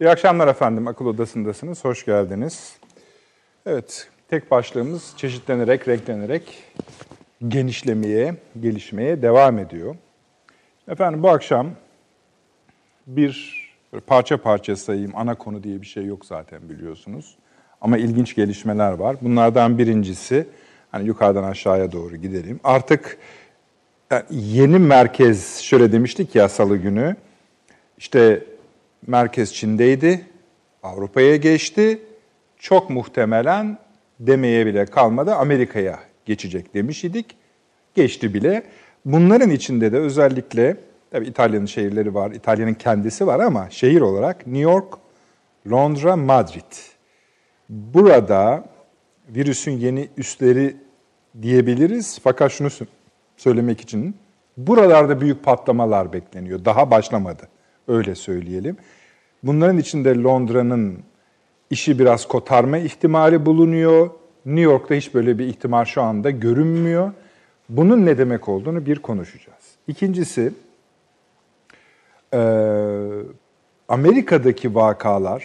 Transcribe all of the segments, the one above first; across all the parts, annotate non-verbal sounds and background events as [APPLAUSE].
İyi akşamlar efendim. Akıl Odası'ndasınız. Hoş geldiniz. Evet, tek başlığımız çeşitlenerek, renklenerek genişlemeye, gelişmeye devam ediyor. Efendim bu akşam bir parça parça sayayım. Ana konu diye bir şey yok zaten biliyorsunuz. Ama ilginç gelişmeler var. Bunlardan birincisi, hani yukarıdan aşağıya doğru gidelim. Artık yani yeni merkez, şöyle demiştik ya salı günü, işte merkez Çin'deydi, Avrupa'ya geçti. Çok muhtemelen demeye bile kalmadı Amerika'ya geçecek demiş idik. Geçti bile. Bunların içinde de özellikle tabii İtalya'nın şehirleri var, İtalya'nın kendisi var ama şehir olarak New York, Londra, Madrid. Burada virüsün yeni üstleri diyebiliriz. Fakat şunu söylemek için buralarda büyük patlamalar bekleniyor. Daha başlamadı. Öyle söyleyelim. Bunların içinde Londra'nın işi biraz kotarma ihtimali bulunuyor. New York'ta hiç böyle bir ihtimal şu anda görünmüyor. Bunun ne demek olduğunu bir konuşacağız. İkincisi, Amerika'daki vakalar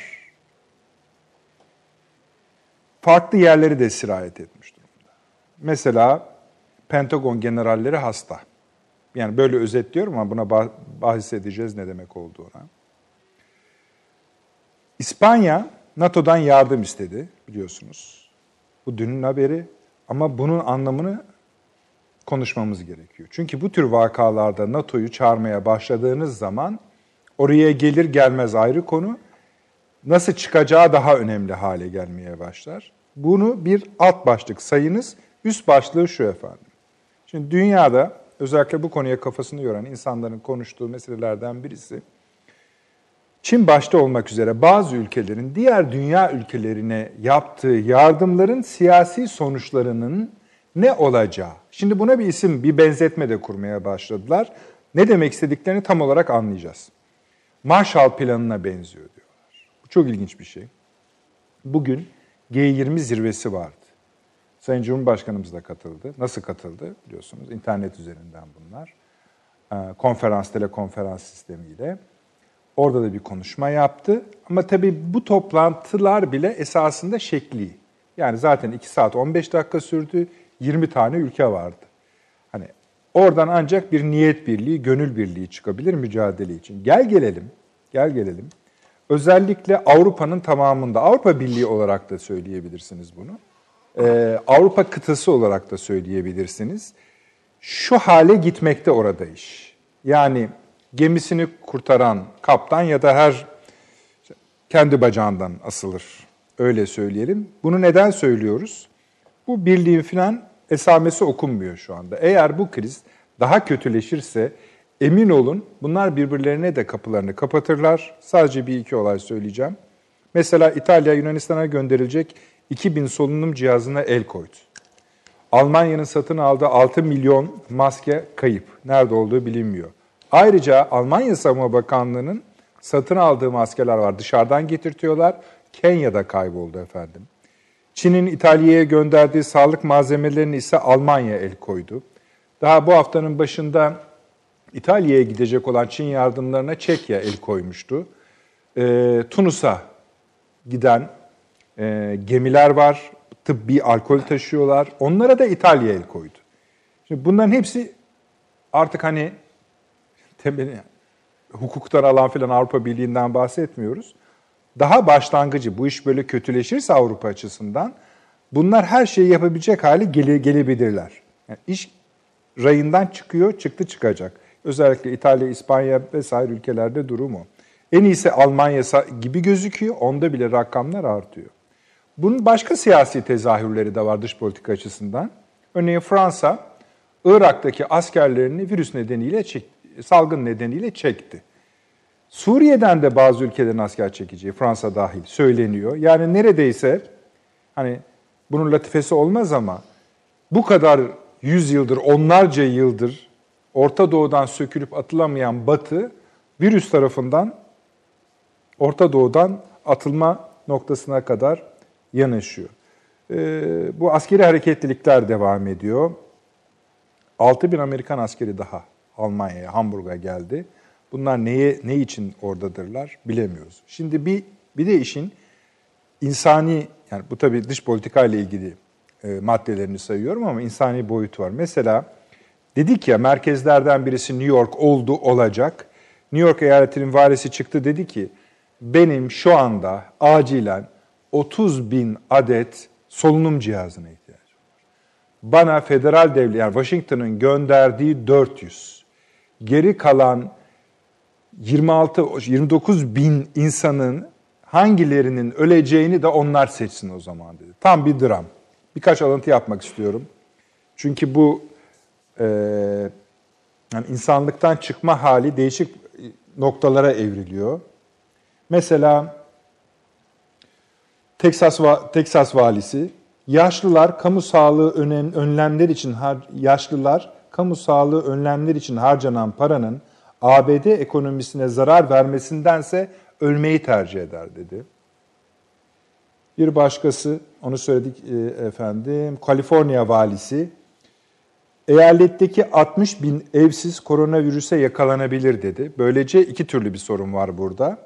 farklı yerleri de sirayet etmiş durumda. Mesela Pentagon generalleri hasta. Yani böyle özetliyorum ama buna bahis edeceğiz ne demek olduğuna. İspanya NATO'dan yardım istedi biliyorsunuz. Bu dünün haberi ama bunun anlamını konuşmamız gerekiyor. Çünkü bu tür vakalarda NATO'yu çağırmaya başladığınız zaman oraya gelir gelmez ayrı konu. Nasıl çıkacağı daha önemli hale gelmeye başlar. Bunu bir alt başlık sayınız. Üst başlığı şu efendim. Şimdi dünyada özellikle bu konuya kafasını yoran insanların konuştuğu meselelerden birisi Çin başta olmak üzere bazı ülkelerin diğer dünya ülkelerine yaptığı yardımların siyasi sonuçlarının ne olacağı. Şimdi buna bir isim, bir benzetme de kurmaya başladılar. Ne demek istediklerini tam olarak anlayacağız. Marshall Planı'na benziyor diyorlar. Bu çok ilginç bir şey. Bugün G20 zirvesi vardı. Sayın Cumhurbaşkanımız da katıldı. Nasıl katıldı biliyorsunuz? İnternet üzerinden bunlar. Ee, konferans, telekonferans sistemiyle. Orada da bir konuşma yaptı. Ama tabii bu toplantılar bile esasında şekli. Yani zaten 2 saat 15 dakika sürdü. 20 tane ülke vardı. Hani oradan ancak bir niyet birliği, gönül birliği çıkabilir mücadele için. Gel gelelim, gel gelelim. Özellikle Avrupa'nın tamamında, Avrupa Birliği olarak da söyleyebilirsiniz bunu. Ee, Avrupa kıtası olarak da söyleyebilirsiniz. Şu hale gitmekte orada iş. Yani gemisini kurtaran kaptan ya da her kendi bacağından asılır. Öyle söyleyelim. Bunu neden söylüyoruz? Bu birliğin filan esamesi okunmuyor şu anda. Eğer bu kriz daha kötüleşirse emin olun bunlar birbirlerine de kapılarını kapatırlar. Sadece bir iki olay söyleyeceğim. Mesela İtalya Yunanistan'a gönderilecek 2000 solunum cihazına el koydu. Almanya'nın satın aldığı 6 milyon maske kayıp. Nerede olduğu bilinmiyor. Ayrıca Almanya Savunma Bakanlığı'nın satın aldığı maskeler var. Dışarıdan getirtiyorlar. Kenya'da kayboldu efendim. Çin'in İtalya'ya gönderdiği sağlık malzemelerini ise Almanya el koydu. Daha bu haftanın başında İtalya'ya gidecek olan Çin yardımlarına Çekya el koymuştu. E, Tunus'a giden e, gemiler var, tıbbi alkol taşıyorlar. Onlara da İtalya el koydu. Şimdi bunların hepsi artık hani temeli hukuktan alan filan Avrupa Birliği'nden bahsetmiyoruz. Daha başlangıcı bu iş böyle kötüleşirse Avrupa açısından bunlar her şeyi yapabilecek hale gele, gelebilirler. Yani iş rayından çıkıyor, çıktı çıkacak. Özellikle İtalya, İspanya vesaire ülkelerde durumu. En iyisi Almanya gibi gözüküyor. Onda bile rakamlar artıyor. Bunun başka siyasi tezahürleri de var dış politika açısından. Örneğin Fransa, Irak'taki askerlerini virüs nedeniyle çekti salgın nedeniyle çekti. Suriye'den de bazı ülkelerin asker çekeceği, Fransa dahil söyleniyor. Yani neredeyse hani bunun latifesi olmaz ama bu kadar yüz yıldır, onlarca yıldır Orta Doğu'dan sökülüp atılamayan Batı virüs tarafından Orta Doğu'dan atılma noktasına kadar yanaşıyor. Ee, bu askeri hareketlilikler devam ediyor. 6 bin Amerikan askeri daha Almanya'ya, Hamburg'a geldi. Bunlar neye ne için oradadırlar bilemiyoruz. Şimdi bir bir de işin insani yani bu tabii dış politika ile ilgili e, maddelerini sayıyorum ama insani boyutu var. Mesela dedik ya merkezlerden birisi New York oldu olacak. New York eyaletinin valisi çıktı dedi ki benim şu anda acilen 30 bin adet solunum cihazına ihtiyacım var. Bana federal devlet yani Washington'ın gönderdiği 400 geri kalan 26 29 bin insanın hangilerinin öleceğini de onlar seçsin o zaman dedi. Tam bir dram. Birkaç alıntı yapmak istiyorum. Çünkü bu e, yani insanlıktan çıkma hali değişik noktalara evriliyor. Mesela Teksas Teksas valisi yaşlılar kamu sağlığı önem, önlemler için yaşlılar kamu sağlığı önlemler için harcanan paranın ABD ekonomisine zarar vermesindense ölmeyi tercih eder dedi. Bir başkası, onu söyledik e, efendim, Kaliforniya valisi, eyaletteki 60 bin evsiz koronavirüse yakalanabilir dedi. Böylece iki türlü bir sorun var burada.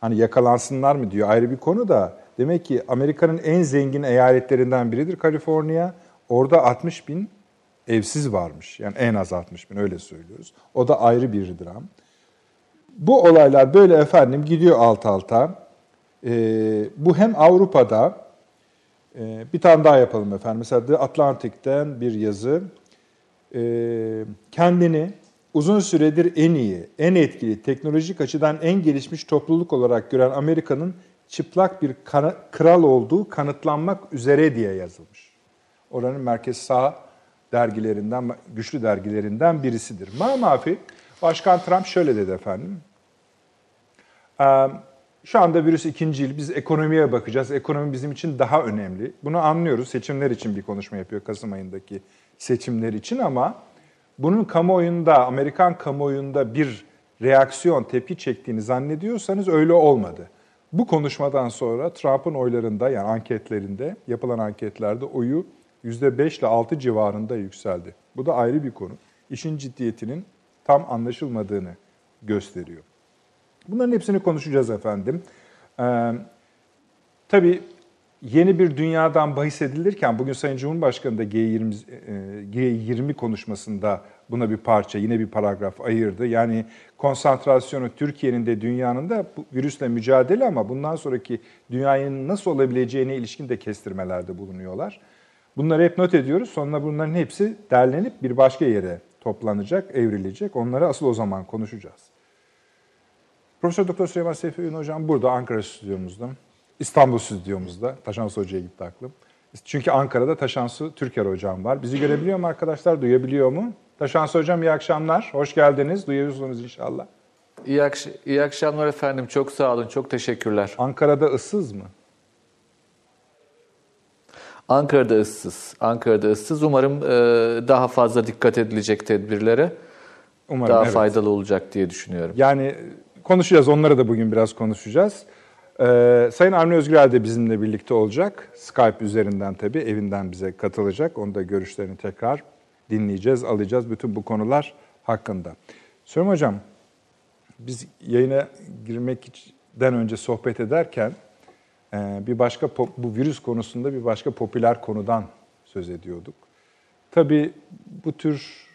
Hani yakalansınlar mı diyor ayrı bir konu da. Demek ki Amerika'nın en zengin eyaletlerinden biridir Kaliforniya. Orada 60 bin evsiz varmış. Yani en az 60 bin öyle söylüyoruz. O da ayrı bir dram. Bu olaylar böyle efendim gidiyor alt alta. Ee, bu hem Avrupa'da e, bir tane daha yapalım efendim. Mesela The Atlantic'ten bir yazı. Ee, kendini uzun süredir en iyi, en etkili, teknolojik açıdan en gelişmiş topluluk olarak gören Amerika'nın çıplak bir kral olduğu kanıtlanmak üzere diye yazılmış. Oranın merkez sağ dergilerinden, güçlü dergilerinden birisidir. Ma mafi Başkan Trump şöyle dedi efendim. Şu anda virüs ikinci yıl, biz ekonomiye bakacağız. Ekonomi bizim için daha önemli. Bunu anlıyoruz. Seçimler için bir konuşma yapıyor Kasım ayındaki seçimler için ama bunun kamuoyunda, Amerikan kamuoyunda bir reaksiyon, tepki çektiğini zannediyorsanız öyle olmadı. Bu konuşmadan sonra Trump'ın oylarında yani anketlerinde, yapılan anketlerde oyu %5 ile 6 civarında yükseldi. Bu da ayrı bir konu. İşin ciddiyetinin tam anlaşılmadığını gösteriyor. Bunların hepsini konuşacağız efendim. Ee, tabii yeni bir dünyadan bahis edilirken bugün Sayın Cumhurbaşkanı da G20, G20 konuşmasında buna bir parça, yine bir paragraf ayırdı. Yani konsantrasyonu Türkiye'nin de dünyanın da virüsle mücadele ama bundan sonraki dünyanın nasıl olabileceğine ilişkin de kestirmelerde bulunuyorlar. Bunları hep not ediyoruz. Sonra bunların hepsi derlenip bir başka yere toplanacak, evrilecek. Onları asıl o zaman konuşacağız. Profesör Doktor Süleyman Seyfi Ün Hocam burada Ankara stüdyomuzda. İstanbul stüdyomuzda. Taşansı Hoca'ya gitti aklım. Çünkü Ankara'da Taşansı Türker Hocam var. Bizi görebiliyor mu arkadaşlar? Duyabiliyor mu? Taşansı Hocam iyi akşamlar. Hoş geldiniz. Duyuyorsunuz inşallah. İyi, akş iyi akşamlar efendim. Çok sağ olun. Çok teşekkürler. Ankara'da ıssız mı? Ankara'da ıssız. Ankara'da ıssız. Umarım e, daha fazla dikkat edilecek tedbirlere Umarım, daha evet. faydalı olacak diye düşünüyorum. Yani konuşacağız. Onları da bugün biraz konuşacağız. Ee, Sayın Avni Özgürel de bizimle birlikte olacak. Skype üzerinden tabii evinden bize katılacak. Onu da görüşlerini tekrar dinleyeceğiz, alacağız bütün bu konular hakkında. Süleyman Hocam, biz yayına girmekten önce sohbet ederken bir başka bu virüs konusunda bir başka popüler konudan söz ediyorduk. Tabii bu tür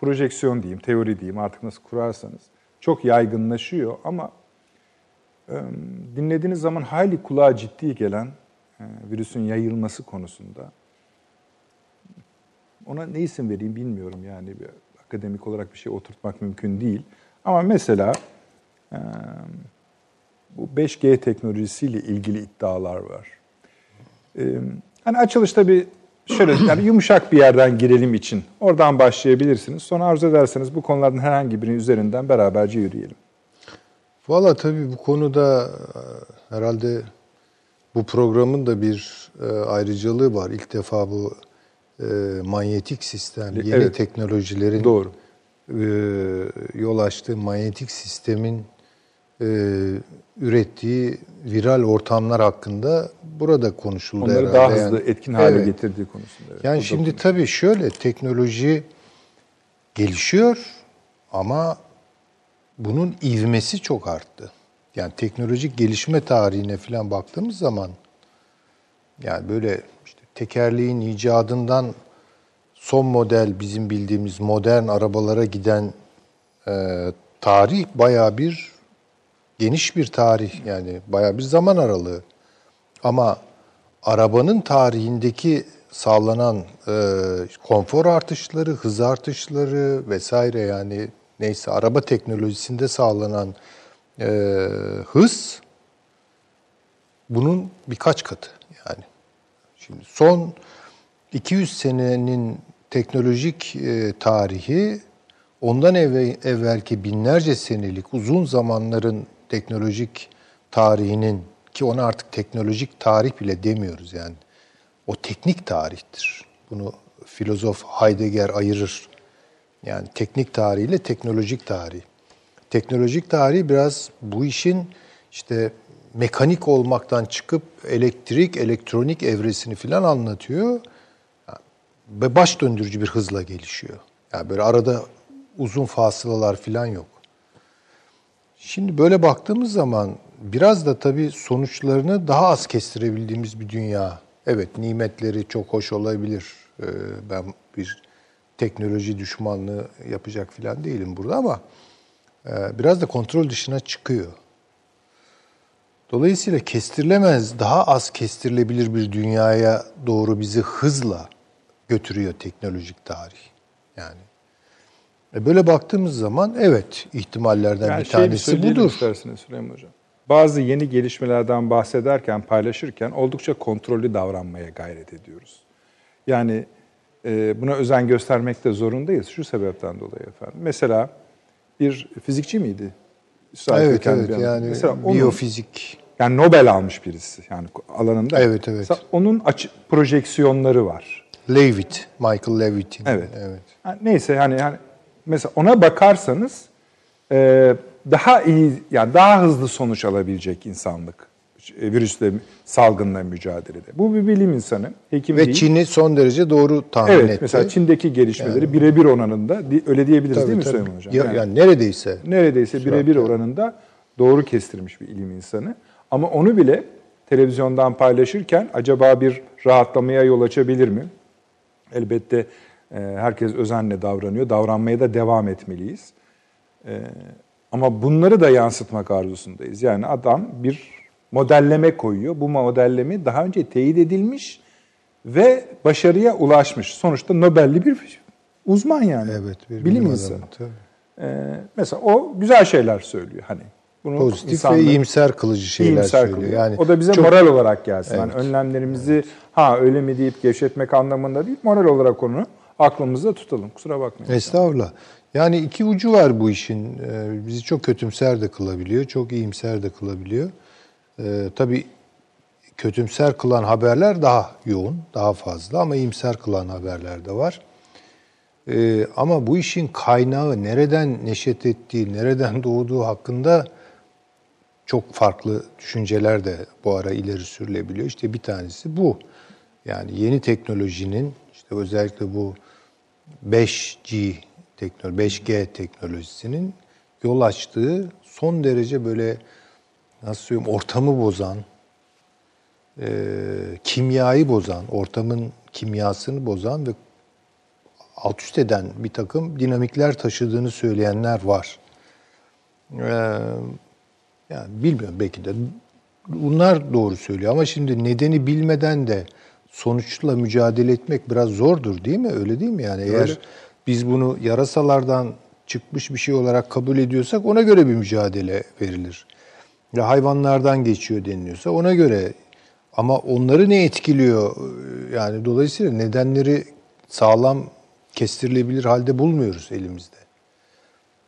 projeksiyon diyeyim, teori diyeyim artık nasıl kurarsanız çok yaygınlaşıyor ama dinlediğiniz zaman hayli kulağa ciddi gelen virüsün yayılması konusunda ona ne isim vereyim bilmiyorum yani bir akademik olarak bir şey oturtmak mümkün değil. Ama mesela bu 5G teknolojisiyle ilgili iddialar var. Ee, hani açılışta bir şöyle [CLEARS THROAT] yani yumuşak bir yerden girelim için oradan başlayabilirsiniz. Sonra arzu ederseniz bu konulardan herhangi birinin üzerinden beraberce yürüyelim. Valla tabii bu konuda e, herhalde bu programın da bir e, ayrıcalığı var. İlk defa bu e, manyetik sistem, yeni evet. teknolojilerin Doğru. yol açtığı manyetik sistemin ürettiği viral ortamlar hakkında burada konuşuldu Onları herhalde. daha hızlı, yani, etkin hale evet. getirdiği konusunda. Evet. Yani şimdi konu. tabii şöyle teknoloji gelişiyor ama bunun ivmesi çok arttı. Yani teknolojik gelişme tarihine falan baktığımız zaman yani böyle işte tekerleğin icadından son model bizim bildiğimiz modern arabalara giden e, tarih bayağı bir geniş bir tarih yani bayağı bir zaman aralığı. Ama arabanın tarihindeki sağlanan e, konfor artışları, hız artışları vesaire yani neyse araba teknolojisinde sağlanan e, hız bunun birkaç katı yani. Şimdi son 200 senenin teknolojik e, tarihi ondan evvel, evvelki binlerce senelik uzun zamanların teknolojik tarihinin ki ona artık teknolojik tarih bile demiyoruz yani. O teknik tarihtir. Bunu filozof Heidegger ayırır. Yani teknik tarih ile teknolojik tarih. Teknolojik tarih biraz bu işin işte mekanik olmaktan çıkıp elektrik, elektronik evresini filan anlatıyor. Ve baş döndürücü bir hızla gelişiyor. Yani böyle arada uzun fasılalar filan yok. Şimdi böyle baktığımız zaman biraz da tabii sonuçlarını daha az kestirebildiğimiz bir dünya. Evet nimetleri çok hoş olabilir. Ee, ben bir teknoloji düşmanlığı yapacak filan değilim burada ama e, biraz da kontrol dışına çıkıyor. Dolayısıyla kestirilemez, daha az kestirilebilir bir dünyaya doğru bizi hızla götürüyor teknolojik tarih. Yani e böyle baktığımız zaman evet ihtimallerden yani bir şey tanesi bir budur. isterseniz Süleyman Hocam. Bazı yeni gelişmelerden bahsederken, paylaşırken oldukça kontrollü davranmaya gayret ediyoruz. Yani e, buna özen göstermekte zorundayız şu sebepten dolayı efendim. Mesela bir fizikçi miydi? Üstad evet evet yani Mesela onun, biyofizik. Yani Nobel almış birisi yani alanında. Evet evet. Mesela onun açı, projeksiyonları var. Leavitt, Michael Leavitt'in. Evet. evet. Yani neyse yani, yani mesela ona bakarsanız e, daha iyi yani daha hızlı sonuç alabilecek insanlık e, virüsle salgınla mücadelede. Bu bir bilim insanı, hekim Ve değil. Çin'i son derece doğru tahmin evet, etti. mesela Çin'deki gelişmeleri yani. birebir oranında öyle diyebiliriz tabii, değil mi tabii. Süleyman Hocam? Ya, yani, yani neredeyse. Neredeyse birebir oranında doğru kestirmiş bir ilim insanı. Ama onu bile televizyondan paylaşırken acaba bir rahatlamaya yol açabilir mi? Elbette herkes özenle davranıyor. Davranmaya da devam etmeliyiz. E, ama bunları da yansıtmak arzusundayız. Yani adam bir modelleme koyuyor. Bu modelleme daha önce teyit edilmiş ve başarıya ulaşmış. Sonuçta Nobel'li bir uzman yani. Evet, bir bilim, bilim insanı. Ee, mesela o güzel şeyler söylüyor hani. Bunu Pozitif ve iyimser kılıcı şeyler iyimser söylüyor. Kılıyor. Yani o da bize çok... moral olarak gelsin. Evet. Yani önlemlerimizi evet. ha öyle mi deyip gevşetmek anlamında değil, moral olarak onu aklımızda tutalım. Kusura bakmayın. Estağfurullah. Yani iki ucu var bu işin. Ee, bizi çok kötümser de kılabiliyor, çok iyimser de kılabiliyor. Ee, tabii kötümser kılan haberler daha yoğun, daha fazla ama iyimser kılan haberler de var. Ee, ama bu işin kaynağı nereden neşet ettiği, nereden [LAUGHS] doğduğu hakkında çok farklı düşünceler de bu ara ileri sürülebiliyor. İşte bir tanesi bu. Yani yeni teknolojinin işte özellikle bu 5G teknoloji, 5G teknolojisinin yol açtığı son derece böyle nasıl söyleyeyim ortamı bozan, e, kimyayı bozan, ortamın kimyasını bozan ve alt üst eden bir takım dinamikler taşıdığını söyleyenler var. Ee, yani bilmiyorum belki de bunlar doğru söylüyor ama şimdi nedeni bilmeden de sonuçla mücadele etmek biraz zordur değil mi? Öyle değil mi yani? Öyle. Eğer biz bunu yarasalardan çıkmış bir şey olarak kabul ediyorsak ona göre bir mücadele verilir. Ya hayvanlardan geçiyor deniliyorsa ona göre ama onları ne etkiliyor? Yani dolayısıyla nedenleri sağlam kestirilebilir halde bulmuyoruz elimizde.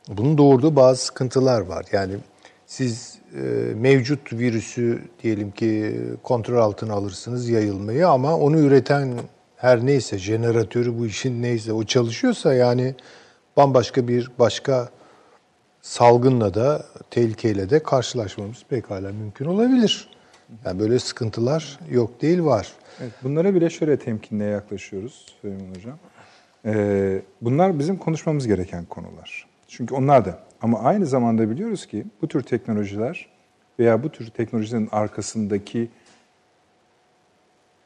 Bunun doğurduğu bazı sıkıntılar var. Yani siz mevcut virüsü diyelim ki kontrol altına alırsınız yayılmayı ama onu üreten her neyse jeneratörü bu işin neyse o çalışıyorsa yani bambaşka bir başka salgınla da tehlikeyle de karşılaşmamız pekala mümkün olabilir. Yani böyle sıkıntılar yok değil var. Evet, bunlara bile şöyle temkinle yaklaşıyoruz Süleyman Hocam. Ee, bunlar bizim konuşmamız gereken konular. Çünkü onlar da Ama aynı zamanda biliyoruz ki bu tür teknolojiler veya bu tür teknolojinin arkasındaki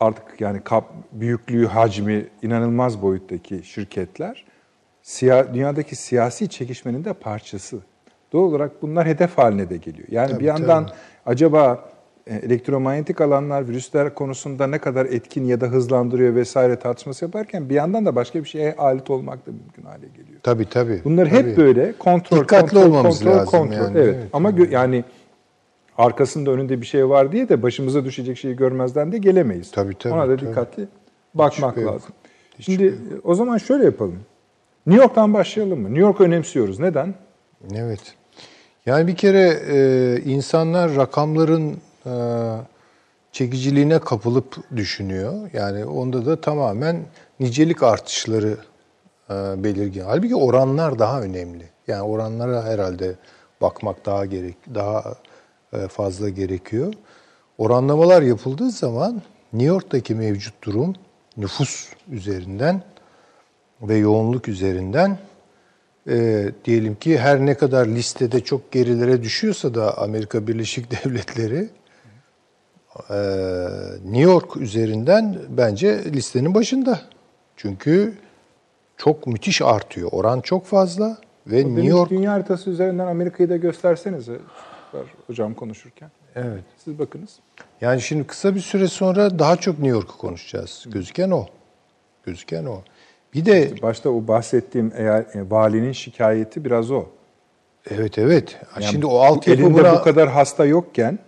artık yani kap, büyüklüğü, hacmi inanılmaz boyuttaki şirketler siya, dünyadaki siyasi çekişmenin de parçası. Doğal olarak bunlar hedef haline de geliyor. Yani tabii, bir yandan tabii. acaba elektromanyetik alanlar virüsler konusunda ne kadar etkin ya da hızlandırıyor vesaire tartışması yaparken bir yandan da başka bir şeye alet olmak da mümkün hale geliyor. Tabii tabii. Bunlar tabii. hep böyle kontrol, Dikkatli kontrol, olmamız kontrol, lazım kontrol. yani. Evet. evet. Ama gö- yani arkasında önünde bir şey var diye de başımıza düşecek şeyi görmezden de gelemeyiz. Tabii tabii. Ona da tabii. dikkatli bakmak Hiç lazım. Hiç Şimdi o zaman şöyle yapalım. New York'tan başlayalım mı? New York önemsiyoruz. Neden? Evet. Yani bir kere e, insanlar rakamların e, çekiciliğine kapılıp düşünüyor. Yani onda da tamamen nicelik artışları e, belirgin. Halbuki oranlar daha önemli. Yani oranlara herhalde bakmak daha gerek, daha e, fazla gerekiyor. Oranlamalar yapıldığı zaman New York'taki mevcut durum nüfus üzerinden ve yoğunluk üzerinden e, diyelim ki her ne kadar listede çok gerilere düşüyorsa da Amerika Birleşik [LAUGHS] Devletleri New York üzerinden bence listenin başında. Çünkü çok müthiş artıyor. Oran çok fazla ve o New York dünya haritası üzerinden Amerika'yı da göstersenize hocam konuşurken. Evet. Siz bakınız. Yani şimdi kısa bir süre sonra daha çok New York'u konuşacağız. Gözüken o. Gözüken o. Bir de başta o bahsettiğim eğer e, valinin şikayeti biraz o. Evet evet. Yani Şimdi o altyapı elinde buna... bu kadar hasta yokken,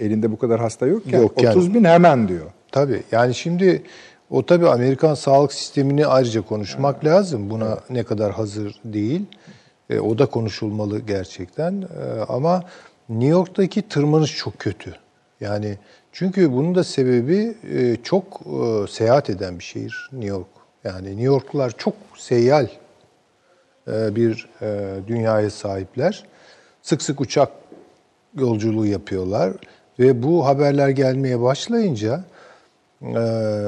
elinde bu kadar hasta yokken, yokken 30 bin hemen diyor. Tabii. Yani şimdi o tabii Amerikan sağlık sistemini ayrıca konuşmak evet. lazım. Buna evet. ne kadar hazır değil. E, o da konuşulmalı gerçekten. E, ama New York'taki tırmanış çok kötü. Yani çünkü bunun da sebebi e, çok e, seyahat eden bir şehir New York. Yani New Yorklular çok seyyal e, bir e, dünyaya sahipler. Sık sık uçak yolculuğu yapıyorlar ve bu haberler gelmeye başlayınca e,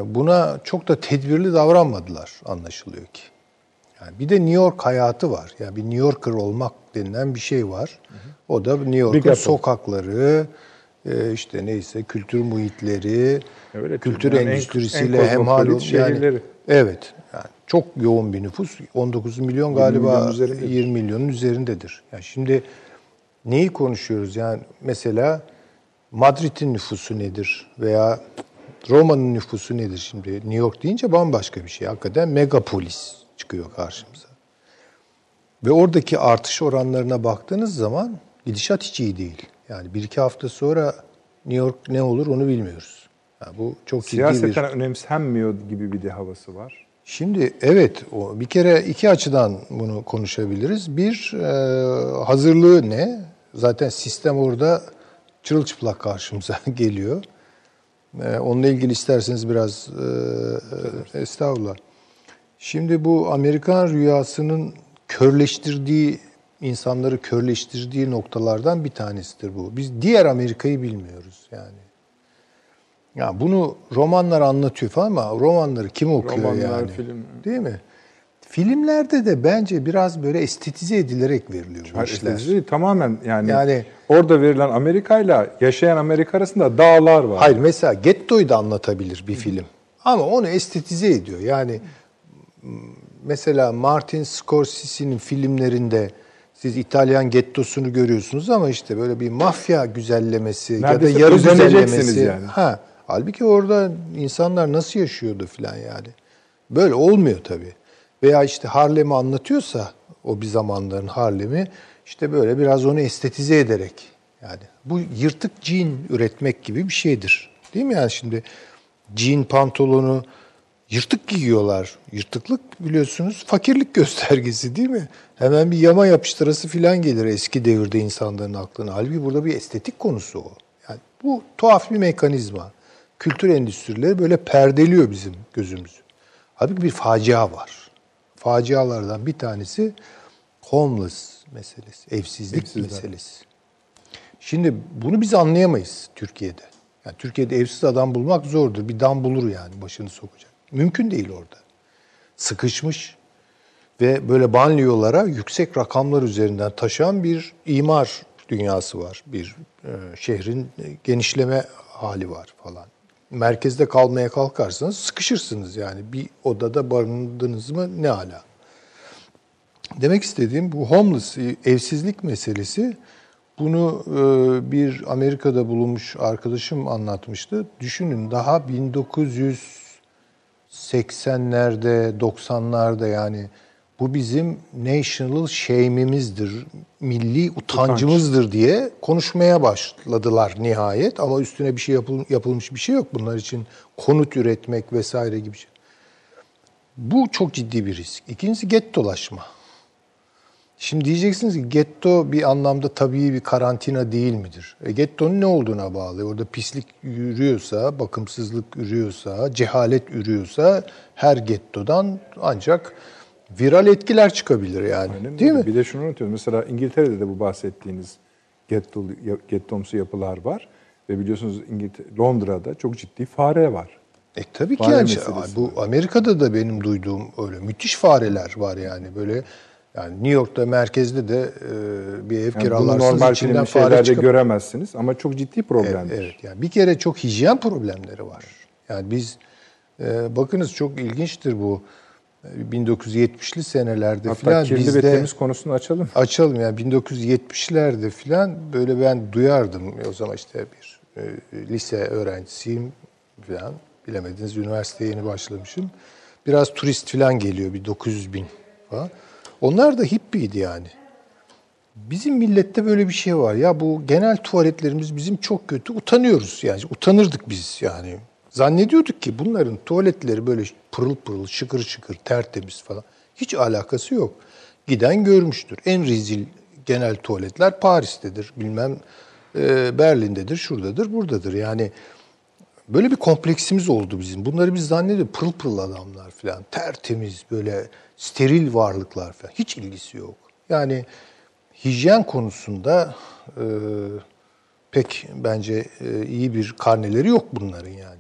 buna çok da tedbirli davranmadılar anlaşılıyor ki. Yani bir de New York hayatı var. Yani bir New Yorker olmak denilen bir şey var. O da New York'un sokakları, işte neyse kültür muhitleri, Öyle kültür yani endüstrisiyle en, en hemhal yani Evet. Yani çok yoğun bir nüfus. 19 milyon galiba 20, milyon 20 milyonun üzerindedir. Yani şimdi neyi konuşuyoruz? Yani mesela Madrid'in nüfusu nedir? Veya Roma'nın nüfusu nedir şimdi? New York deyince bambaşka bir şey. Hakikaten megapolis çıkıyor karşımıza. Ve oradaki artış oranlarına baktığınız zaman gidişat hiç iyi değil. Yani bir iki hafta sonra New York ne olur onu bilmiyoruz. Yani bu çok Siyaseten bir... önemsenmiyor gibi bir de havası var. Şimdi evet o bir kere iki açıdan bunu konuşabiliriz. Bir e, hazırlığı ne? Zaten sistem orada çırılçıplak karşımıza [LAUGHS] geliyor. E, onunla ilgili isterseniz biraz e, estağfurullah. Şimdi bu Amerikan rüyasının körleştirdiği insanları körleştirdiği noktalardan bir tanesidir bu. Biz diğer Amerika'yı bilmiyoruz yani. Ya bunu romanlar anlatıyor falan ama romanları kim okuyor romanlar, yani? Film. Değil mi? Filmlerde de bence biraz böyle estetize edilerek veriliyor bu işler. Estetize tamamen yani, yani orada verilen Amerika ile yaşayan Amerika arasında dağlar var. Hayır mesela Getto'yu da anlatabilir bir film. Ama onu estetize ediyor. Yani mesela Martin Scorsese'nin filmlerinde siz İtalyan gettosunu görüyorsunuz ama işte böyle bir mafya güzellemesi Neredeyse ya da yarı güzellemesi. Yani. Ha, halbuki orada insanlar nasıl yaşıyordu falan yani. Böyle olmuyor tabii. Veya işte Harlem'i anlatıyorsa o bir zamanların Harlem'i işte böyle biraz onu estetize ederek yani bu yırtık jean üretmek gibi bir şeydir. Değil mi yani şimdi jean pantolonu yırtık giyiyorlar. Yırtıklık biliyorsunuz fakirlik [LAUGHS] göstergesi değil mi? Hemen bir yama yapıştırası falan gelir eski devirde insanların aklına. Halbuki burada bir estetik konusu o. Yani bu tuhaf bir mekanizma. Kültür endüstrileri böyle perdeliyor bizim gözümüzü. Halbuki bir facia var. Facialardan bir tanesi homeless meselesi, evsizlik Evsizler. meselesi. Şimdi bunu biz anlayamayız Türkiye'de. Yani Türkiye'de evsiz adam bulmak zordur. Bir dam bulur yani başını sokacak. Mümkün değil orada. Sıkışmış ve böyle banliyolara yüksek rakamlar üzerinden taşıyan bir imar dünyası var. Bir e, şehrin genişleme hali var falan. Merkezde kalmaya kalkarsanız sıkışırsınız yani. Bir odada barındınız mı ne ala. Demek istediğim bu homeless, evsizlik meselesi bunu e, bir Amerika'da bulunmuş arkadaşım anlatmıştı. Düşünün daha 1980'lerde, 90'larda yani bu bizim national shame'imizdir, milli utancımızdır Utanç. diye konuşmaya başladılar nihayet. Ama üstüne bir şey yapıl, yapılmış bir şey yok. Bunlar için konut üretmek vesaire gibi şey. Bu çok ciddi bir risk. İkincisi gettolaşma. Şimdi diyeceksiniz ki getto bir anlamda tabii bir karantina değil midir? E, gettonun ne olduğuna bağlı. Orada pislik yürüyorsa, bakımsızlık ürüyorsa, cehalet ürüyorsa her gettodan ancak viral etkiler çıkabilir yani. Aynen değil mi? Bir de şunu unutuyorum. Mesela İngiltere'de de bu bahsettiğiniz getto, gettomsu yapılar var. Ve biliyorsunuz İngiltere, Londra'da çok ciddi fare var. E tabii ki yani bu Amerika'da da benim duyduğum öyle müthiş fareler var yani böyle yani New York'ta merkezde de e, bir ev yani kiralarsınız normal içinden fare çıkıp... göremezsiniz ama çok ciddi problemdir. Evet, evet yani bir kere çok hijyen problemleri var. Yani biz e, bakınız çok ilginçtir bu 1970'li senelerde Hatta falan kirli bizde, ve temiz konusunu açalım. Açalım yani 1970'lerde falan böyle ben duyardım o zaman işte bir e, lise öğrencisiyim falan bilemediniz üniversiteye yeni başlamışım. Biraz turist falan geliyor bir 900 bin falan. Onlar da hippiydi yani. Bizim millette böyle bir şey var. Ya bu genel tuvaletlerimiz bizim çok kötü. Utanıyoruz yani. Utanırdık biz yani. Zannediyorduk ki bunların tuvaletleri böyle pırıl pırıl, şıkır şıkır, tertemiz falan. Hiç alakası yok. Giden görmüştür. En rezil genel tuvaletler Paris'tedir. Bilmem e, Berlin'dedir, şuradadır, buradadır. Yani böyle bir kompleksimiz oldu bizim. Bunları biz zannediyoruz pırıl pırıl adamlar falan. Tertemiz böyle steril varlıklar falan. Hiç ilgisi yok. Yani hijyen konusunda e, pek bence e, iyi bir karneleri yok bunların yani.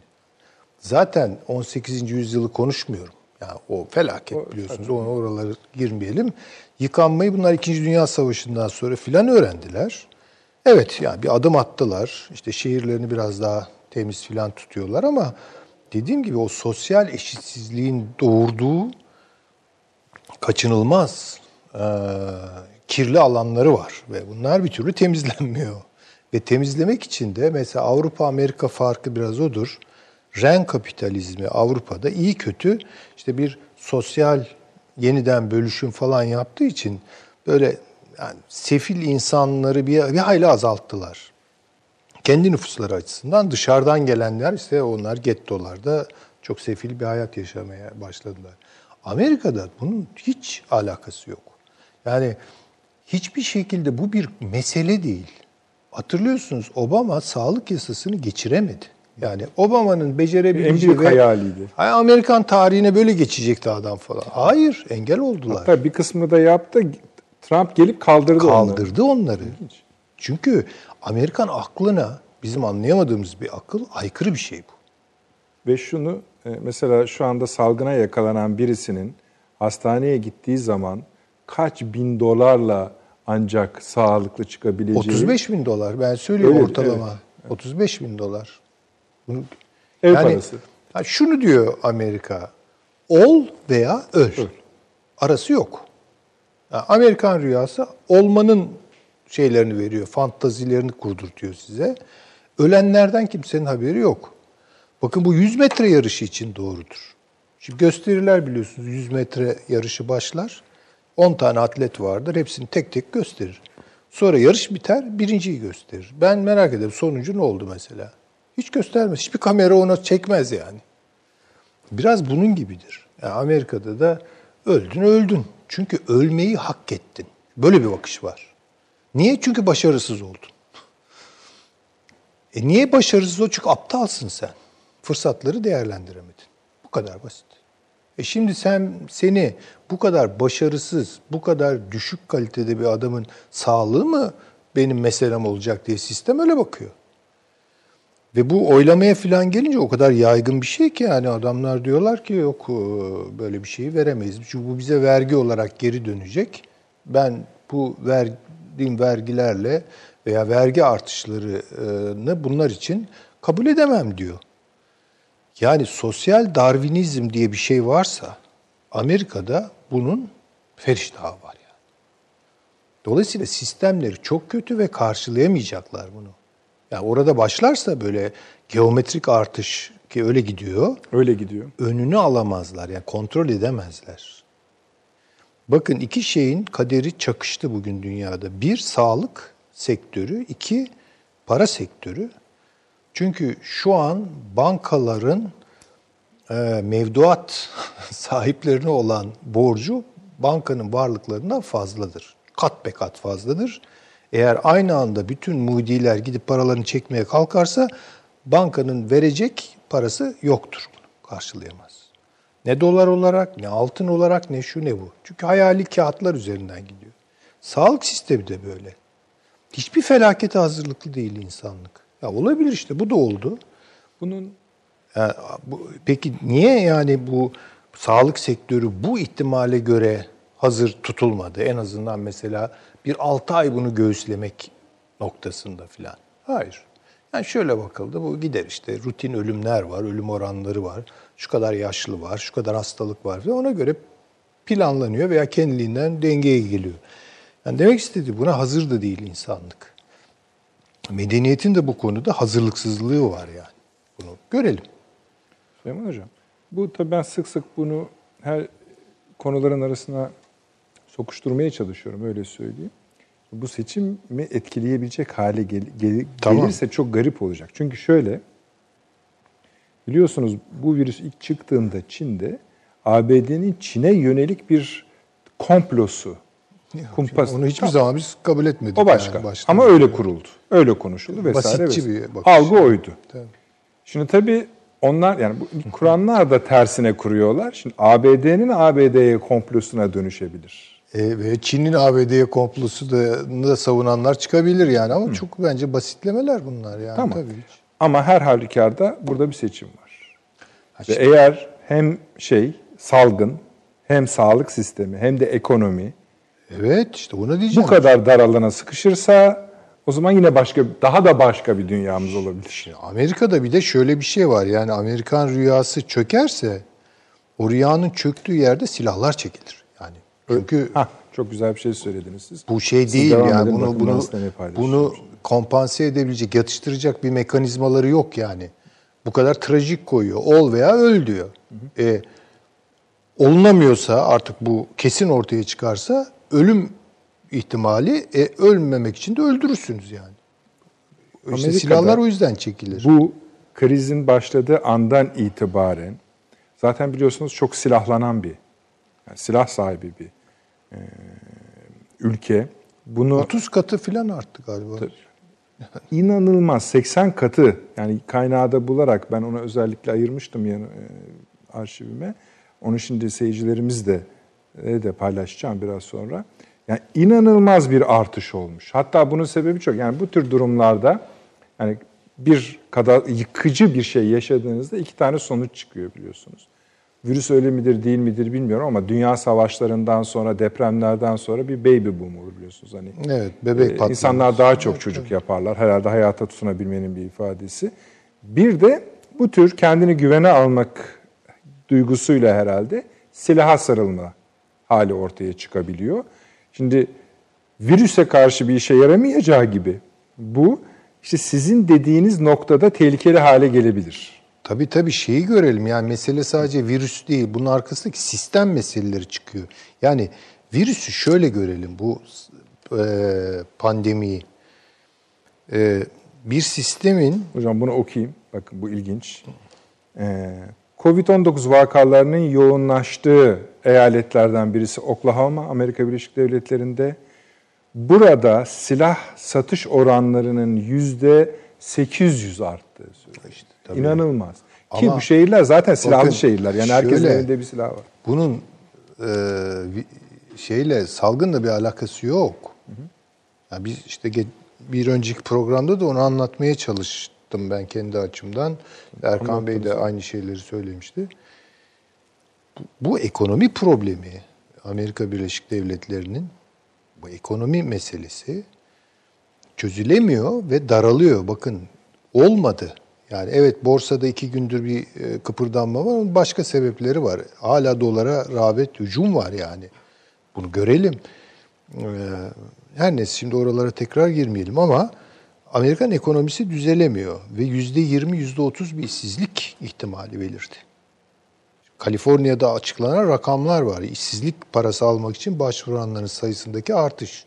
Zaten 18. yüzyılı konuşmuyorum. Yani o felaket biliyorsunuz. O, oraları girmeyelim. Yıkanmayı bunlar 2. Dünya Savaşı'ndan sonra filan öğrendiler. Evet yani bir adım attılar. İşte şehirlerini biraz daha temiz filan tutuyorlar ama dediğim gibi o sosyal eşitsizliğin doğurduğu kaçınılmaz e, kirli alanları var ve bunlar bir türlü temizlenmiyor. Ve temizlemek için de mesela Avrupa-Amerika farkı biraz odur. Ren kapitalizmi Avrupa'da iyi kötü işte bir sosyal yeniden bölüşüm falan yaptığı için böyle yani sefil insanları bir, bir hayli azalttılar. Kendi nüfusları açısından dışarıdan gelenler ise onlar gettolarda çok sefil bir hayat yaşamaya başladılar. Amerika'da bunun hiç alakası yok. Yani hiçbir şekilde bu bir mesele değil. Hatırlıyorsunuz Obama sağlık yasasını geçiremedi. Yani Obama'nın becerebileceği en büyük ve hayaliydi. Amerikan tarihine böyle geçecekti adam falan. Hayır, engel oldular. Hatta bir kısmı da yaptı. Trump gelip kaldırdı, kaldırdı onları. onları. Çünkü Amerikan aklına bizim anlayamadığımız bir akıl aykırı bir şey bu. Ve şunu e, mesela şu anda salgına yakalanan birisinin hastaneye gittiği zaman kaç bin dolarla ancak sağlıklı çıkabileceği... 35 bin dolar ben söylüyorum Öyle, ortalama. Evet. 35 bin dolar. Ev yani, parası. Şunu diyor Amerika. Ol veya öl. öl. Arası yok. Yani Amerikan rüyası olmanın şeylerini veriyor, fantazilerini kurdurtuyor size. Ölenlerden kimsenin haberi yok. Bakın bu 100 metre yarışı için doğrudur. Şimdi gösteriler biliyorsunuz 100 metre yarışı başlar. 10 tane atlet vardır. Hepsini tek tek gösterir. Sonra yarış biter, birinciyi gösterir. Ben merak ederim sonuncu ne oldu mesela? Hiç göstermez. Hiçbir kamera ona çekmez yani. Biraz bunun gibidir. Yani Amerika'da da öldün öldün. Çünkü ölmeyi hak ettin. Böyle bir bakış var. Niye? Çünkü başarısız oldun. E niye başarısız oldun? Çünkü aptalsın sen. Fırsatları değerlendiremedin. Bu kadar basit. E şimdi sen seni bu kadar başarısız, bu kadar düşük kalitede bir adamın sağlığı mı benim meselem olacak diye sistem öyle bakıyor. Ve bu oylamaya falan gelince o kadar yaygın bir şey ki yani adamlar diyorlar ki yok e, böyle bir şeyi veremeyiz. Çünkü bu bize vergi olarak geri dönecek. Ben bu verdiğim vergilerle veya vergi artışlarını bunlar için kabul edemem diyor. Yani sosyal darvinizm diye bir şey varsa Amerika'da bunun feriştahı var yani. Dolayısıyla sistemleri çok kötü ve karşılayamayacaklar bunu. Yani orada başlarsa böyle geometrik artış ki öyle gidiyor. Öyle gidiyor. Önünü alamazlar yani kontrol edemezler. Bakın iki şeyin kaderi çakıştı bugün dünyada. Bir sağlık sektörü, iki para sektörü. Çünkü şu an bankaların e, mevduat [LAUGHS] sahiplerine olan borcu bankanın varlıklarından fazladır. Kat be kat fazladır. Eğer aynı anda bütün mudiler gidip paralarını çekmeye kalkarsa bankanın verecek parası yoktur bunu karşılayamaz. Ne dolar olarak, ne altın olarak, ne şu ne bu. Çünkü hayali kağıtlar üzerinden gidiyor. Sağlık sistemi de böyle. Hiçbir felakete hazırlıklı değil insanlık. Ya olabilir işte bu da oldu. Bunun yani, bu, peki niye yani bu sağlık sektörü bu ihtimale göre hazır tutulmadı? En azından mesela bir 6 ay bunu göğüslemek noktasında filan. Hayır. Yani şöyle bakıldı bu gider işte rutin ölümler var, ölüm oranları var. Şu kadar yaşlı var, şu kadar hastalık var ve ona göre planlanıyor veya kendiliğinden dengeye geliyor. Yani demek istediği buna hazır da değil insanlık. Medeniyetin de bu konuda hazırlıksızlığı var yani. Bunu görelim. Süleyman Hocam, bu tabii ben sık sık bunu her konuların arasına sokuşturmaya çalışıyorum öyle söyleyeyim. Bu seçimi etkileyebilecek hale gel, gel, tamam. gelirse çok garip olacak. Çünkü şöyle biliyorsunuz bu virüs ilk çıktığında Çin'de ABD'nin Çin'e yönelik bir komplosu kumpas. Onu hiçbir tamam. zaman biz kabul etmedik. O başka. Yani Ama öyle kuruldu. Öyle konuşuldu vesaire. Basitçi vesaire. bir bakış. Algı oydu. Tabii. Şimdi tabii onlar yani bu kuranlar da tersine kuruyorlar. Şimdi ABD'nin ABD'ye komplosuna dönüşebilir. E, ve Çin'in ABD'ye komplosu da, savunanlar çıkabilir yani ama Hı. çok bence basitlemeler bunlar yani tamam. tabii. Ama her halükarda burada bir seçim var. Ha, ve eğer hem şey salgın hem sağlık sistemi hem de ekonomi Evet işte ona diyeceğim. Bu kadar dar alana sıkışırsa o zaman yine başka daha da başka bir dünyamız olabilir. Şimdi Amerika'da bir de şöyle bir şey var. Yani Amerikan rüyası çökerse o rüyanın çöktüğü yerde silahlar çekilir. Çünkü ha çok güzel bir şey söylediniz siz. Bu şey siz değil yani bunu bunu bunu kompanse edebilecek, yatıştıracak bir mekanizmaları yok yani. Bu kadar trajik koyuyor. Ol veya öl diyor. Hı hı. E, olunamıyorsa artık bu kesin ortaya çıkarsa ölüm ihtimali e, ölmemek için de öldürürsünüz yani. İşte silahlar o yüzden çekilir. Bu krizin başladığı andan itibaren zaten biliyorsunuz çok silahlanan bir yani silah sahibi bir e, ülke. Bunu 30 katı falan arttı galiba. Tabii, inanılmaz 80 katı yani kaynağı da bularak ben ona özellikle ayırmıştım yani, e, arşivime. Onu şimdi seyircilerimiz de e, de paylaşacağım biraz sonra. Yani inanılmaz bir artış olmuş. Hatta bunun sebebi çok. Yani bu tür durumlarda yani bir kadar yıkıcı bir şey yaşadığınızda iki tane sonuç çıkıyor biliyorsunuz. Virüs öyle midir değil midir bilmiyorum ama dünya savaşlarından sonra depremlerden sonra bir baby boom olur biliyorsunuz. Hani evet, bebek e, patlaması. İnsanlar daha çok çocuk yaparlar. Herhalde hayata tutunabilmenin bir ifadesi. Bir de bu tür kendini güvene almak duygusuyla herhalde silaha sarılma hali ortaya çıkabiliyor. Şimdi virüse karşı bir işe yaramayacağı gibi bu işte sizin dediğiniz noktada tehlikeli hale gelebilir. Tabii tabii şeyi görelim yani mesele sadece virüs değil bunun arkasındaki sistem meseleleri çıkıyor. Yani virüsü şöyle görelim bu e, pandemiyi. E, bir sistemin... Hocam bunu okuyayım. Bakın bu ilginç. E, Covid-19 vakalarının yoğunlaştığı eyaletlerden birisi Oklahoma, Amerika Birleşik Devletleri'nde. Burada silah satış oranlarının yüzde 800 arttığı söyleniyor. İşte, tabii. İnanılmaz. Ama Ki bu şehirler zaten silahlı bakın, şehirler. Yani herkesin şöyle, elinde bir silah var. Bunun e, şeyle salgınla bir alakası yok. Hı hı. Yani biz işte bir önceki programda da onu anlatmaya çalıştık baktım ben kendi açımdan. Erkan Bey de aynı şeyleri söylemişti. Bu, bu ekonomi problemi Amerika Birleşik Devletleri'nin bu ekonomi meselesi çözülemiyor ve daralıyor. Bakın olmadı. Yani evet borsada iki gündür bir e, kıpırdanma var ama başka sebepleri var. Hala dolara rağbet, hücum var yani. Bunu görelim. Ee, her neyse şimdi oralara tekrar girmeyelim ama Amerikan ekonomisi düzelemiyor ve yüzde yirmi, yüzde otuz bir işsizlik ihtimali belirdi. Kaliforniya'da açıklanan rakamlar var. İşsizlik parası almak için başvuranların sayısındaki artış.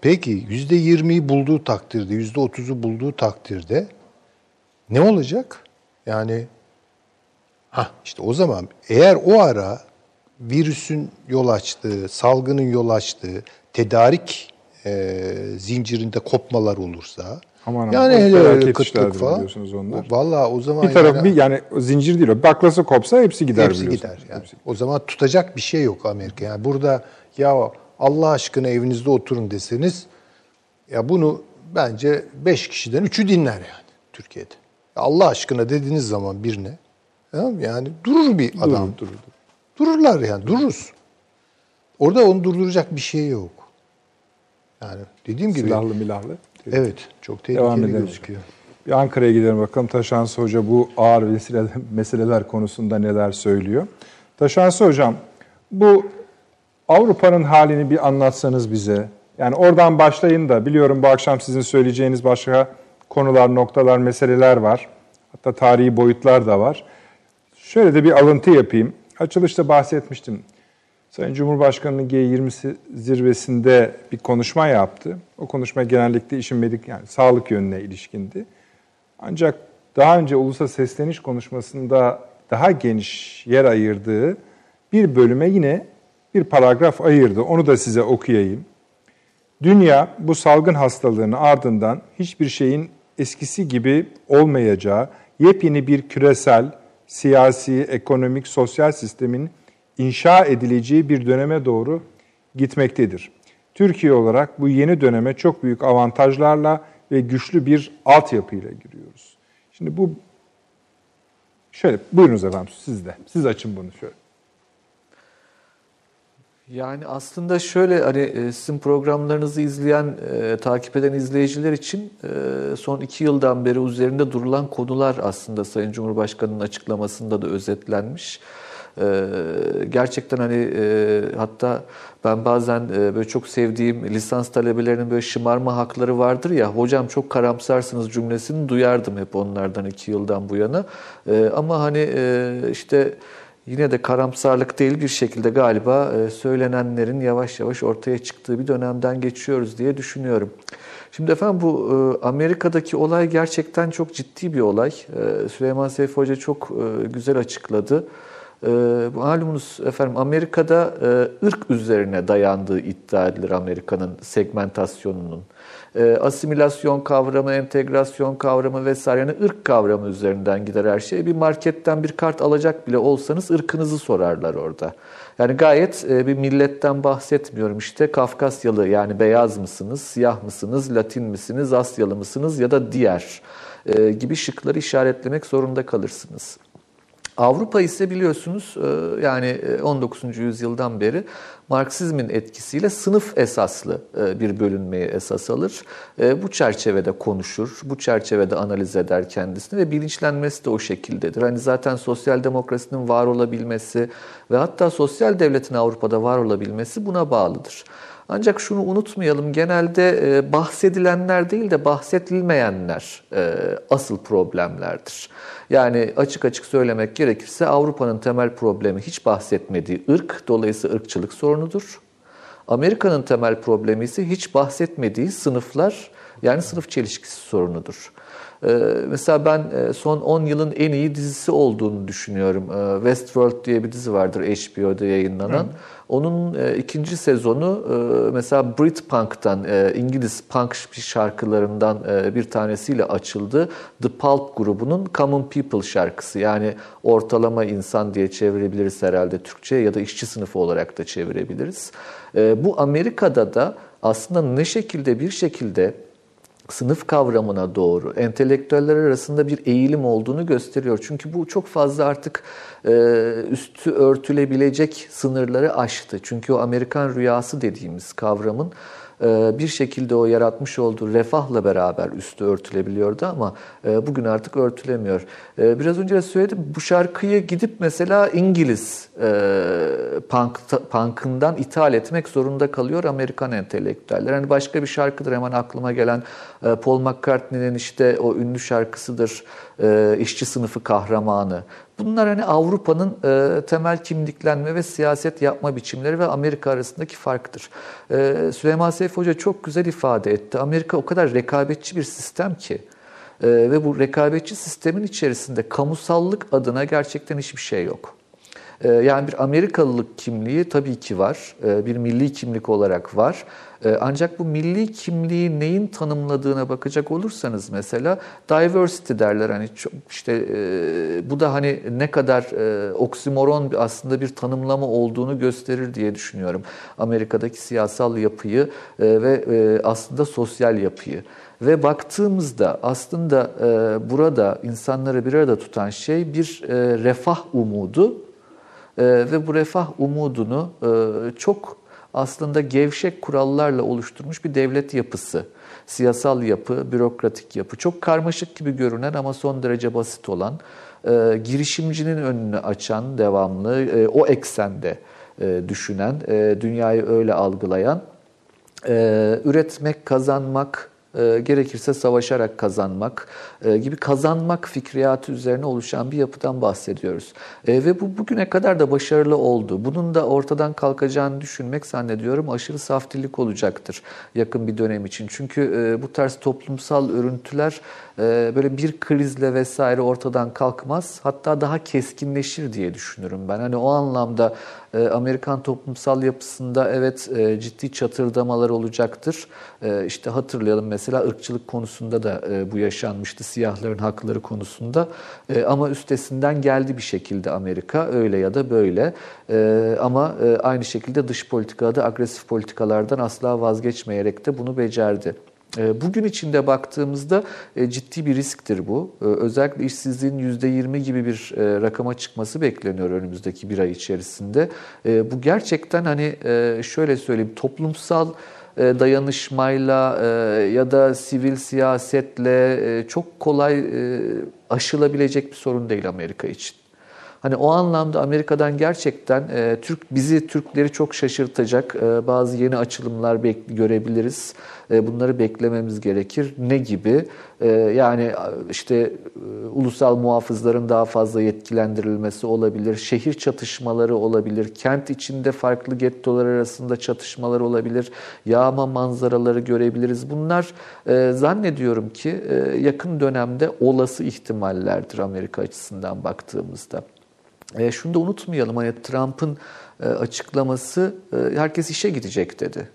Peki yüzde yirmiyi bulduğu takdirde, yüzde otuzu bulduğu takdirde ne olacak? Yani ha işte o zaman eğer o ara virüsün yol açtığı, salgının yol açtığı tedarik e, zincirinde kopmalar olursa Aman yani hele kıtlık falan. Biliyorsunuz onlar. Vallahi o zaman bir taraf yani, bir yani zincir değil o. Baklası kopsa hepsi gider hepsi gider yani. Hepsi. O zaman tutacak bir şey yok Amerika. Yani burada ya Allah aşkına evinizde oturun deseniz ya bunu bence beş kişiden üçü dinler yani Türkiye'de. Allah aşkına dediğiniz zaman birine yani durur bir adam. Durur, durur. Dururlar yani dururuz. Orada onu durduracak bir şey yok. Yani dediğim gibi. Silahlı milahlı. Evet çok tehlikeli Devam edelim. gözüküyor. Bir Ankara'ya gidelim bakalım. Taşansı Hoca bu ağır meseleler konusunda neler söylüyor. Taşansı Hocam bu Avrupa'nın halini bir anlatsanız bize. Yani oradan başlayın da biliyorum bu akşam sizin söyleyeceğiniz başka konular, noktalar, meseleler var. Hatta tarihi boyutlar da var. Şöyle de bir alıntı yapayım. Açılışta bahsetmiştim. Sayın Cumhurbaşkanı'nın G20 zirvesinde bir konuşma yaptı. O konuşma genellikle işin medik yani sağlık yönüne ilişkindi. Ancak daha önce ulusa sesleniş konuşmasında daha geniş yer ayırdığı bir bölüme yine bir paragraf ayırdı. Onu da size okuyayım. Dünya bu salgın hastalığının ardından hiçbir şeyin eskisi gibi olmayacağı yepyeni bir küresel, siyasi, ekonomik, sosyal sistemin inşa edileceği bir döneme doğru gitmektedir. Türkiye olarak bu yeni döneme çok büyük avantajlarla ve güçlü bir altyapıyla giriyoruz. Şimdi bu şöyle buyurunuz efendim siz de. Siz açın bunu şöyle. Yani aslında şöyle hani e, sizin programlarınızı izleyen, e, takip eden izleyiciler için e, son iki yıldan beri üzerinde durulan konular aslında Sayın Cumhurbaşkanı'nın açıklamasında da özetlenmiş. E, gerçekten hani e, hatta ben bazen e, böyle çok sevdiğim lisans talebelerinin böyle şımarma hakları vardır ya hocam çok karamsarsınız cümlesini duyardım hep onlardan iki yıldan bu yana. E, ama hani e, işte yine de karamsarlık değil bir şekilde galiba e, söylenenlerin yavaş yavaş ortaya çıktığı bir dönemden geçiyoruz diye düşünüyorum. Şimdi efendim bu e, Amerika'daki olay gerçekten çok ciddi bir olay. E, Süleyman Seyfi Hoca çok güzel açıkladı. Malumunuz efendim Amerika'da ırk üzerine dayandığı iddia edilir Amerika'nın segmentasyonunun. E, asimilasyon kavramı, entegrasyon kavramı vesaire yani ırk kavramı üzerinden gider her şey. Bir marketten bir kart alacak bile olsanız ırkınızı sorarlar orada. Yani gayet e, bir milletten bahsetmiyorum işte Kafkasyalı yani beyaz mısınız, siyah mısınız, Latin misiniz, Asyalı mısınız ya da diğer e, gibi şıkları işaretlemek zorunda kalırsınız. Avrupa ise biliyorsunuz e, yani 19. E, yüzyıldan beri Marksizmin etkisiyle sınıf esaslı e, bir bölünmeyi esas alır. Bu çerçevede konuşur, bu çerçevede analiz eder kendisini ve bilinçlenmesi de o şekildedir. Hani zaten sosyal demokrasinin var olabilmesi ve hatta sosyal devletin Avrupa'da var olabilmesi buna bağlıdır. Ancak şunu unutmayalım, genelde bahsedilenler değil de bahsedilmeyenler asıl problemlerdir. Yani açık açık söylemek gerekirse Avrupa'nın temel problemi hiç bahsetmediği ırk, dolayısıyla ırkçılık sorunudur. Amerika'nın temel problemi ise hiç bahsetmediği sınıflar, yani sınıf çelişkisi sorunudur. Ee, mesela ben e, son 10 yılın en iyi dizisi olduğunu düşünüyorum. Ee, Westworld diye bir dizi vardır HBO'da yayınlanan. Hı. Onun e, ikinci sezonu e, mesela Britpunk'tan, İngiliz punk şarkılarından bir tanesiyle açıldı. The Pulp grubunun Common People şarkısı. Yani ortalama insan diye çevirebiliriz herhalde Türkçe ya da işçi sınıfı olarak da çevirebiliriz. Bu Amerika'da da aslında ne şekilde bir şekilde sınıf kavramına doğru entelektüeller arasında bir eğilim olduğunu gösteriyor. Çünkü bu çok fazla artık e, üstü örtülebilecek sınırları aştı. Çünkü o Amerikan rüyası dediğimiz kavramın bir şekilde o yaratmış olduğu refahla beraber üstü örtülebiliyordu ama e, bugün artık örtülemiyor. E, biraz önce söyledim bu şarkıyı gidip mesela İngiliz punk, punk'ından ithal etmek zorunda kalıyor Amerikan entelektüeller. Yani başka bir şarkıdır hemen aklıma gelen Paul McCartney'nin işte o ünlü şarkısıdır işçi sınıfı kahramanı. Bunlar hani Avrupa'nın e, temel kimliklenme ve siyaset yapma biçimleri ve Amerika arasındaki farktır. E, Süleyman Seyfi Hoca çok güzel ifade etti. Amerika o kadar rekabetçi bir sistem ki e, ve bu rekabetçi sistemin içerisinde kamusallık adına gerçekten hiçbir şey yok. E, yani bir Amerikalılık kimliği tabii ki var, e, bir milli kimlik olarak var. Ee, ancak bu milli kimliği neyin tanımladığına bakacak olursanız mesela diversity derler hani çok işte e, bu da hani ne kadar e, oksimoron aslında bir tanımlama olduğunu gösterir diye düşünüyorum. Amerika'daki siyasal yapıyı e, ve aslında sosyal yapıyı. Ve baktığımızda aslında burada insanları bir arada tutan şey bir refah umudu ve bu refah umudunu çok aslında gevşek kurallarla oluşturmuş bir devlet yapısı. Siyasal yapı, bürokratik yapı. Çok karmaşık gibi görünen ama son derece basit olan, e, girişimcinin önünü açan, devamlı, e, o eksende e, düşünen, e, dünyayı öyle algılayan, e, üretmek, kazanmak, e, gerekirse savaşarak kazanmak e, gibi kazanmak fikriyatı üzerine oluşan bir yapıdan bahsediyoruz. E, ve bu bugüne kadar da başarılı oldu. Bunun da ortadan kalkacağını düşünmek zannediyorum aşırı saftilik olacaktır yakın bir dönem için. Çünkü bu tarz toplumsal örüntüler böyle bir krizle vesaire ortadan kalkmaz. Hatta daha keskinleşir diye düşünürüm ben. Hani o anlamda Amerikan toplumsal yapısında evet ciddi çatırdamalar olacaktır. İşte hatırlayalım mesela ırkçılık konusunda da bu yaşanmıştı siyahların hakları konusunda. E, ama üstesinden geldi bir şekilde Amerika öyle ya da böyle. E, ama e, aynı şekilde dış politikada agresif politikalardan asla vazgeçmeyerek de bunu becerdi. E, bugün içinde baktığımızda e, ciddi bir risktir bu. E, özellikle işsizliğin %20 gibi bir rakama çıkması bekleniyor önümüzdeki bir ay içerisinde. Bu gerçekten hani şöyle söyleyeyim toplumsal e, dayanışmayla e, ya da sivil siyasetle e, çok kolay aşılabilecek bir sorun değil Amerika için. Hani o anlamda Amerika'dan gerçekten e, Türk bizi Türkleri çok şaşırtacak e, bazı yeni açılımlar görebiliriz. E, bunları beklememiz gerekir. Ne gibi? E, yani işte e, ulusal muhafızların daha fazla yetkilendirilmesi olabilir, şehir çatışmaları olabilir, kent içinde farklı gettolar arasında çatışmalar olabilir, yağma manzaraları görebiliriz. Bunlar e, zannediyorum ki e, yakın dönemde olası ihtimallerdir Amerika açısından baktığımızda. E, şunu da unutmayalım hani Trump'ın e, açıklaması e, herkes işe gidecek dedi.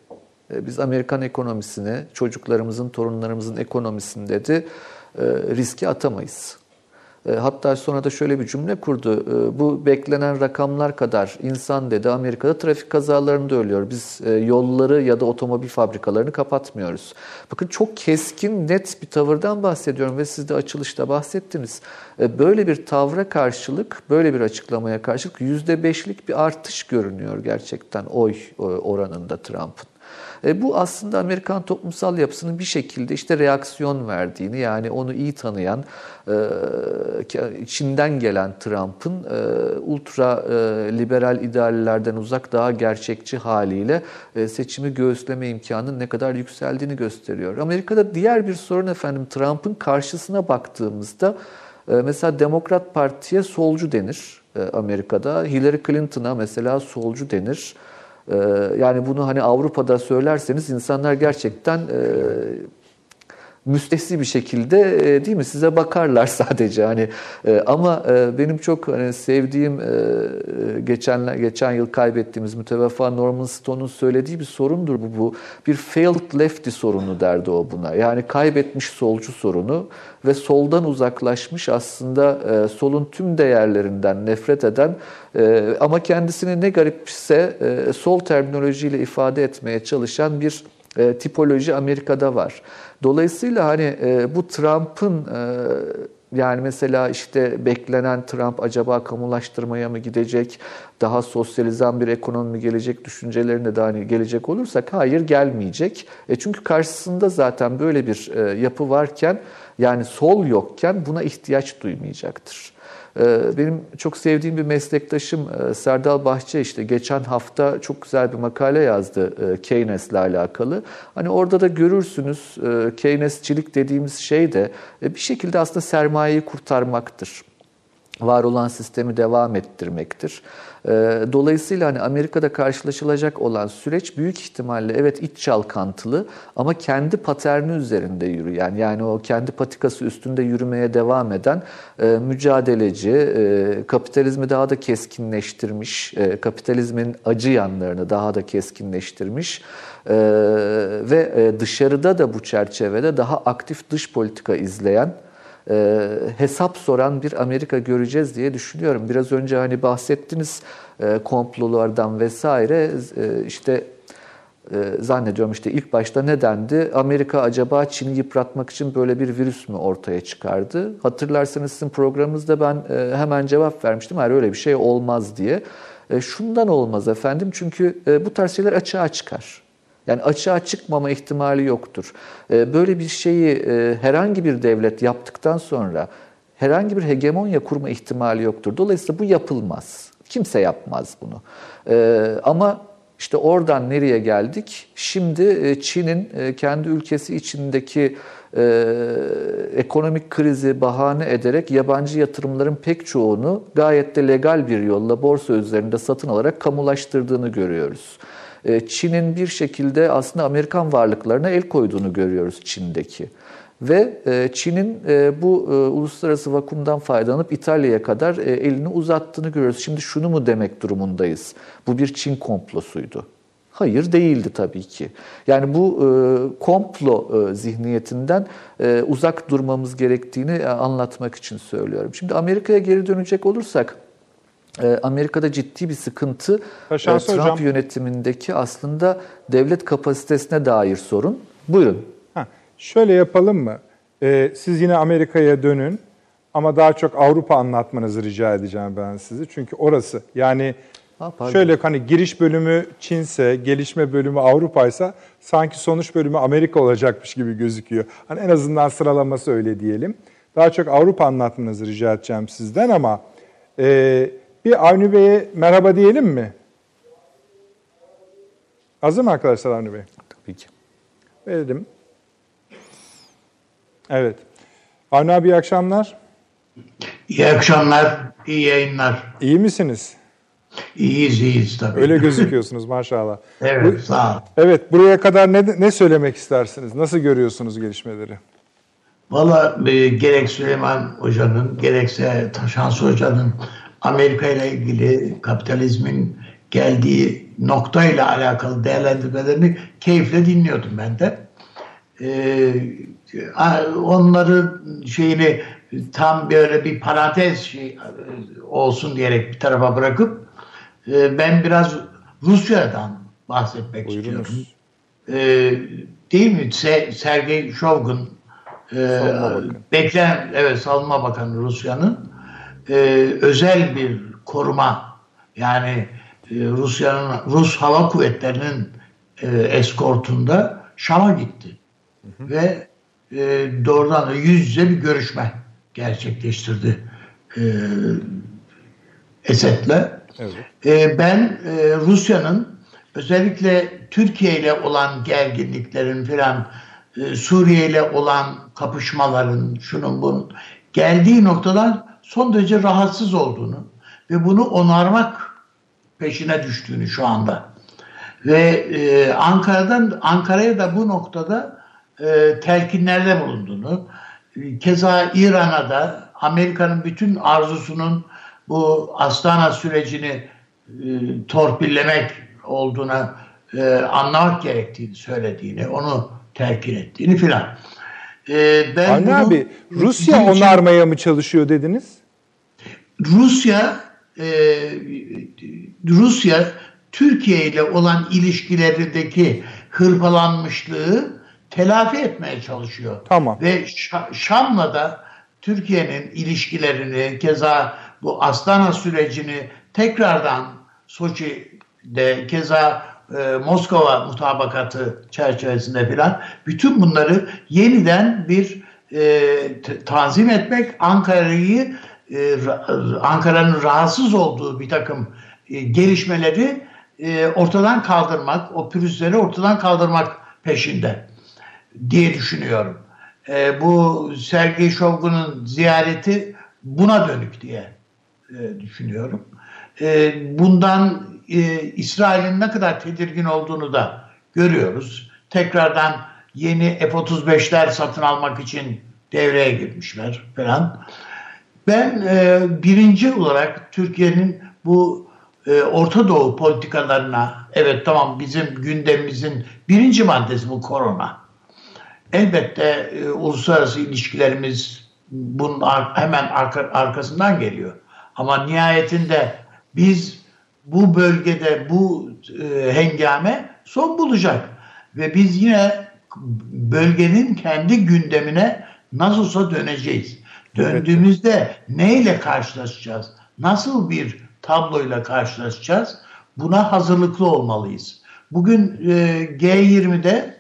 E, biz Amerikan ekonomisine, çocuklarımızın, torunlarımızın ekonomisini dedi e, riske atamayız. E, hatta sonra da şöyle bir cümle kurdu. E, bu beklenen rakamlar kadar insan dedi Amerika'da trafik kazalarında ölüyor. Biz e, yolları ya da otomobil fabrikalarını kapatmıyoruz. Bakın çok keskin, net bir tavırdan bahsediyorum ve siz de açılışta bahsettiniz. Böyle bir tavra karşılık, böyle bir açıklamaya karşılık %5'lik bir artış görünüyor gerçekten oy oranında Trump'ın. E, bu aslında Amerikan toplumsal yapısının bir şekilde işte reaksiyon verdiğini yani onu iyi tanıyan e, içinden gelen Trump'ın e, ultra e, liberal ideallerden uzak daha gerçekçi haliyle e, seçimi göğüsleme imkanının ne kadar yükseldiğini gösteriyor. Amerika'da diğer bir sorun efendim Trump'ın karşısına baktığımızda e, mesela Demokrat Parti'ye solcu denir e, Amerika'da. Hillary Clinton'a mesela solcu denir. Ee, yani bunu hani Avrupa'da söylerseniz insanlar gerçekten e, müstesni bir şekilde e, değil mi? Size bakarlar [LAUGHS] sadece. Hani e, ama benim çok hani sevdiğim geçen geçen yıl kaybettiğimiz müteveffa Norman Stone'un söylediği bir sorundur bu bu. Bir failed lefty sorunu derdi o buna. Yani kaybetmiş solcu sorunu ve soldan uzaklaşmış aslında solun tüm değerlerinden nefret eden ama kendisini ne garipse e, sol terminolojiyle ifade etmeye çalışan bir e, tipoloji Amerika'da var. Dolayısıyla hani e, bu Trump'ın e, yani mesela işte beklenen Trump acaba kamulaştırmaya mı gidecek, daha sosyalizan bir ekonomi gelecek düşüncelerine de hani gelecek olursak hayır gelmeyecek. E çünkü karşısında zaten böyle bir e, yapı varken yani sol yokken buna ihtiyaç duymayacaktır. Ee, benim çok sevdiğim bir meslektaşım e, Serdal Bahçe işte geçen hafta çok güzel bir makale yazdı e, Keynes'le alakalı. Hani orada da görürsünüz e, Keynesçilik dediğimiz şey de bir şekilde aslında sermayeyi kurtarmaktır var olan sistemi devam ettirmektir. Ee, dolayısıyla hani Amerika'da karşılaşılacak olan süreç büyük ihtimalle evet iç çalkantılı ama kendi paterni üzerinde yürüyen yani o kendi patikası üstünde yürümeye devam eden e, mücadeleci, e, kapitalizmi daha da keskinleştirmiş, e, kapitalizmin acı yanlarını daha da keskinleştirmiş ve dışarıda da bu çerçevede daha aktif dış politika izleyen e, hesap soran bir Amerika göreceğiz diye düşünüyorum. Biraz önce hani bahsettiniz e, komplolardan vesaire e, işte e, zannediyorum işte ilk başta ne dendi? Amerika acaba Çin'i yıpratmak için böyle bir virüs mü ortaya çıkardı? Hatırlarsanız sizin programınızda ben e, hemen cevap vermiştim. Hayır öyle bir şey olmaz diye. E, şundan olmaz efendim çünkü e, bu tarz şeyler açığa çıkar. Yani açığa çıkmama ihtimali yoktur. Ee, böyle bir şeyi e, herhangi bir devlet yaptıktan sonra herhangi bir hegemonya kurma ihtimali yoktur. Dolayısıyla bu yapılmaz. Kimse yapmaz bunu. Ee, ama işte oradan nereye geldik? Şimdi e, Çin'in e, kendi ülkesi içindeki ekonomik krizi bahane ederek yabancı yatırımların pek çoğunu gayet de legal bir yolla borsa üzerinde satın alarak kamulaştırdığını görüyoruz. E, Çin'in bir şekilde aslında Amerikan varlıklarına el koyduğunu görüyoruz Çin'deki. Ve e, Çin'in e, bu uluslararası vakumdan faydalanıp İtalya'ya kadar elini uzattığını görüyoruz. Şimdi şunu mu demek durumundayız? Bu bir Çin komplosuydu. Hayır değildi tabii ki. Yani bu komplo zihniyetinden uzak durmamız gerektiğini anlatmak için söylüyorum. Şimdi Amerika'ya geri dönecek olursak Amerika'da ciddi bir sıkıntı Taşansı e, Trump hocam. yönetimindeki aslında devlet kapasitesine dair sorun. Buyurun. Ha, şöyle yapalım mı? Ee, siz yine Amerika'ya dönün ama daha çok Avrupa anlatmanızı rica edeceğim ben sizi. Çünkü orası yani ha, şöyle hani giriş bölümü Çinse, gelişme bölümü Avrupa'ysa sanki sonuç bölümü Amerika olacakmış gibi gözüküyor. Hani en azından sıralaması öyle diyelim. Daha çok Avrupa anlatmanızı rica edeceğim sizden ama... E, bir Avni Bey'e merhaba diyelim mi? Hazır mı arkadaşlar Avni Bey? Tabii ki. Verelim. Evet. Avni abi iyi akşamlar. İyi akşamlar, iyi yayınlar. İyi misiniz? İyiyiz, iyiyiz tabii. Öyle [LAUGHS] gözüküyorsunuz maşallah. evet, Bu, sağ ol. Evet, buraya kadar ne, ne söylemek istersiniz? Nasıl görüyorsunuz gelişmeleri? Valla e, gerek Süleyman Hoca'nın, gerekse Taşansı Hoca'nın Amerika ile ilgili kapitalizmin geldiği noktayla alakalı değerlendirmelerini keyifle dinliyordum ben de. Ee, onları şeyini tam böyle bir parantez şey olsun diyerek bir tarafa bırakıp e, ben biraz Rusya'dan bahsetmek Buyurunuz. istiyorum. Ee, değil mi? Se Sergey Shogun e, beklen evet savunma bakanı Rusya'nın e, özel bir koruma yani e, Rusya'nın Rus Hava Kuvvetleri'nin e, eskortunda Şam'a gitti. Hı hı. Ve e, doğrudan da yüz yüze bir görüşme gerçekleştirdi e, Esed'le. Evet. E, ben e, Rusya'nın özellikle Türkiye ile olan gerginliklerin filan e, Suriye ile olan kapışmaların şunun bunun geldiği noktalar son derece rahatsız olduğunu ve bunu onarmak peşine düştüğünü şu anda. Ve e, Ankara'dan Ankara'ya da bu noktada e, telkinlerde bulunduğunu, keza İran'a da Amerika'nın bütün arzusunun bu Astana sürecini e, torpillemek olduğuna e, anlamak gerektiğini söylediğini, onu telkin ettiğini filan. E, ben Anne bunu, abi Rusya onarmaya mı çalışıyor dediniz? Rusya e, Rusya Türkiye ile olan ilişkilerindeki hırpalanmışlığı telafi etmeye çalışıyor. Tamam. Ve Şam'la da Türkiye'nin ilişkilerini keza bu Astana sürecini tekrardan Soçi'de keza e, Moskova mutabakatı çerçevesinde filan bütün bunları yeniden bir e, tanzim etmek Ankara'yı e, Ankara'nın rahatsız olduğu bir takım e, gelişmeleri e, ortadan kaldırmak, o pürüzleri ortadan kaldırmak peşinde diye düşünüyorum. Bu Sergey Şovgun'un ziyareti buna dönük diye düşünüyorum. Bundan İsrail'in ne kadar tedirgin olduğunu da görüyoruz. Tekrardan yeni F-35'ler satın almak için devreye girmişler falan. Ben e, birinci olarak Türkiye'nin bu e, Orta Doğu politikalarına, evet tamam bizim gündemimizin birinci maddesi bu korona. Elbette e, uluslararası ilişkilerimiz bunun ar- hemen arka- arkasından geliyor. Ama nihayetinde biz bu bölgede bu e, hengame son bulacak. Ve biz yine bölgenin kendi gündemine nasılsa döneceğiz. Döndüğümüzde evet. neyle karşılaşacağız? Nasıl bir tabloyla karşılaşacağız? Buna hazırlıklı olmalıyız. Bugün e, G20'de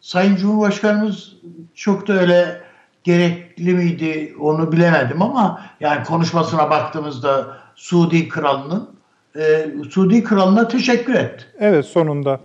Sayın Cumhurbaşkanımız çok da öyle gerekli miydi onu bilemedim ama yani konuşmasına baktığımızda Suudi Kralı'nın e, Suudi Kralı'na teşekkür etti. Evet sonunda.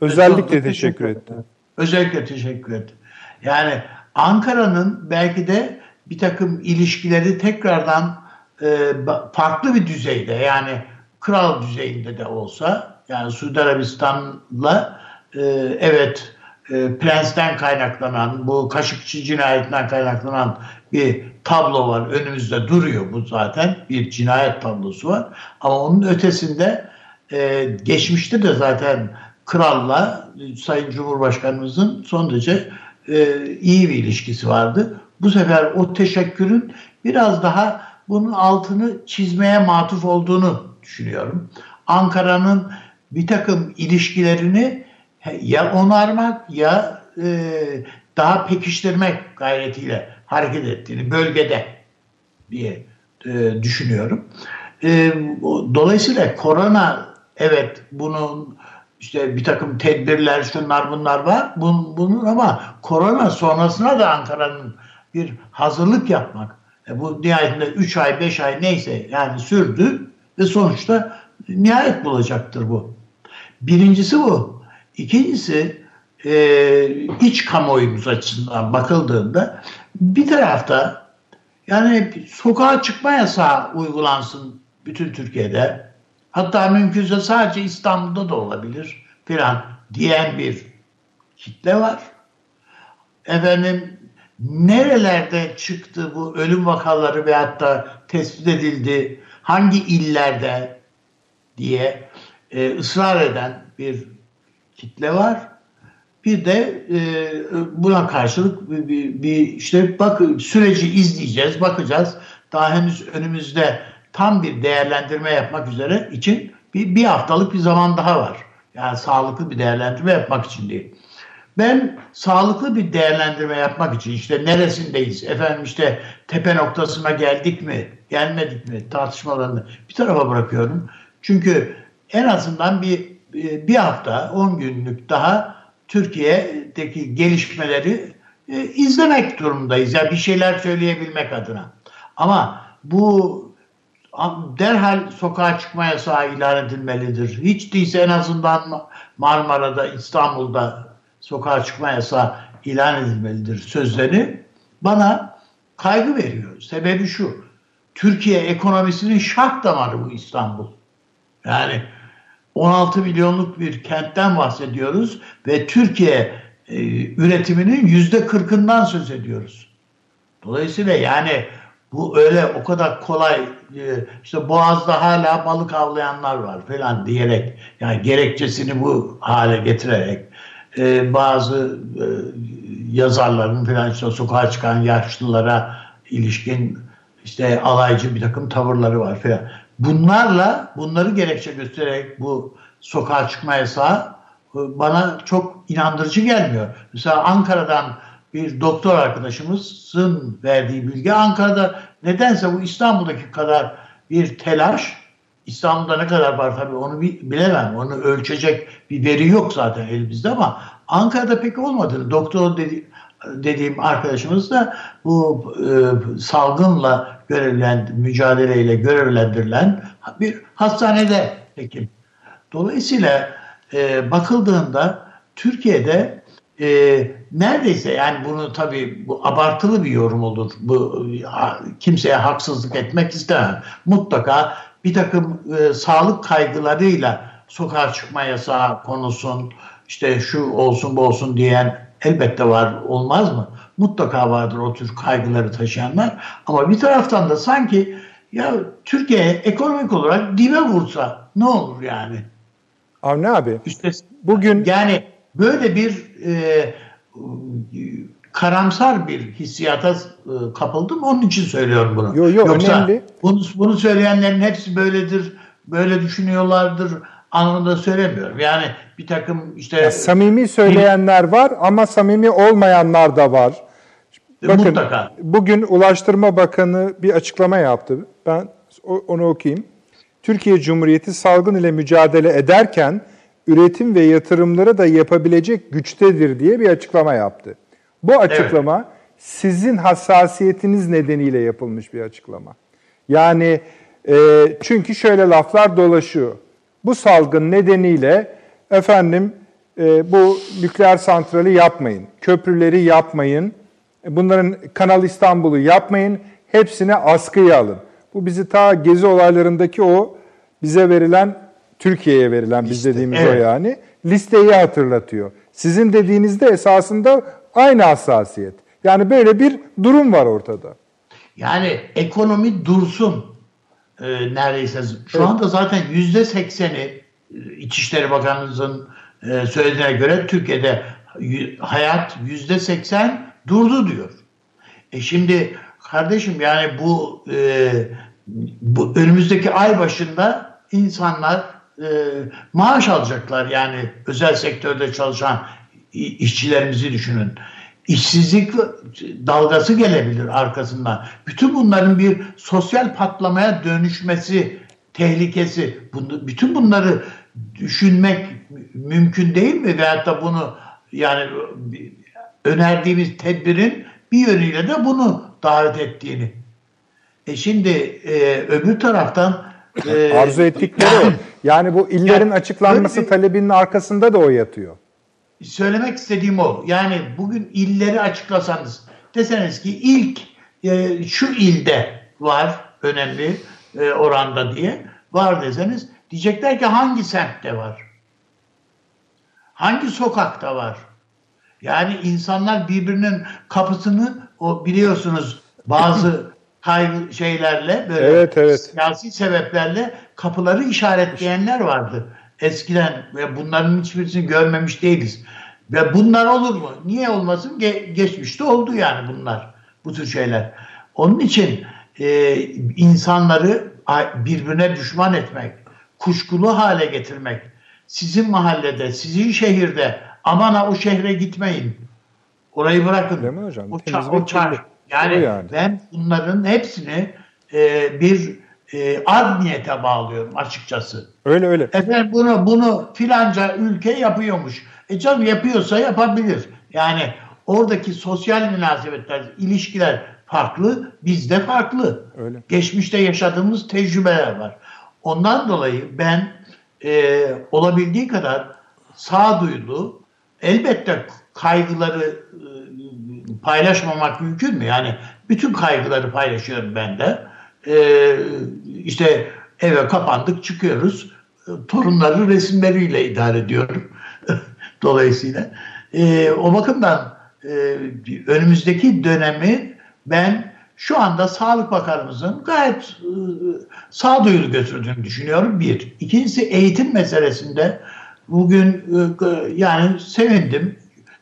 Özellikle teşekkür etti. Özellikle teşekkür etti. Yani Ankara'nın belki de bir takım ilişkileri tekrardan e, farklı bir düzeyde yani kral düzeyinde de olsa yani Suudi Arabistan'la e, evet e, Prens'ten kaynaklanan bu Kaşıkçı cinayetinden kaynaklanan bir tablo var. Önümüzde duruyor bu zaten. Bir cinayet tablosu var. Ama onun ötesinde e, geçmişte de zaten kralla Sayın Cumhurbaşkanımızın son derece e, iyi bir ilişkisi vardı. Bu sefer o teşekkürün biraz daha bunun altını çizmeye matuf olduğunu düşünüyorum. Ankara'nın bir takım ilişkilerini ya onarmak ya e, daha pekiştirmek gayretiyle hareket ettiğini bölgede diye e, düşünüyorum. E, dolayısıyla korona evet bunun işte bir takım tedbirler şunlar bunlar var bunun, bunun ama korona sonrasına da Ankara'nın bir hazırlık yapmak. E, bu nihayetinde 3 ay 5 ay neyse yani sürdü ve sonuçta nihayet bulacaktır bu. Birincisi bu. İkincisi e, iç kamuoyumuz açısından bakıldığında bir tarafta yani sokağa çıkma yasağı uygulansın bütün Türkiye'de. Hatta mümkünse sadece İstanbul'da da olabilir filan diyen bir kitle var. Efendim nerelerde çıktı bu ölüm vakaları ve hatta tespit edildi, hangi illerde diye e, ısrar eden bir kitle var. Bir de e, buna karşılık bir, bir, bir işte bak süreci izleyeceğiz, bakacağız. Daha henüz önümüzde tam bir değerlendirme yapmak üzere için bir, bir haftalık bir zaman daha var. Yani sağlıklı bir değerlendirme yapmak için değil. Ben sağlıklı bir değerlendirme yapmak için işte neresindeyiz, efendim işte tepe noktasına geldik mi, gelmedik mi tartışmalarını bir tarafa bırakıyorum. Çünkü en azından bir bir hafta, 10 günlük daha Türkiye'deki gelişmeleri e, izlemek durumundayız. Yani bir şeyler söyleyebilmek adına. Ama bu derhal sokağa çıkma yasağı ilan edilmelidir. Hiç değilse en azından Marmara'da, İstanbul'da sokağa çıkma yasağı ilan edilmelidir sözleri bana kaygı veriyor. Sebebi şu. Türkiye ekonomisinin şart damarı bu İstanbul. Yani 16 milyonluk bir kentten bahsediyoruz ve Türkiye e, üretiminin yüzde 40'ından söz ediyoruz. Dolayısıyla yani bu öyle o kadar kolay e, işte Boğaz'da hala balık avlayanlar var falan diyerek yani gerekçesini bu hale getirerek e, bazı e, yazarların falan işte sokağa çıkan yaşlılara ilişkin işte alaycı bir takım tavırları var falan. Bunlarla bunları gerekçe göstererek bu sokağa çıkma yasağı bana çok inandırıcı gelmiyor. Mesela Ankara'dan bir doktor arkadaşımızın verdiği bilgi Ankara'da nedense bu İstanbul'daki kadar bir telaş İstanbul'da ne kadar var tabii onu bilemem. Onu ölçecek bir veri yok zaten elimizde ama Ankara'da pek olmadığını doktor dedi, dediğim arkadaşımız da bu e, salgınla görevlen, mücadeleyle görevlendirilen bir hastanede hekim. Dolayısıyla e, bakıldığında Türkiye'de e, neredeyse yani bunu tabii bu abartılı bir yorum olur. Bu kimseye haksızlık etmek istemem. Mutlaka bir takım e, sağlık kaygılarıyla sokağa çıkma yasağı konusun, işte şu olsun bu olsun diyen elbette var olmaz mı? Mutlaka vardır o tür kaygıları taşıyanlar. Ama bir taraftan da sanki ya Türkiye ekonomik olarak dibe vursa ne olur yani? Avni abi. İşte bugün yani böyle bir e, karamsar bir hissiyata e, kapıldım. Onun için söylüyorum bunu. Yo, yo, Yoksa önemli. Bunu, bunu söyleyenlerin hepsi böyledir, böyle düşünüyorlardır anlamında söylemiyorum. Yani bir takım işte... Ya, samimi söyleyenler var ama samimi olmayanlar da var. E, Bakın, Mutlaka. Bugün Ulaştırma Bakanı bir açıklama yaptı. Ben onu okuyayım. Türkiye Cumhuriyeti salgın ile mücadele ederken üretim ve yatırımları da yapabilecek güçtedir diye bir açıklama yaptı. Bu açıklama evet. sizin hassasiyetiniz nedeniyle yapılmış bir açıklama. Yani e, çünkü şöyle laflar dolaşıyor. Bu salgın nedeniyle efendim e, bu nükleer santrali yapmayın, köprüleri yapmayın, bunların Kanal İstanbul'u yapmayın, hepsine askıya alın. Bu bizi ta gezi olaylarındaki o bize verilen, Türkiye'ye verilen biz dediğimiz evet. o yani, listeyi hatırlatıyor. Sizin dediğinizde esasında aynı hassasiyet. Yani böyle bir durum var ortada. Yani ekonomi dursun e, neredeyse. Şu evet. anda zaten yüzde sekseni e, İçişleri Bakanımızın e, söylediğine göre Türkiye'de hayat yüzde seksen durdu diyor. E şimdi kardeşim yani bu, e, bu önümüzdeki ay başında insanlar e, maaş alacaklar yani özel sektörde çalışan işçilerimizi düşünün. İşsizlik dalgası gelebilir arkasından. Bütün bunların bir sosyal patlamaya dönüşmesi tehlikesi. Bunu, bütün bunları düşünmek mümkün değil mi? Veyahut da bunu yani önerdiğimiz tedbirin bir yönüyle de bunu davet ettiğini. E şimdi e, öbür taraftan e, arzu ettikleri yani, o. Yani bu illerin yani, açıklanması talebinin arkasında da o yatıyor söylemek istediğim o. Yani bugün illeri açıklasanız deseniz ki ilk e, şu ilde var önemli e, oranda diye var deseniz diyecekler ki hangi semtte var? Hangi sokakta var? Yani insanlar birbirinin kapısını o biliyorsunuz bazı [LAUGHS] kaygı şeylerle böyle evet, evet. siyasi sebeplerle kapıları işaretleyenler vardı eskiden ve bunların hiçbirisini görmemiş değiliz. Ve bunlar olur mu? Niye olmasın? Ge- geçmişte oldu yani bunlar. Bu tür şeyler. Onun için e, insanları birbirine düşman etmek, kuşkulu hale getirmek, sizin mahallede, sizin şehirde aman ha o şehre gitmeyin. Orayı bırakın. Değil mi hocam? O, çar, o çar. Yani, yani ben bunların hepsini e, bir e, art niyete bağlıyorum açıkçası. Öyle öyle. Efendim bunu bunu filanca ülke yapıyormuş. E canım yapıyorsa yapabilir. Yani oradaki sosyal münasebetler, ilişkiler farklı, bizde farklı. Öyle. Geçmişte yaşadığımız tecrübeler var. Ondan dolayı ben e, olabildiği kadar sağduyulu, elbette kaygıları e, paylaşmamak mümkün mü? Yani bütün kaygıları paylaşıyorum ben de. E, işte eve kapandık çıkıyoruz. Torunları resimleriyle idare ediyorum. [LAUGHS] Dolayısıyla e, o bakımdan e, önümüzdeki dönemi ben şu anda Sağlık Bakanımızın gayet e, sağduyulu götürdüğünü düşünüyorum. Bir. İkincisi eğitim meselesinde bugün e, yani sevindim.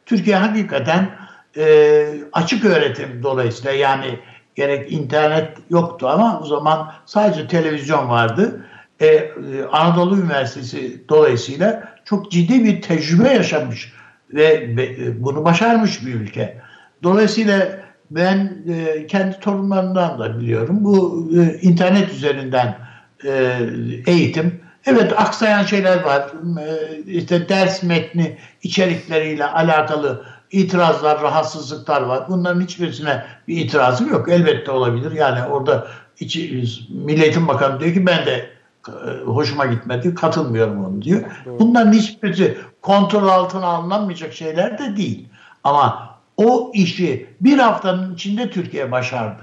Türkiye hakikaten e, açık öğretim dolayısıyla yani gerek internet yoktu ama o zaman sadece televizyon vardı. E, e, Anadolu Üniversitesi dolayısıyla çok ciddi bir tecrübe yaşamış ve e, bunu başarmış bir ülke. Dolayısıyla ben e, kendi torunlarımdan da biliyorum. Bu e, internet üzerinden e, eğitim. Evet aksayan şeyler var. E, işte ders metni içerikleriyle alakalı itirazlar, rahatsızlıklar var. Bunların hiçbirisine bir itirazım yok. Elbette olabilir. Yani orada içi, Milletin Bakanı diyor ki ben de e, hoşuma gitmedi, katılmıyorum onu diyor. Bunların hiçbirisi kontrol altına alınmayacak şeyler de değil. Ama o işi bir haftanın içinde Türkiye başardı.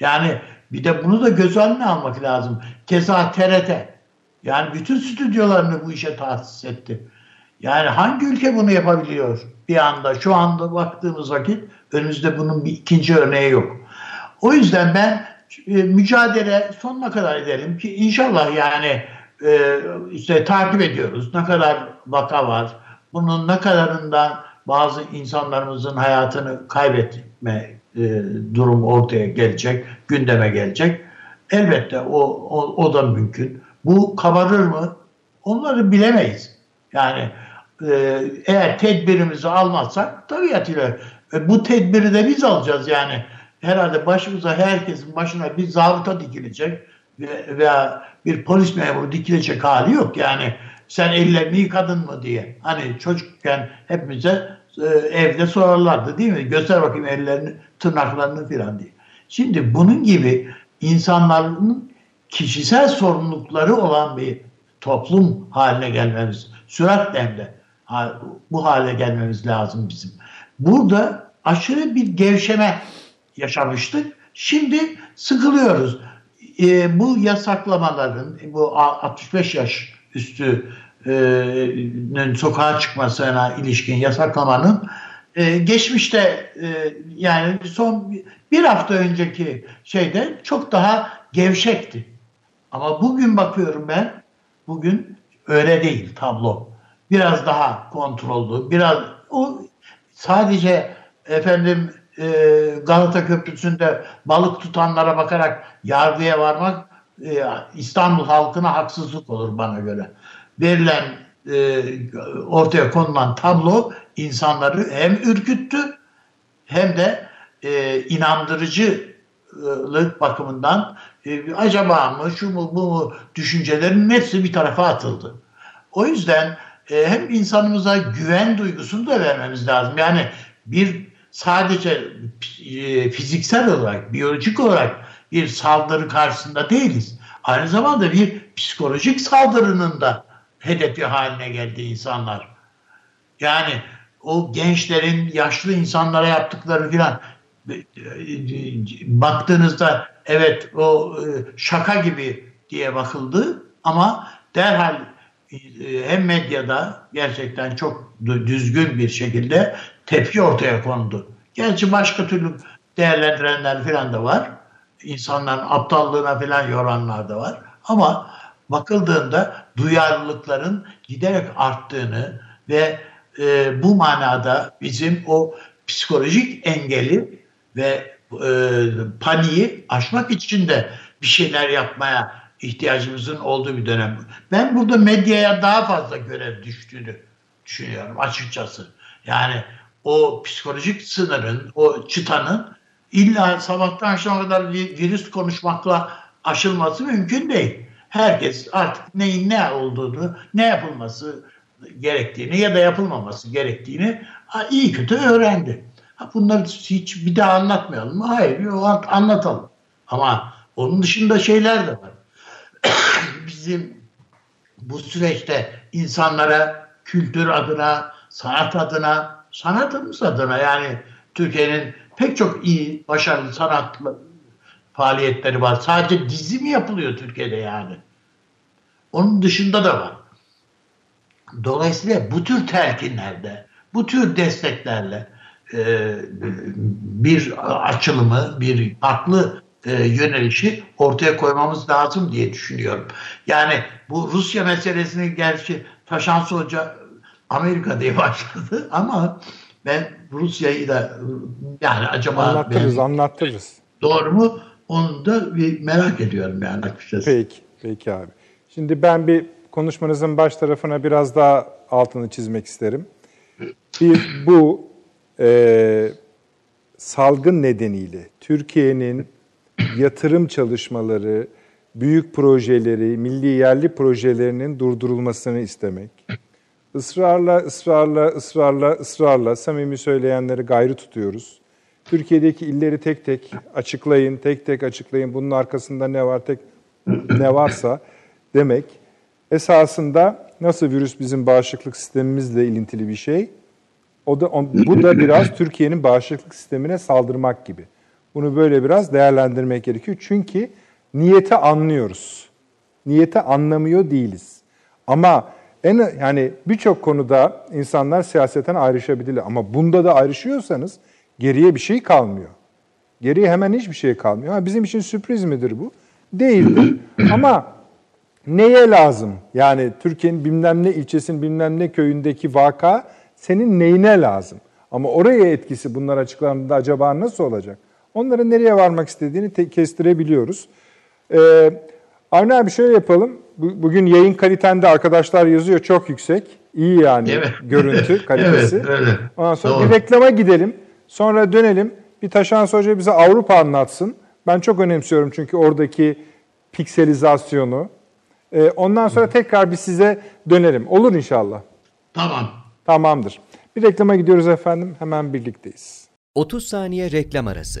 Yani bir de bunu da göz önüne almak lazım. Keza TRT. Yani bütün stüdyolarını bu işe tahsis etti. Yani hangi ülke bunu yapabiliyor bir anda? Şu anda baktığımız vakit önümüzde bunun bir ikinci örneği yok. O yüzden ben e, mücadele sonuna kadar edelim ki inşallah yani e, işte takip ediyoruz. Ne kadar vaka var. Bunun ne kadarından bazı insanlarımızın hayatını kaybetme e, durum ortaya gelecek, gündeme gelecek. Elbette o, o, o da mümkün. Bu kabarır mı? Onları bilemeyiz. Yani eğer tedbirimizi almazsak tabiatıyla e, bu tedbiri de biz alacağız yani. Herhalde başımıza herkesin başına bir zabıta dikilecek veya bir polis memuru dikilecek hali yok. Yani sen ellerini yıkadın mı diye. Hani çocukken hepimize e, evde sorarlardı değil mi? Göster bakayım ellerini, tırnaklarını filan diye. Şimdi bunun gibi insanların kişisel sorumlulukları olan bir toplum haline gelmemiz, süratle hem bu hale gelmemiz lazım bizim. Burada aşırı bir gevşeme yaşamıştık. Şimdi sıkılıyoruz. E, bu yasaklamaların, bu 65 yaş üstünün sokağa çıkmasına ilişkin yasaklamanın e, geçmişte e, yani son bir hafta önceki şeyde çok daha gevşekti. Ama bugün bakıyorum ben, bugün öyle değil tablo. Biraz daha kontrollü, biraz o sadece efendim e, Galata Köprüsü'nde balık tutanlara bakarak yargıya varmak e, İstanbul halkına haksızlık olur bana göre. Verilen e, ortaya konulan tablo insanları hem ürküttü hem de e, inandırıcılık bakımından e, acaba mı şu mu bu mu düşüncelerin hepsi bir tarafa atıldı. O yüzden e, hem insanımıza güven duygusunu da vermemiz lazım. Yani bir sadece e, fiziksel olarak, biyolojik olarak bir saldırı karşısında değiliz. Aynı zamanda bir psikolojik saldırının da hedefi haline geldi insanlar. Yani o gençlerin yaşlı insanlara yaptıkları filan e, baktığınızda evet o şaka gibi diye bakıldı ama derhal hem medyada gerçekten çok düzgün bir şekilde tepki ortaya kondu. Gerçi başka türlü değerlendirenler falan da var. İnsanların aptallığına falan yoranlar da var. Ama bakıldığında duyarlılıkların giderek arttığını ve e, bu manada bizim o psikolojik engeli ve e, paniği aşmak için de bir şeyler yapmaya ihtiyacımızın olduğu bir dönem. Ben burada medyaya daha fazla görev düştüğünü düşünüyorum açıkçası. Yani o psikolojik sınırın, o çıtanın illa sabahtan akşama kadar virüs konuşmakla aşılması mümkün değil. Herkes artık neyin ne olduğunu, ne yapılması gerektiğini ya da yapılmaması gerektiğini iyi kötü öğrendi. Bunları hiç bir daha anlatmayalım mı? Hayır, anlatalım. Ama onun dışında şeyler de var. Bizim bu süreçte insanlara kültür adına, sanat adına, sanatımız adına yani Türkiye'nin pek çok iyi, başarılı sanatlı faaliyetleri var. Sadece dizi mi yapılıyor Türkiye'de yani? Onun dışında da var. Dolayısıyla bu tür telkinlerde, bu tür desteklerle e, bir açılımı, bir farklı e, yönelişi ortaya koymamız lazım diye düşünüyorum. Yani bu Rusya meselesini gerçi Taşansı Hoca Amerika diye [LAUGHS] başladı ama ben Rusya'yı da yani acaba anlattırırız, ben, anlattırırız. Doğru mu? Onu da bir merak ediyorum yani açıkçası. Peki, peki abi. Şimdi ben bir konuşmanızın baş tarafına biraz daha altını çizmek isterim. Bir bu e, salgın nedeniyle Türkiye'nin yatırım çalışmaları, büyük projeleri, milli yerli projelerinin durdurulmasını istemek. Israrla, ısrarla, ısrarla, ısrarla samimi söyleyenleri gayrı tutuyoruz. Türkiye'deki illeri tek tek açıklayın, tek tek açıklayın. Bunun arkasında ne var, tek ne varsa demek. Esasında nasıl virüs bizim bağışıklık sistemimizle ilintili bir şey, o da bu da biraz Türkiye'nin bağışıklık sistemine saldırmak gibi. Bunu böyle biraz değerlendirmek gerekiyor. Çünkü niyeti anlıyoruz. Niyeti anlamıyor değiliz. Ama en yani birçok konuda insanlar siyaseten ayrışabilirler ama bunda da ayrışıyorsanız geriye bir şey kalmıyor. Geriye hemen hiçbir şey kalmıyor. Ha, bizim için sürpriz midir bu? Değildir. [CLEARS THROAT] ama neye lazım? Yani Türkiye'nin bilmem ne ilçesinin bilmem ne köyündeki vaka senin neyine lazım? Ama oraya etkisi bunlar açıklandığında acaba nasıl olacak? Onların nereye varmak istediğini te- kestirebiliyoruz. Ee, Avni abi şöyle yapalım. Bugün yayın kalitende arkadaşlar yazıyor çok yüksek. İyi yani [LAUGHS] evet. görüntü kalitesi. evet, öyle. Ondan sonra Doğru. bir reklama gidelim. Sonra dönelim. Bir Taşan Hoca bize Avrupa anlatsın. Ben çok önemsiyorum çünkü oradaki pikselizasyonu. Ee, ondan sonra tekrar bir size dönelim. Olur inşallah. Tamam. Tamamdır. Bir reklama gidiyoruz efendim. Hemen birlikteyiz. 30 saniye reklam arası.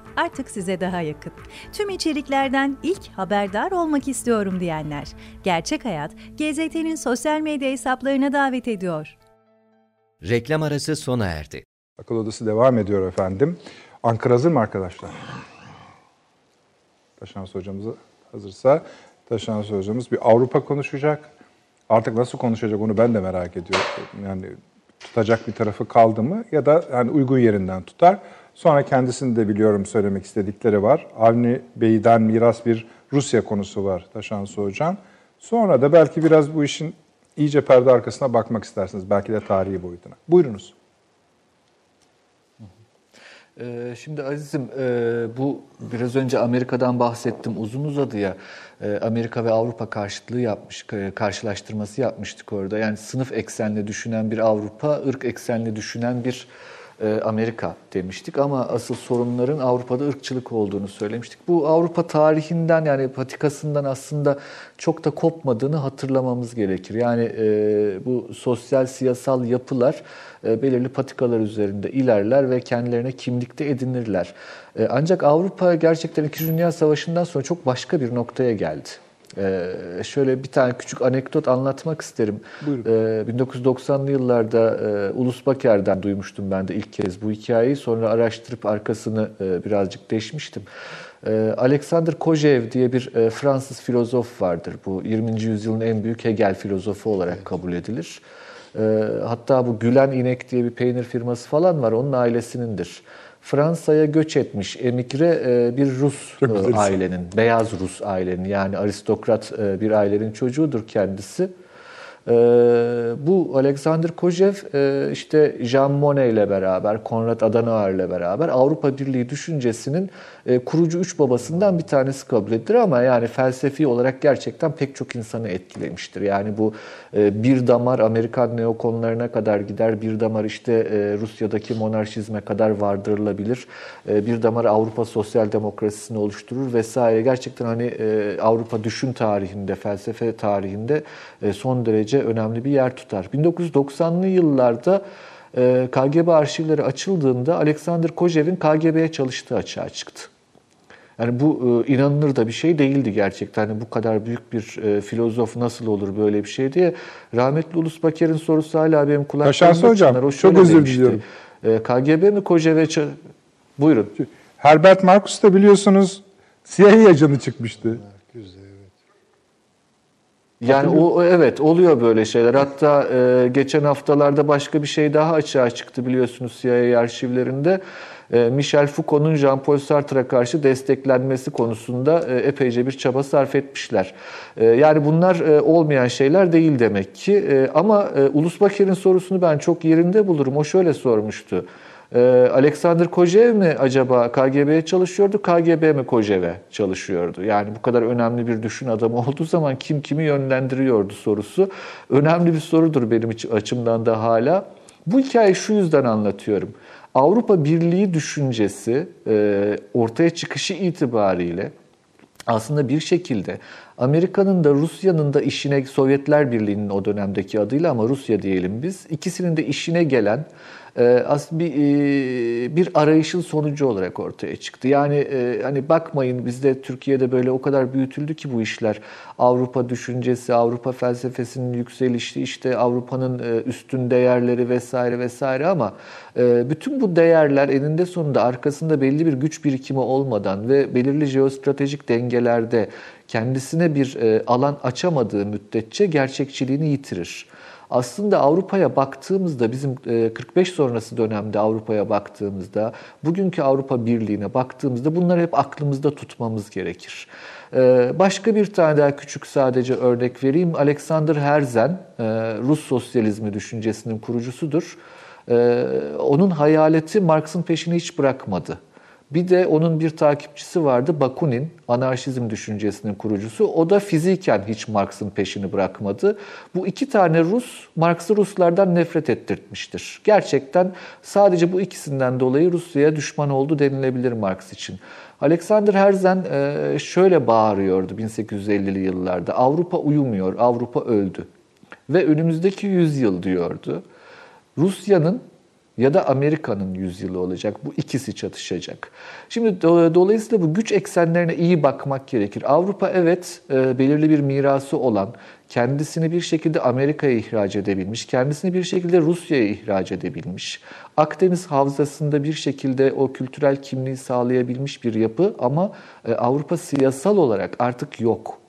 artık size daha yakın. Tüm içeriklerden ilk haberdar olmak istiyorum diyenler. Gerçek Hayat, GZT'nin sosyal medya hesaplarına davet ediyor. Reklam arası sona erdi. Akıl Odası devam ediyor efendim. Ankara hazır mı arkadaşlar? Taşans hocamız hazırsa Taşans hocamız bir Avrupa konuşacak. Artık nasıl konuşacak onu ben de merak ediyorum. Yani tutacak bir tarafı kaldı mı ya da yani uygun yerinden tutar. Sonra kendisini de biliyorum söylemek istedikleri var. Avni Bey'den miras bir Rusya konusu var Taşansı Hocam. Sonra da belki biraz bu işin iyice perde arkasına bakmak istersiniz. Belki de tarihi boyutuna. Buyurunuz. Ee, şimdi Aziz'im e, bu biraz önce Amerika'dan bahsettim uzun uzadı ya e, Amerika ve Avrupa karşıtlığı yapmış e, karşılaştırması yapmıştık orada yani sınıf eksenli düşünen bir Avrupa ırk eksenli düşünen bir Amerika demiştik ama asıl sorunların Avrupa'da ırkçılık olduğunu söylemiştik. Bu Avrupa tarihinden yani patikasından aslında çok da kopmadığını hatırlamamız gerekir. Yani e, bu sosyal siyasal yapılar e, belirli patikalar üzerinde ilerler ve kendilerine kimlikte edinirler. E, ancak Avrupa gerçekten İkinci Dünya Savaşı'ndan sonra çok başka bir noktaya geldi. Ee, şöyle bir tane küçük anekdot anlatmak isterim. Buyurun. Ee, 1990'lı yıllarda e, Ulus Baker'den duymuştum ben de ilk kez bu hikayeyi. Sonra araştırıp arkasını e, birazcık deşmiştim. E, Alexander Kojev diye bir e, Fransız filozof vardır. Bu 20. yüzyılın en büyük Hegel filozofu olarak evet. kabul edilir. E, hatta bu Gülen İnek diye bir peynir firması falan var. Onun ailesinindir. Fransa'ya göç etmiş emigre e, bir Rus e, ailenin, beyaz Rus ailenin yani aristokrat e, bir ailenin çocuğudur kendisi. Bu Alexander Kojev işte Jean Monnet ile beraber, Konrad Adenauer ile beraber Avrupa Birliği düşüncesinin e, kurucu üç babasından bir tanesi kabul edilir ama yani felsefi olarak gerçekten pek çok insanı etkilemiştir. Yani bu e, bir damar Amerikan neokonlarına kadar gider, bir damar işte e, Rusya'daki monarşizme kadar vardırılabilir, bir damar Avrupa sosyal demokrasisini oluşturur vesaire. Gerçekten hani Avrupa düşün tarihinde, felsefe tarihinde son derece önemli bir yer tutar. 1990'lı yıllarda KGB arşivleri açıldığında Alexander Kojev'in KGB'ye çalıştığı açığa çıktı. Yani bu e, inanılır da bir şey değildi gerçekten. Yani bu kadar büyük bir e, filozof nasıl olur böyle bir şey diye. Rahmetli Ulus Baker'in sorusu hala benim kulaklarımda hocam, O çok özür demişti. diliyorum. E, KGB mi Kojev'e... Buyurun. Herbert Marcus da biliyorsunuz CIA ajanı çıkmıştı. Yani o evet oluyor böyle şeyler. Hatta e, geçen haftalarda başka bir şey daha açığa çıktı biliyorsunuz CIA arşivlerinde. E, Michel Foucault'un Jean-Paul Sartre'a karşı desteklenmesi konusunda e, epeyce bir çaba sarf etmişler. E, yani bunlar e, olmayan şeyler değil demek ki. E, ama e, Ulus Baker'in sorusunu ben çok yerinde bulurum. O şöyle sormuştu. Ee, Alexander Kojev mi acaba KGB'ye çalışıyordu, KGB mi Kojev'e çalışıyordu? Yani bu kadar önemli bir düşün adamı [LAUGHS] olduğu zaman kim kimi yönlendiriyordu sorusu. Önemli bir sorudur benim açımdan da hala. Bu hikayeyi şu yüzden anlatıyorum. Avrupa Birliği düşüncesi e, ortaya çıkışı itibariyle aslında bir şekilde Amerika'nın da Rusya'nın da işine Sovyetler Birliği'nin o dönemdeki adıyla ama Rusya diyelim biz ikisinin de işine gelen e, aslında bir, e, bir arayışın sonucu olarak ortaya çıktı. Yani e, hani bakmayın bizde Türkiye'de böyle o kadar büyütüldü ki bu işler. Avrupa düşüncesi, Avrupa felsefesinin yükselişi, işte Avrupa'nın üstün değerleri vesaire vesaire ama bütün bu değerler eninde sonunda arkasında belli bir güç birikimi olmadan ve belirli jeostratejik dengelerde kendisine bir alan açamadığı müddetçe gerçekçiliğini yitirir. Aslında Avrupa'ya baktığımızda bizim 45 e, sonrası dönemde Avrupa'ya baktığımızda, bugünkü Avrupa Birliği'ne baktığımızda bunları hep aklımızda tutmamız gerekir. E, başka bir tane daha küçük sadece örnek vereyim. Alexander Herzen, e, Rus sosyalizmi düşüncesinin kurucusudur. Onun hayaleti Marx'ın peşini hiç bırakmadı. Bir de onun bir takipçisi vardı Bakunin, anarşizm düşüncesinin kurucusu. O da fiziken hiç Marx'ın peşini bırakmadı. Bu iki tane Rus, Marx'ı Ruslardan nefret ettirtmiştir. Gerçekten sadece bu ikisinden dolayı Rusya'ya düşman oldu denilebilir Marx için. Alexander Herzen e, şöyle bağırıyordu 1850'li yıllarda. Avrupa uyumuyor, Avrupa öldü. Ve önümüzdeki yüzyıl diyordu. Rusya'nın ya da Amerika'nın yüzyılı olacak. Bu ikisi çatışacak. Şimdi dolayısıyla bu güç eksenlerine iyi bakmak gerekir. Avrupa evet e, belirli bir mirası olan, kendisini bir şekilde Amerika'ya ihraç edebilmiş, kendisini bir şekilde Rusya'ya ihraç edebilmiş. Akdeniz havzasında bir şekilde o kültürel kimliği sağlayabilmiş bir yapı ama e, Avrupa siyasal olarak artık yok.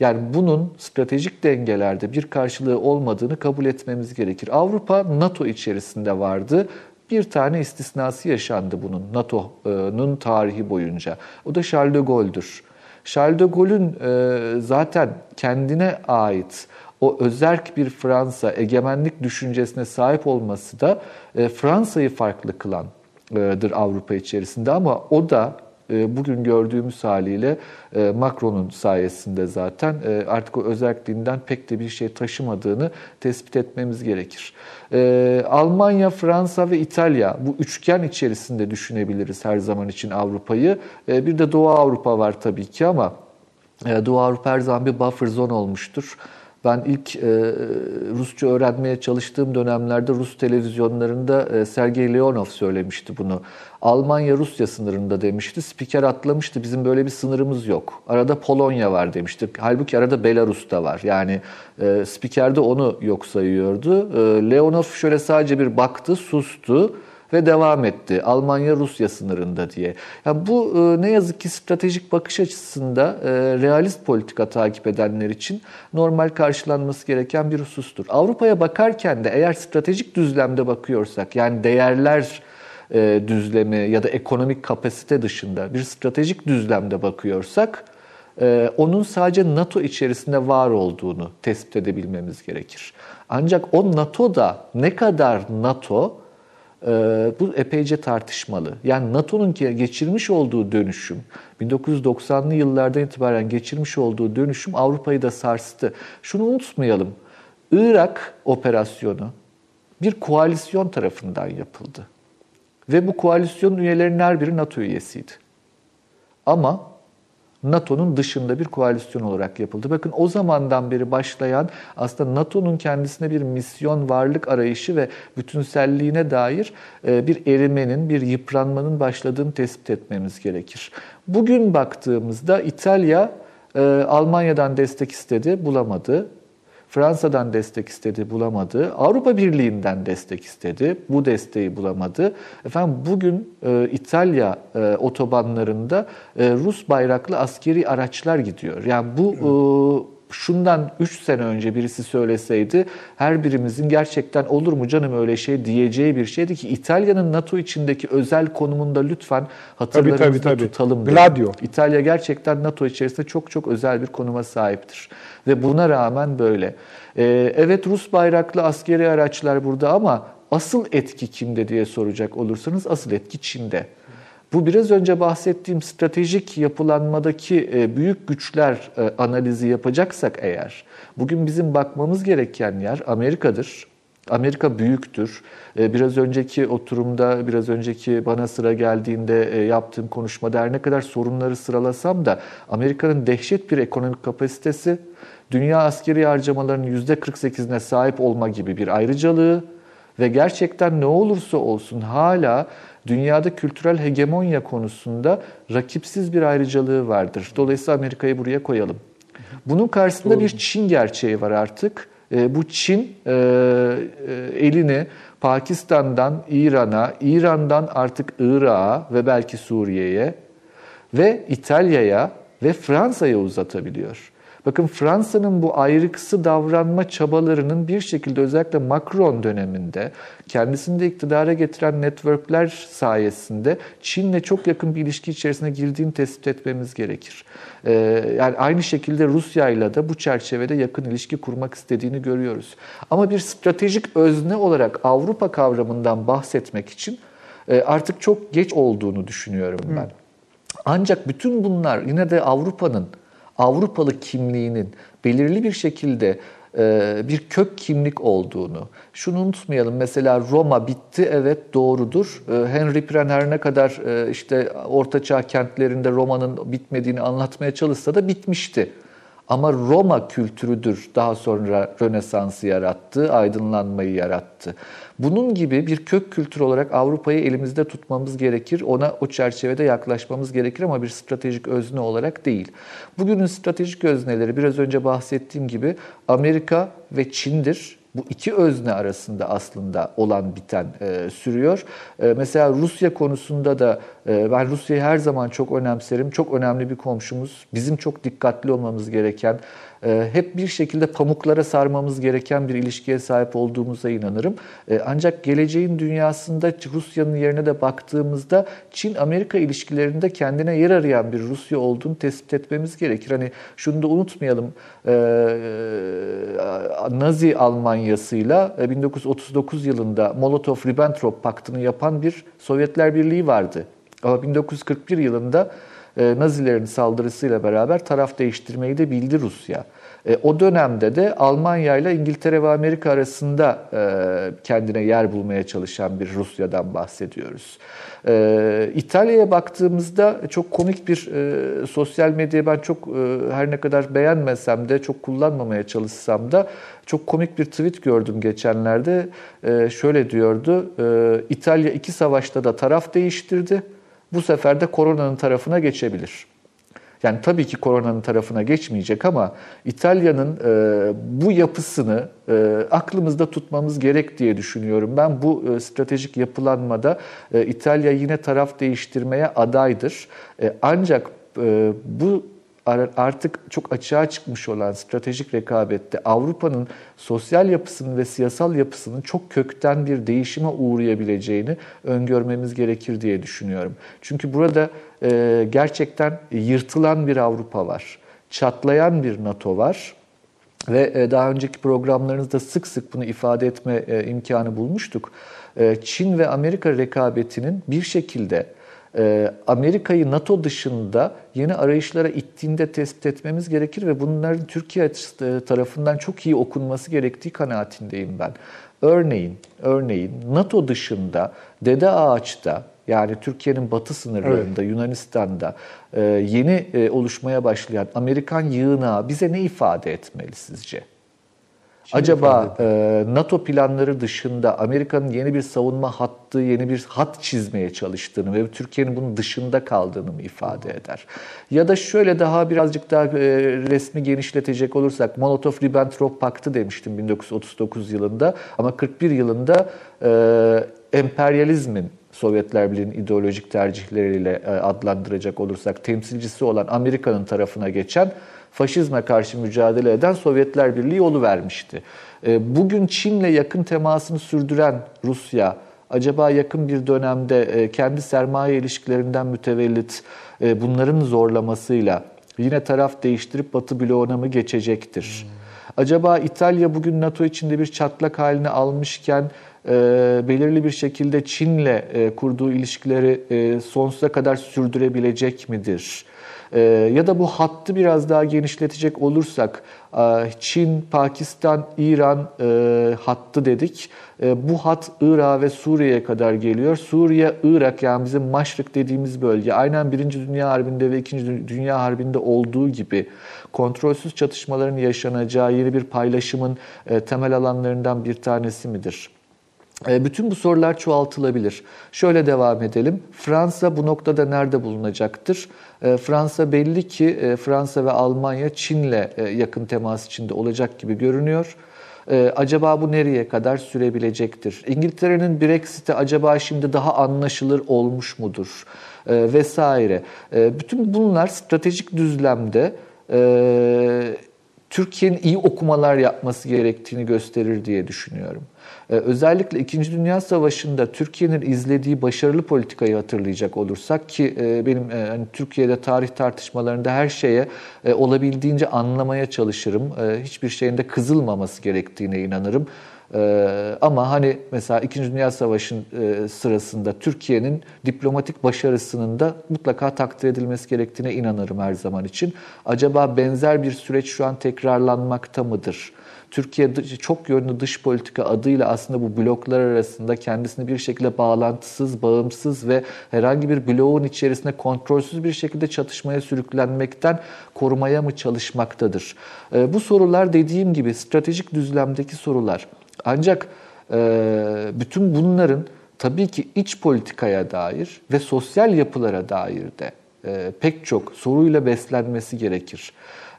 Yani bunun stratejik dengelerde bir karşılığı olmadığını kabul etmemiz gerekir. Avrupa NATO içerisinde vardı. Bir tane istisnası yaşandı bunun NATO'nun tarihi boyunca. O da Charles de Gaulle'dur. Charles de Gaulle'ün e, zaten kendine ait o özerk bir Fransa egemenlik düşüncesine sahip olması da e, Fransa'yı farklı kılandır Avrupa içerisinde ama o da bugün gördüğümüz haliyle e, Macron'un sayesinde zaten e, artık o özelliğinden pek de bir şey taşımadığını tespit etmemiz gerekir. Almanya, Fransa ve İtalya bu üçgen içerisinde düşünebiliriz her zaman için Avrupa'yı. Bir de Doğu Avrupa var tabii ki ama Doğu Avrupa her zaman bir buffer zone olmuştur. Ben ilk e, Rusça öğrenmeye çalıştığım dönemlerde Rus televizyonlarında e, Sergey Leonov söylemişti bunu. Almanya-Rusya sınırında demişti. Spiker atlamıştı. Bizim böyle bir sınırımız yok. Arada Polonya var demişti. Halbuki arada Belarus da var. Yani e, spiker de onu yok sayıyordu. E, Leonov şöyle sadece bir baktı, sustu ve devam etti. Almanya-Rusya sınırında diye. Yani bu e, ne yazık ki stratejik bakış açısında e, realist politika takip edenler için normal karşılanması gereken bir husustur. Avrupa'ya bakarken de eğer stratejik düzlemde bakıyorsak yani değerler e, düzlemi ya da ekonomik kapasite dışında bir stratejik düzlemde bakıyorsak onun sadece NATO içerisinde var olduğunu tespit edebilmemiz gerekir. Ancak o NATO da ne kadar NATO bu epeyce tartışmalı. Yani NATO'nun geçirmiş olduğu dönüşüm, 1990'lı yıllardan itibaren geçirmiş olduğu dönüşüm Avrupa'yı da sarstı. Şunu unutmayalım, Irak operasyonu bir koalisyon tarafından yapıldı. Ve bu koalisyon üyelerinin her biri NATO üyesiydi. Ama NATO'nun dışında bir koalisyon olarak yapıldı. Bakın o zamandan beri başlayan aslında NATO'nun kendisine bir misyon, varlık arayışı ve bütünselliğine dair e, bir erimenin, bir yıpranmanın başladığını tespit etmemiz gerekir. Bugün baktığımızda İtalya e, Almanya'dan destek istedi, bulamadı. Fransa'dan destek istedi, bulamadı. Avrupa Birliği'nden destek istedi, bu desteği bulamadı. Efendim bugün e, İtalya e, otobanlarında e, Rus bayraklı askeri araçlar gidiyor. Yani bu e, şundan 3 sene önce birisi söyleseydi her birimizin gerçekten olur mu canım öyle şey diyeceği bir şeydi ki İtalya'nın NATO içindeki özel konumunda lütfen hatırlarımızda tabii, tabii, tabii. tutalım. Gladio. İtalya gerçekten NATO içerisinde çok çok özel bir konuma sahiptir. Ve buna rağmen böyle. Ee, evet Rus bayraklı askeri araçlar burada ama asıl etki kimde diye soracak olursanız asıl etki Çin'de. Bu biraz önce bahsettiğim stratejik yapılanmadaki e, büyük güçler e, analizi yapacaksak eğer, bugün bizim bakmamız gereken yer Amerika'dır. Amerika büyüktür. E, biraz önceki oturumda, biraz önceki bana sıra geldiğinde yaptığım konuşmada her ne kadar sorunları sıralasam da Amerika'nın dehşet bir ekonomik kapasitesi, dünya askeri harcamalarının %48'ine sahip olma gibi bir ayrıcalığı ve gerçekten ne olursa olsun hala dünyada kültürel hegemonya konusunda rakipsiz bir ayrıcalığı vardır. Dolayısıyla Amerika'yı buraya koyalım. Bunun karşısında Doğru. bir Çin gerçeği var artık. E, bu Çin e, e, elini Pakistan'dan İran'a, İran'dan artık Irak'a ve belki Suriye'ye ve İtalya'ya ve Fransa'ya uzatabiliyor. Bakın Fransa'nın bu ayrıksı davranma çabalarının bir şekilde özellikle Macron döneminde kendisini de iktidara getiren networkler sayesinde Çin'le çok yakın bir ilişki içerisine girdiğini tespit etmemiz gerekir. Ee, yani aynı şekilde Rusya ile de bu çerçevede yakın ilişki kurmak istediğini görüyoruz. Ama bir stratejik özne olarak Avrupa kavramından bahsetmek için e, artık çok geç olduğunu düşünüyorum ben. Ancak bütün bunlar yine de Avrupa'nın Avrupalı kimliğinin belirli bir şekilde e, bir kök kimlik olduğunu. Şunu unutmayalım mesela Roma bitti evet doğrudur. E, Henry Pren ne kadar e, işte ortaçağ kentlerinde Roma'nın bitmediğini anlatmaya çalışsa da bitmişti. Ama Roma kültürüdür daha sonra Rönesans'ı yarattı, aydınlanmayı yarattı. Bunun gibi bir kök kültür olarak Avrupa'yı elimizde tutmamız gerekir. Ona o çerçevede yaklaşmamız gerekir ama bir stratejik özne olarak değil. Bugünün stratejik özneleri biraz önce bahsettiğim gibi Amerika ve Çin'dir bu iki özne arasında aslında olan biten e, sürüyor. E, mesela Rusya konusunda da e, ben Rusya'yı her zaman çok önemserim. Çok önemli bir komşumuz. Bizim çok dikkatli olmamız gereken hep bir şekilde pamuklara sarmamız gereken bir ilişkiye sahip olduğumuza inanırım. Ee, ancak geleceğin dünyasında Rusya'nın yerine de baktığımızda Çin-Amerika ilişkilerinde kendine yer arayan bir Rusya olduğunu tespit etmemiz gerekir. Hani şunu da unutmayalım. Ee, Nazi Almanyası'yla 1939 e, yılında Molotov-Ribbentrop paktını yapan bir Sovyetler Birliği vardı. Ama 1941 yılında e, Nazilerin saldırısıyla beraber taraf değiştirmeyi de bildi Rusya. E, o dönemde de Almanya ile İngiltere ve Amerika arasında e, kendine yer bulmaya çalışan bir Rusya'dan bahsediyoruz. İtalya'ya baktığımızda çok komik bir sosyal medyayı ben çok her ne kadar beğenmesem de çok kullanmamaya çalışsam da çok komik bir tweet gördüm geçenlerde. Şöyle diyordu, İtalya iki savaşta da taraf değiştirdi bu sefer de koronanın tarafına geçebilir. Yani tabii ki koronanın tarafına geçmeyecek ama İtalya'nın e, bu yapısını e, aklımızda tutmamız gerek diye düşünüyorum. Ben bu e, stratejik yapılanmada e, İtalya yine taraf değiştirmeye adaydır. E, ancak e, bu artık çok açığa çıkmış olan stratejik rekabette Avrupa'nın sosyal yapısının ve siyasal yapısının çok kökten bir değişime uğrayabileceğini öngörmemiz gerekir diye düşünüyorum. Çünkü burada e, gerçekten yırtılan bir Avrupa var, çatlayan bir NATO var ve e, daha önceki programlarınızda sık sık bunu ifade etme e, imkanı bulmuştuk. Çin ve Amerika rekabetinin bir şekilde Amerika'yı NATO dışında yeni arayışlara ittiğinde tespit etmemiz gerekir ve bunların Türkiye e, tarafından çok iyi okunması gerektiği kanaatindeyim ben. Örneğin, örneğin NATO dışında Dede Ağaç'ta yani Türkiye'nin batı sınırlarında, evet. Yunanistan'da e, yeni e, oluşmaya başlayan Amerikan yığınağı bize ne ifade etmeli sizce? Şimdi Acaba e, NATO planları dışında Amerika'nın yeni bir savunma hattı, yeni bir hat çizmeye çalıştığını ve Türkiye'nin bunun dışında kaldığını mı ifade eder? Ya da şöyle daha birazcık daha e, resmi genişletecek olursak Molotov-Ribbentrop Paktı demiştim 1939 yılında ama 41 yılında e, emperyalizmin Sovyetler Birliği'nin ideolojik tercihleriyle e, adlandıracak olursak temsilcisi olan Amerika'nın tarafına geçen faşizme karşı mücadele eden Sovyetler Birliği yolu vermişti. E, bugün Çin'le yakın temasını sürdüren Rusya, acaba yakın bir dönemde e, kendi sermaye ilişkilerinden mütevellit e, bunların zorlamasıyla yine taraf değiştirip Batı bloğuna mı geçecektir? Acaba İtalya bugün NATO içinde bir çatlak haline almışken e, belirli bir şekilde Çin'le e, kurduğu ilişkileri e, sonsuza kadar sürdürebilecek midir? E, ya da bu hattı biraz daha genişletecek olursak e, Çin, Pakistan, İran e, hattı dedik. E, bu hat Irak ve Suriye'ye kadar geliyor. Suriye, Irak yani bizim Maşrık dediğimiz bölge aynen Birinci Dünya Harbi'nde ve İkinci Dünya Harbi'nde olduğu gibi kontrolsüz çatışmaların yaşanacağı yeni bir paylaşımın temel alanlarından bir tanesi midir? E, bütün bu sorular çoğaltılabilir. Şöyle devam edelim. Fransa bu noktada nerede bulunacaktır? E, Fransa belli ki Fransa ve Almanya Çin'le yakın temas içinde olacak gibi görünüyor. Acaba bu nereye kadar sürebilecektir? İngiltere'nin Brexit'i acaba şimdi daha anlaşılır olmuş mudur? Vesaire. Bütün bunlar stratejik düzlemde e, Türkiye'nin iyi okumalar yapması gerektiğini gösterir diye düşünüyorum. Ee, özellikle İkinci Dünya Savaşı'nda Türkiye'nin izlediği başarılı politikayı hatırlayacak olursak ki e, benim e, hani Türkiye'de tarih tartışmalarında her şeye e, olabildiğince anlamaya çalışırım. Hiçbir şeyin de kızılmaması gerektiğine inanırım. Ee, ama hani mesela İkinci Dünya Savaşı e, sırasında Türkiye'nin diplomatik başarısının da mutlaka takdir edilmesi gerektiğine inanırım her zaman için. Acaba benzer bir süreç şu an tekrarlanmakta mıdır? Türkiye çok yönlü dış politika adıyla aslında bu bloklar arasında kendisini bir şekilde bağlantısız, bağımsız ve herhangi bir bloğun içerisinde kontrolsüz bir şekilde çatışmaya sürüklenmekten korumaya mı çalışmaktadır? Ee, bu sorular dediğim gibi stratejik düzlemdeki sorular. Ancak e, bütün bunların tabii ki iç politikaya dair ve sosyal yapılara dair de e, pek çok soruyla beslenmesi gerekir.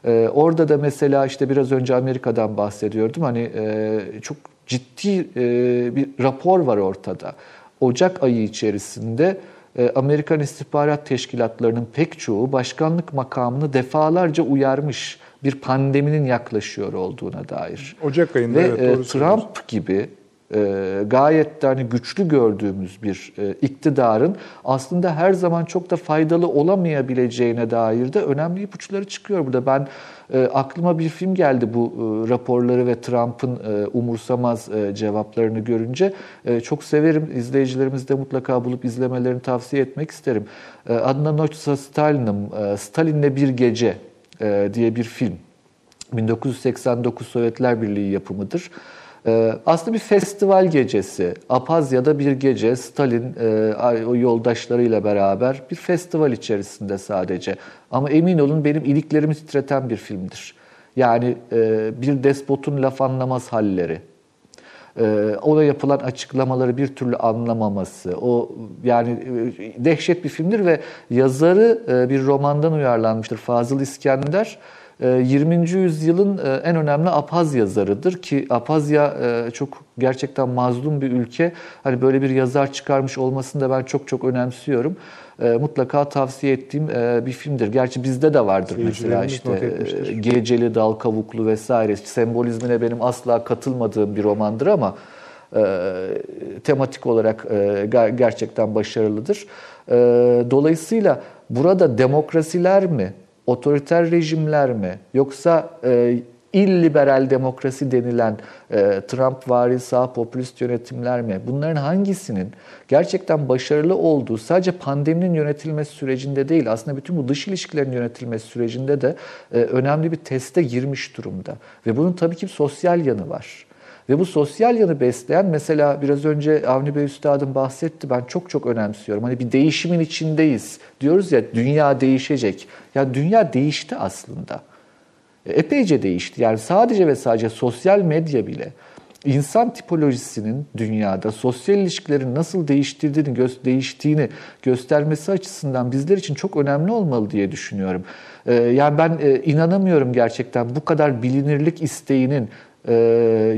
E, orada da mesela işte biraz önce Amerika'dan bahsediyordum. Hani e, çok ciddi e, bir rapor var ortada. Ocak ayı içerisinde e, Amerikan istihbarat teşkilatlarının pek çoğu başkanlık makamını defalarca uyarmış bir pandeminin yaklaşıyor olduğuna dair. Ocak ayında Ve evet, doğru Trump gibi e, gayet de hani güçlü gördüğümüz bir e, iktidarın aslında her zaman çok da faydalı olamayabileceğine dair de önemli ipuçları çıkıyor burada. Ben e, aklıma bir film geldi bu e, raporları ve Trump'ın e, umursamaz e, cevaplarını görünce. E, çok severim. İzleyicilerimiz de mutlaka bulup izlemelerini tavsiye etmek isterim. E, adına Noçsa Stalin'im, e, Stalin'le Bir Gece e, diye bir film. 1989 Sovyetler Birliği yapımıdır. E, aslında bir festival gecesi. Apazya'da bir gece Stalin e, o yoldaşlarıyla beraber bir festival içerisinde sadece. Ama emin olun benim iliklerimi titreten bir filmdir. Yani bir despotun laf anlamaz halleri. Ona yapılan açıklamaları bir türlü anlamaması, o yani dehşet bir filmdir ve yazarı bir romandan uyarlanmıştır. Fazıl İskender 20. Ee, yüzyılın e, en önemli apaz yazarıdır ki Apazya e, çok gerçekten mazlum bir ülke. Hani böyle bir yazar çıkarmış olmasını da ben çok çok önemsiyorum. E, mutlaka tavsiye ettiğim bir filmdir. Gerçi bizde de vardır mesela işte Geceli Dal Kavuklu vesaire. Sembolizmine benim asla katılmadığım bir romandır ama tematik olarak gerçekten başarılıdır. Dolayısıyla burada demokrasiler mi otoriter rejimler mi yoksa e, illiberal demokrasi denilen e, Trump vari sağ popülist yönetimler mi? Bunların hangisinin gerçekten başarılı olduğu sadece pandeminin yönetilmesi sürecinde değil aslında bütün bu dış ilişkilerin yönetilmesi sürecinde de e, önemli bir teste girmiş durumda. Ve bunun tabii ki sosyal yanı var. Ve bu sosyal yanı besleyen mesela biraz önce Avni Bey Üstad'ın bahsetti ben çok çok önemsiyorum. Hani bir değişimin içindeyiz. Diyoruz ya dünya değişecek. Ya dünya değişti aslında. E, epeyce değişti. Yani sadece ve sadece sosyal medya bile insan tipolojisinin dünyada sosyal ilişkilerin nasıl değiştirdiğini, gö değiştiğini göstermesi açısından bizler için çok önemli olmalı diye düşünüyorum. E, yani ben e, inanamıyorum gerçekten bu kadar bilinirlik isteğinin e,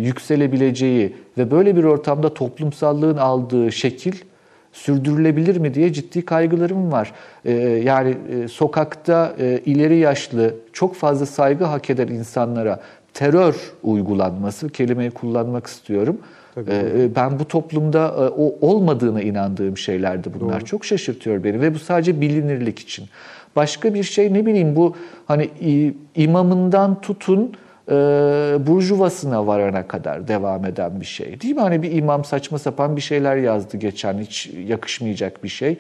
yükselebileceği ve böyle bir ortamda toplumsallığın aldığı şekil sürdürülebilir mi diye ciddi kaygılarım var. Ee, yani e, sokakta e, ileri yaşlı, çok fazla saygı hak eden insanlara terör uygulanması, kelimeyi kullanmak istiyorum. Ee, ben bu toplumda e, o olmadığına inandığım şeylerdi bunlar. Doğru. Çok şaşırtıyor beni ve bu sadece bilinirlik için. Başka bir şey ne bileyim bu hani imamından tutun e, burjuvasına varana kadar devam eden bir şey. Değil mi? Hani bir imam saçma sapan bir şeyler yazdı geçen hiç yakışmayacak bir şey.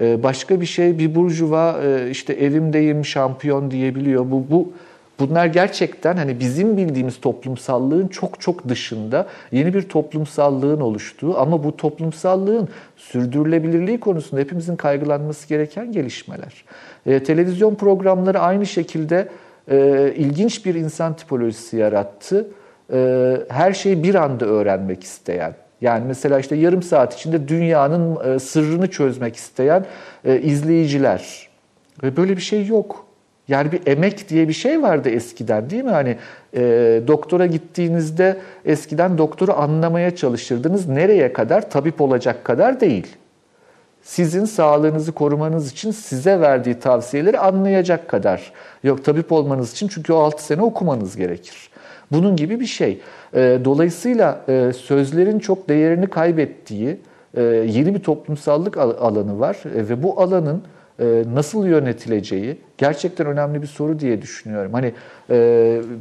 E, başka bir şey bir burjuva e, işte evimdeyim şampiyon diyebiliyor. Bu bu Bunlar gerçekten hani bizim bildiğimiz toplumsallığın çok çok dışında yeni bir toplumsallığın oluştuğu ama bu toplumsallığın sürdürülebilirliği konusunda hepimizin kaygılanması gereken gelişmeler. E, televizyon programları aynı şekilde e, ilginç bir insan tipolojisi yarattı. E, her şeyi bir anda öğrenmek isteyen, yani mesela işte yarım saat içinde dünyanın e, sırrını çözmek isteyen e, izleyiciler. Ve böyle bir şey yok. Yani bir emek diye bir şey vardı eskiden değil mi? Hani e, doktora gittiğinizde eskiden doktoru anlamaya çalışırdınız. Nereye kadar? Tabip olacak kadar değil. Sizin sağlığınızı korumanız için size verdiği tavsiyeleri anlayacak kadar. Yok tabip olmanız için çünkü o 6 sene okumanız gerekir. Bunun gibi bir şey. E, dolayısıyla e, sözlerin çok değerini kaybettiği e, yeni bir toplumsallık alanı var. E, ve bu alanın nasıl yönetileceği gerçekten önemli bir soru diye düşünüyorum. Hani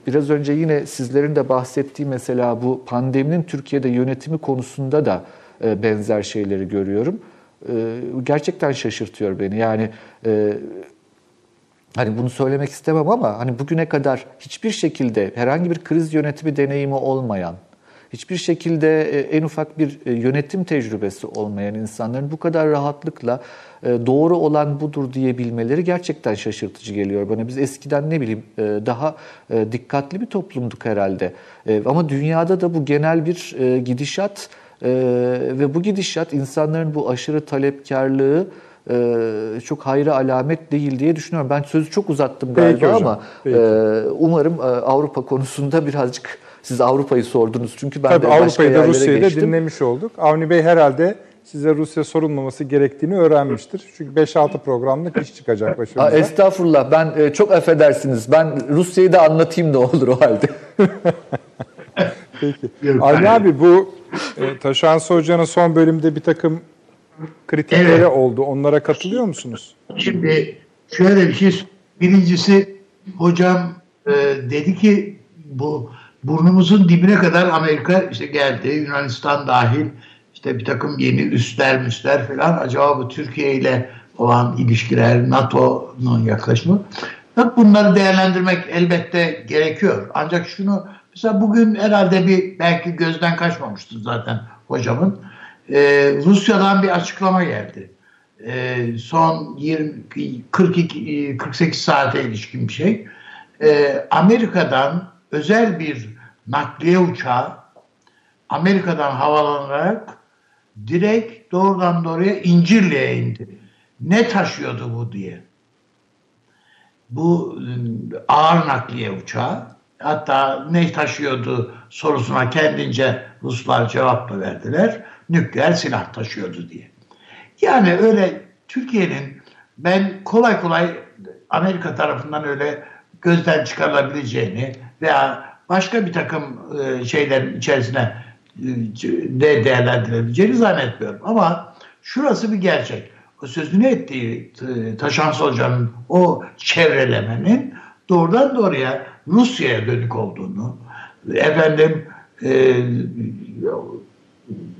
biraz önce yine sizlerin de bahsettiği mesela bu pandeminin Türkiye'de yönetimi konusunda da benzer şeyleri görüyorum. Gerçekten şaşırtıyor beni. Yani hani bunu söylemek istemem ama hani bugüne kadar hiçbir şekilde herhangi bir kriz yönetimi deneyimi olmayan hiçbir şekilde en ufak bir yönetim tecrübesi olmayan insanların bu kadar rahatlıkla e, doğru olan budur diyebilmeleri gerçekten şaşırtıcı geliyor bana. Biz eskiden ne bileyim e, daha e, dikkatli bir toplumduk herhalde. Ama dünyada da bu genel bir gidişat ve bu gidişat insanların bu aşırı talepkarlığı çok hayra alamet değil diye düşünüyorum. Ben sözü çok uzattım galiba Peki ama Peki. umarım Avrupa konusunda birazcık siz Avrupa'yı sordunuz çünkü ben Tabii de başka Avrupa'yı da Rusya'yı da dinlemiş olduk. Avni Bey herhalde size Rusya sorulmaması gerektiğini öğrenmiştir. Çünkü 5-6 programlık iş çıkacak başımıza. [LAUGHS] Aa, estağfurullah ben e, çok affedersiniz. Ben Rusya'yı da anlatayım da olur o halde. [LAUGHS] Peki. Ali abi bu e, Taşansı Hoca'nın son bölümde bir takım kritikleri evet. oldu. Onlara katılıyor musunuz? Şimdi şöyle bir şey. Birincisi hocam e, dedi ki bu burnumuzun dibine kadar Amerika işte geldi. Yunanistan dahil işte bir takım yeni üstler müsler falan acaba bu Türkiye ile olan ilişkiler, NATO'nun yaklaşımı bunları değerlendirmek elbette gerekiyor. Ancak şunu mesela bugün herhalde bir belki gözden kaçmamıştır zaten hocamın. Ee, Rusya'dan bir açıklama geldi. Ee, son 20 42 48 saate ilişkin bir şey. Ee, Amerika'dan özel bir nakliye uçağı Amerika'dan havalanarak direkt doğrudan doğruya İncirli'ye indi. Ne taşıyordu bu diye. Bu ıı, ağır nakliye uçağı. Hatta ne taşıyordu sorusuna kendince Ruslar cevap da verdiler. Nükleer silah taşıyordu diye. Yani öyle Türkiye'nin ben kolay kolay Amerika tarafından öyle gözden çıkarılabileceğini veya başka bir takım ıı, şeylerin içerisine de değerlendirebileceğini zannetmiyorum. Ama şurası bir gerçek. O sözünü ettiği Taşans Hoca'nın o çevrelemenin doğrudan doğruya Rusya'ya dönük olduğunu, efendim e,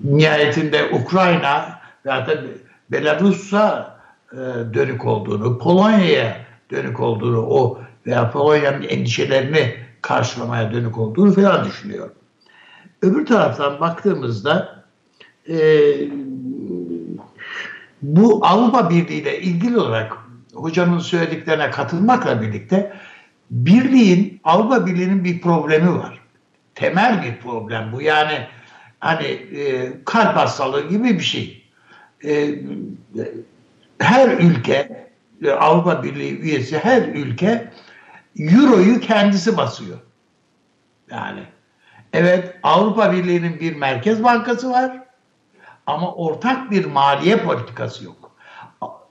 nihayetinde Ukrayna hatta Belarus'a e, dönük olduğunu, Polonya'ya dönük olduğunu, o veya Polonya'nın endişelerini karşılamaya dönük olduğunu falan düşünüyorum. Öbür taraftan baktığımızda e, bu Avrupa Birliği ile ilgili olarak hocamın söylediklerine katılmakla birlikte birliğin Avrupa Birliği'nin bir problemi var. Temel bir problem bu. Yani hani e, kalp hastalığı gibi bir şey. E, her ülke e, Avrupa Birliği üyesi her ülke Euro'yu kendisi basıyor. Yani Evet Avrupa Birliği'nin bir merkez bankası var. ama ortak bir maliye politikası yok.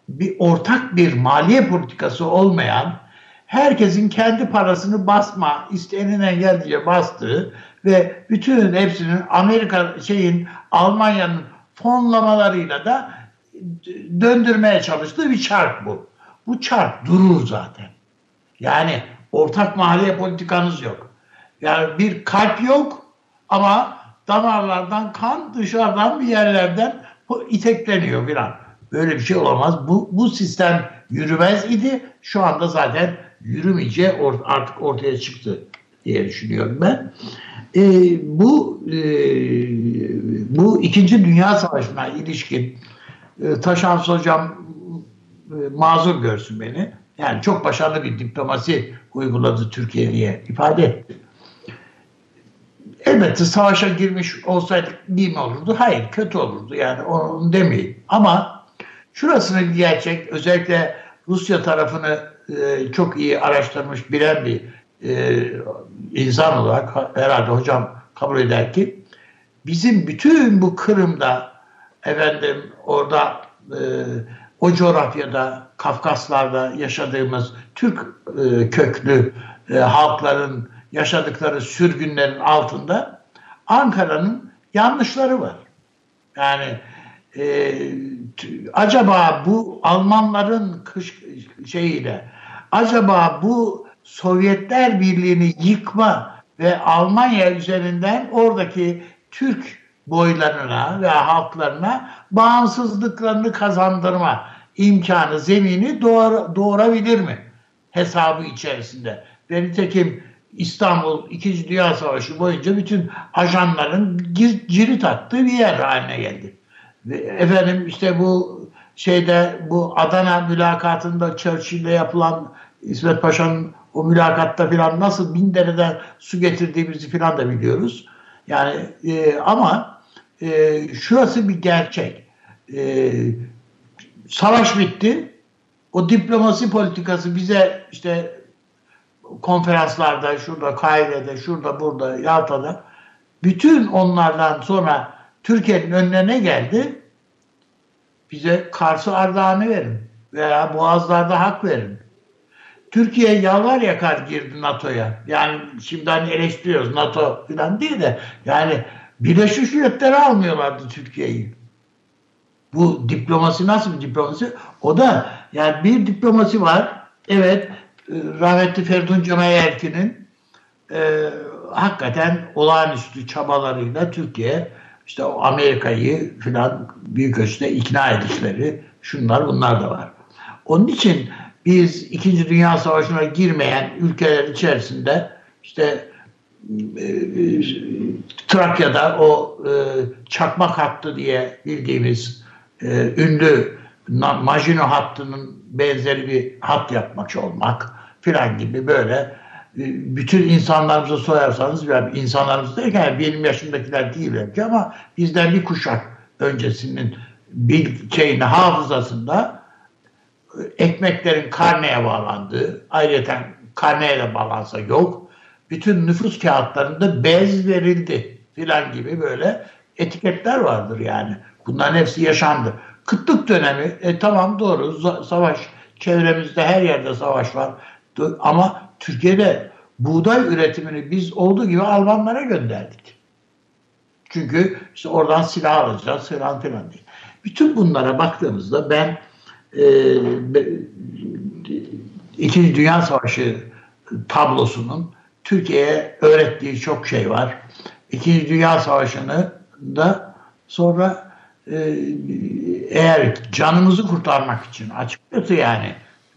Bir ortak bir maliye politikası olmayan herkesin kendi parasını basma, isteğinden geldiğince bastığı ve bütün hepsinin Amerika şeyin Almanya'nın fonlamalarıyla da döndürmeye çalıştığı bir çark bu. Bu çark durur zaten. Yani ortak maliye politikanız yok. Yani bir kalp yok ama damarlardan kan dışarıdan bir yerlerden itekleniyor filan. Böyle bir şey olamaz. Bu, bu sistem yürümez idi. Şu anda zaten yürümeyeceği artık ortaya çıktı diye düşünüyorum ben. E, bu e, bu İkinci Dünya Savaşı'na ilişkin e, Taşans Hocam e, mazur görsün beni. Yani çok başarılı bir diplomasi uyguladı Türkiye diye ifade etti. Elbette savaşa girmiş olsaydık iyi mi olurdu? Hayır, kötü olurdu. Yani onu demeyin. Ama şurasını gerçek, özellikle Rusya tarafını e, çok iyi araştırmış, bilen bir e, insan olarak herhalde hocam kabul eder ki bizim bütün bu Kırım'da efendim orada e, o coğrafyada Kafkaslarda yaşadığımız Türk e, köklü e, halkların yaşadıkları sürgünlerin altında Ankara'nın yanlışları var. Yani e, acaba bu Almanların kış şeyiyle acaba bu Sovyetler Birliği'ni yıkma ve Almanya üzerinden oradaki Türk boylarına ve halklarına bağımsızlıklarını kazandırma imkanı, zemini doğur, doğurabilir mi? Hesabı içerisinde. Ve nitekim İstanbul 2. Dünya Savaşı boyunca bütün ajanların cirit attığı bir yer haline geldi. Efendim işte bu şeyde bu Adana mülakatında Churchill'le yapılan İsmet Paşa'nın o mülakatta filan nasıl bin dereden su getirdiğimizi filan da biliyoruz. Yani e, ama e, şurası bir gerçek. E, savaş bitti. O diplomasi politikası bize işte konferanslarda, şurada Kahire'de, şurada, burada, Yalta'da bütün onlardan sonra Türkiye'nin önüne ne geldi? Bize Kars'ı Ardahan'ı verin veya Boğazlar'da hak verin. Türkiye yalvar yakar girdi NATO'ya. Yani şimdi hani eleştiriyoruz NATO falan değil de yani Birleşmiş Milletler'e almıyorlardı Türkiye'yi. Bu diplomasi nasıl bir diplomasi? O da yani bir diplomasi var. Evet e, rahmetli Ferdun Camayerki'nin e, hakikaten olağanüstü çabalarıyla Türkiye işte o Amerika'yı filan büyük ölçüde ikna edişleri şunlar bunlar da var. Onun için biz İkinci Dünya Savaşı'na girmeyen ülkeler içerisinde işte e, e, Trakya'da o e, çakmak hattı diye bildiğimiz ünlü Majino hattının benzeri bir hat yapmak olmak filan gibi böyle bütün insanlarımızı soyarsanız yani insanlarımız derken benim yaşımdakiler değil belki ama bizden bir kuşak öncesinin bir şeyini hafızasında e, ekmeklerin karneye bağlandığı, ayrıca karneye de bağlansa yok. Bütün nüfus kağıtlarında bez verildi filan gibi böyle etiketler vardır yani. Bunların hepsi yaşandı. Kıtlık dönemi, e, tamam doğru savaş, çevremizde her yerde savaş var. Ama Türkiye'de buğday üretimini biz olduğu gibi Almanlara gönderdik. Çünkü işte oradan silah alacağız falan filan diye. Bütün bunlara baktığımızda ben e, İkinci Dünya Savaşı tablosunun Türkiye'ye öğrettiği çok şey var. İkinci Dünya Savaşı'nı da sonra e, eğer canımızı kurtarmak için açıkçası yani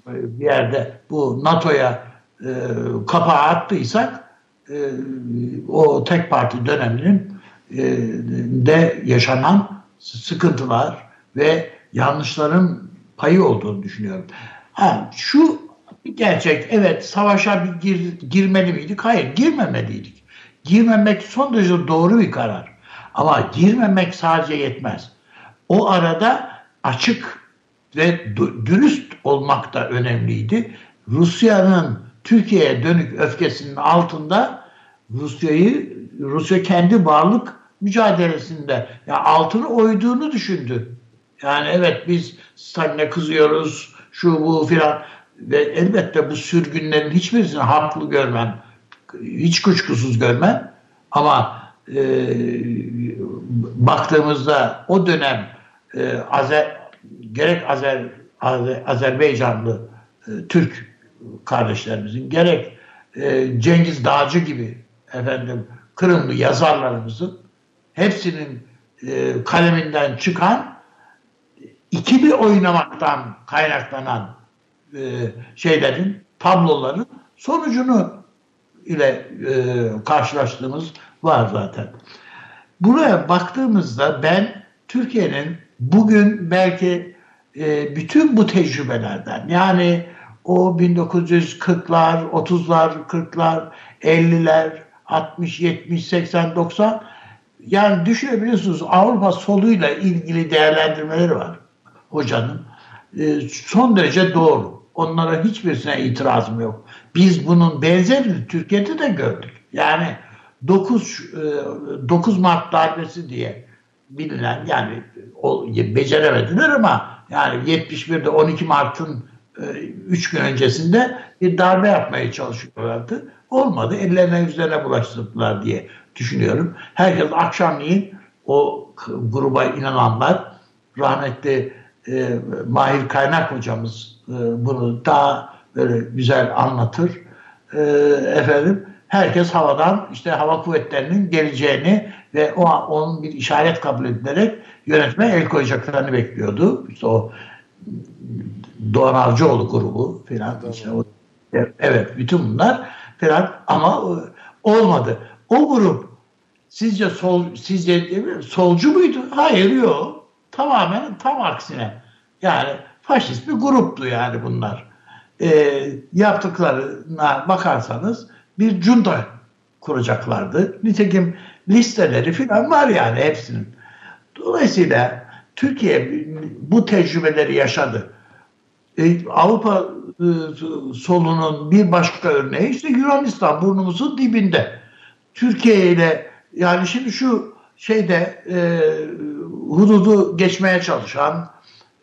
bir yerde bu NATO'ya e, kapağı attıysak e, o tek parti döneminin e, de yaşanan sıkıntılar ve yanlışların payı olduğunu düşünüyorum. Ha, şu gerçek evet savaşa bir gir, girmeli miydik? Hayır girmemeliydik. Girmemek son derece doğru bir karar. Ama girmemek sadece yetmez. O arada açık ve dürüst olmak da önemliydi. Rusya'nın Türkiye'ye dönük öfkesinin altında Rusya'yı Rusya kendi varlık mücadelesinde ya altını oyduğunu düşündü. Yani evet biz Stalin'e kızıyoruz, şu bu filan ve elbette bu sürgünlerin hiçbirisini haklı görmem, hiç kuşkusuz görmem ama e, baktığımızda o dönem e, Azer, gerek Azer, Azer Azerbaycanlı e, Türk kardeşlerimizin gerek e, Cengiz Dağcı gibi efendim Kırımlı yazarlarımızın hepsinin e, kaleminden çıkan ikili oynamaktan kaynaklanan e, şeylerin, tabloların sonucunu ile e, karşılaştığımız var zaten. Buraya baktığımızda ben Türkiye'nin bugün belki bütün bu tecrübelerden yani o 1940'lar, 30'lar, 40'lar, 50'ler, 60, 70, 80, 90 yani düşünebiliyorsunuz Avrupa soluyla ilgili değerlendirmeleri var hocanın. E, son derece doğru. Onlara hiçbirisine itirazım yok. Biz bunun benzerini Türkiye'de de gördük. Yani 9 9 e, Mart darbesi diye bilinen yani beceremediler ama yani 71'de 12 Mart'ın 3 e, gün öncesinde bir darbe yapmaya çalışıyorlardı. Olmadı. Ellerine yüzlerine bulaştırdılar diye düşünüyorum. Herkes akşamleyin o gruba inananlar rahmetli e, Mahir Kaynak hocamız e, bunu daha böyle güzel anlatır. E, efendim herkes havadan işte hava kuvvetlerinin geleceğini ve o onun bir işaret kabul edilerek yönetme el koyacaklarını bekliyordu. İşte o Doğan Avcıoğlu grubu filan işte o, evet bütün bunlar filan ama olmadı. O grup sizce sol sizce solcu muydu? Hayır yok. Tamamen tam aksine. Yani faşist bir gruptu yani bunlar. E, yaptıklarına bakarsanız bir junta kuracaklardı. Nitekim listeleri falan var yani hepsinin. Dolayısıyla Türkiye bu tecrübeleri yaşadı. E, Avrupa e, solunun bir başka örneği işte Yunanistan burnumuzun dibinde. Türkiye ile yani şimdi şu şeyde e, hududu geçmeye çalışan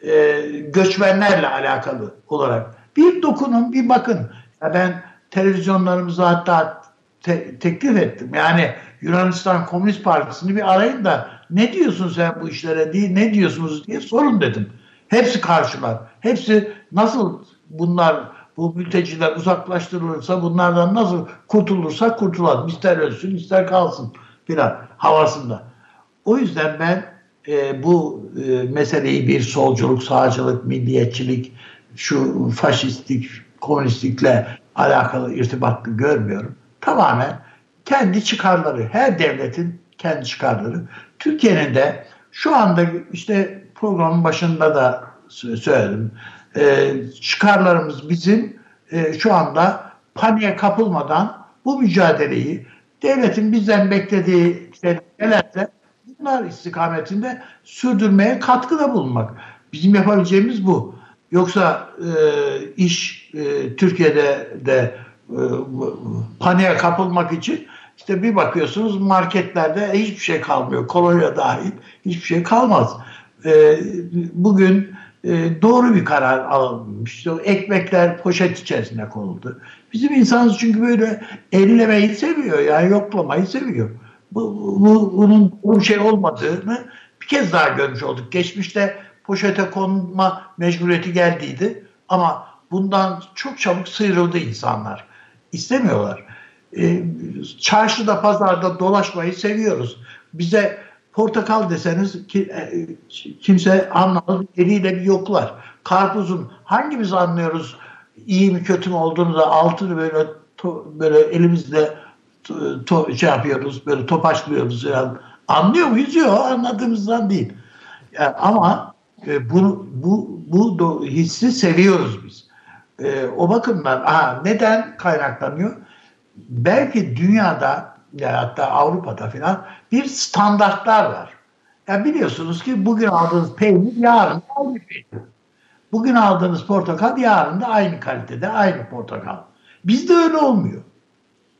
e, göçmenlerle alakalı olarak bir dokunun bir bakın. Ya ben televizyonlarımıza hatta te- teklif ettim. Yani Yunanistan Komünist Partisi'ni bir arayın da ne diyorsun sen bu işlere değil ne diyorsunuz diye sorun dedim. Hepsi karşılar. Hepsi nasıl bunlar bu mülteciler uzaklaştırılırsa bunlardan nasıl kurtulursa kurtulalım. İster ölsün ister kalsın filan havasında. O yüzden ben e, bu e, meseleyi bir solculuk, sağcılık, milliyetçilik, şu faşistlik, komünistlikle alakalı irtibatlı görmüyorum. Tamamen kendi çıkarları, her devletin kendi çıkarları. Türkiye'nin de şu anda işte programın başında da söyledim. E, çıkarlarımız bizim e, şu anda paniğe kapılmadan bu mücadeleyi devletin bizden beklediği şeylerse bunlar istikametinde sürdürmeye katkıda bulunmak. Bizim yapabileceğimiz bu. Yoksa e, iş e, Türkiye'de de e, paniğe kapılmak için işte bir bakıyorsunuz marketlerde hiçbir şey kalmıyor. Kolonya dahil hiçbir şey kalmaz. E, bugün e, doğru bir karar alınmış. İşte ekmekler poşet içerisine konuldu. Bizim insanımız çünkü böyle ellemeyi seviyor yani yoklamayı seviyor. Bu, bu, bunun bu şey olmadığını bir kez daha görmüş olduk. Geçmişte poşete konma mecburiyeti geldiydi ama bundan çok çabuk sıyrıldı insanlar. İstemiyorlar. Ee, çarşıda, pazarda dolaşmayı seviyoruz. Bize portakal deseniz ki, e, kimse anlamaz. Eliyle bir yoklar. Karpuzun hangimiz anlıyoruz iyi mi kötü mü olduğunu da altını böyle to, böyle elimizle to, to, şey yapıyoruz, böyle topaçlıyoruz. Yani anlıyor muyuz? Yok, anladığımızdan değil. Yani ama e, bunu, bu, bu do, hissi seviyoruz biz. E, o bakımdan aha, neden kaynaklanıyor? Belki dünyada ya hatta Avrupa'da filan bir standartlar var. Ya biliyorsunuz ki bugün aldığınız peynir yarın aynı peynir. Bugün aldığınız portakal yarın da aynı kalitede aynı portakal. Bizde öyle olmuyor.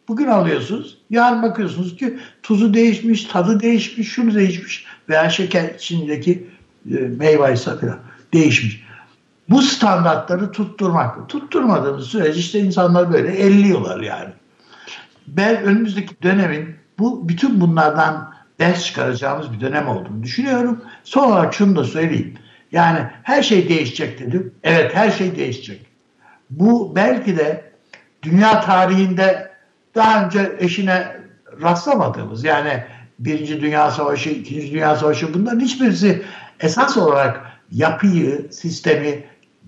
Bugün alıyorsunuz, yarın bakıyorsunuz ki tuzu değişmiş, tadı değişmiş, şunu değişmiş veya şeker içindeki e, meyve ise falan değişmiş. Bu standartları tutturmak. Tutturmadığımız sürece işte insanlar böyle elliyorlar yani. Ben önümüzdeki dönemin bu bütün bunlardan ders çıkaracağımız bir dönem olduğunu düşünüyorum. Son olarak şunu da söyleyeyim. Yani her şey değişecek dedim. Evet her şey değişecek. Bu belki de dünya tarihinde daha önce eşine rastlamadığımız yani Birinci Dünya Savaşı, İkinci Dünya Savaşı bunların hiçbirisi esas olarak yapıyı, sistemi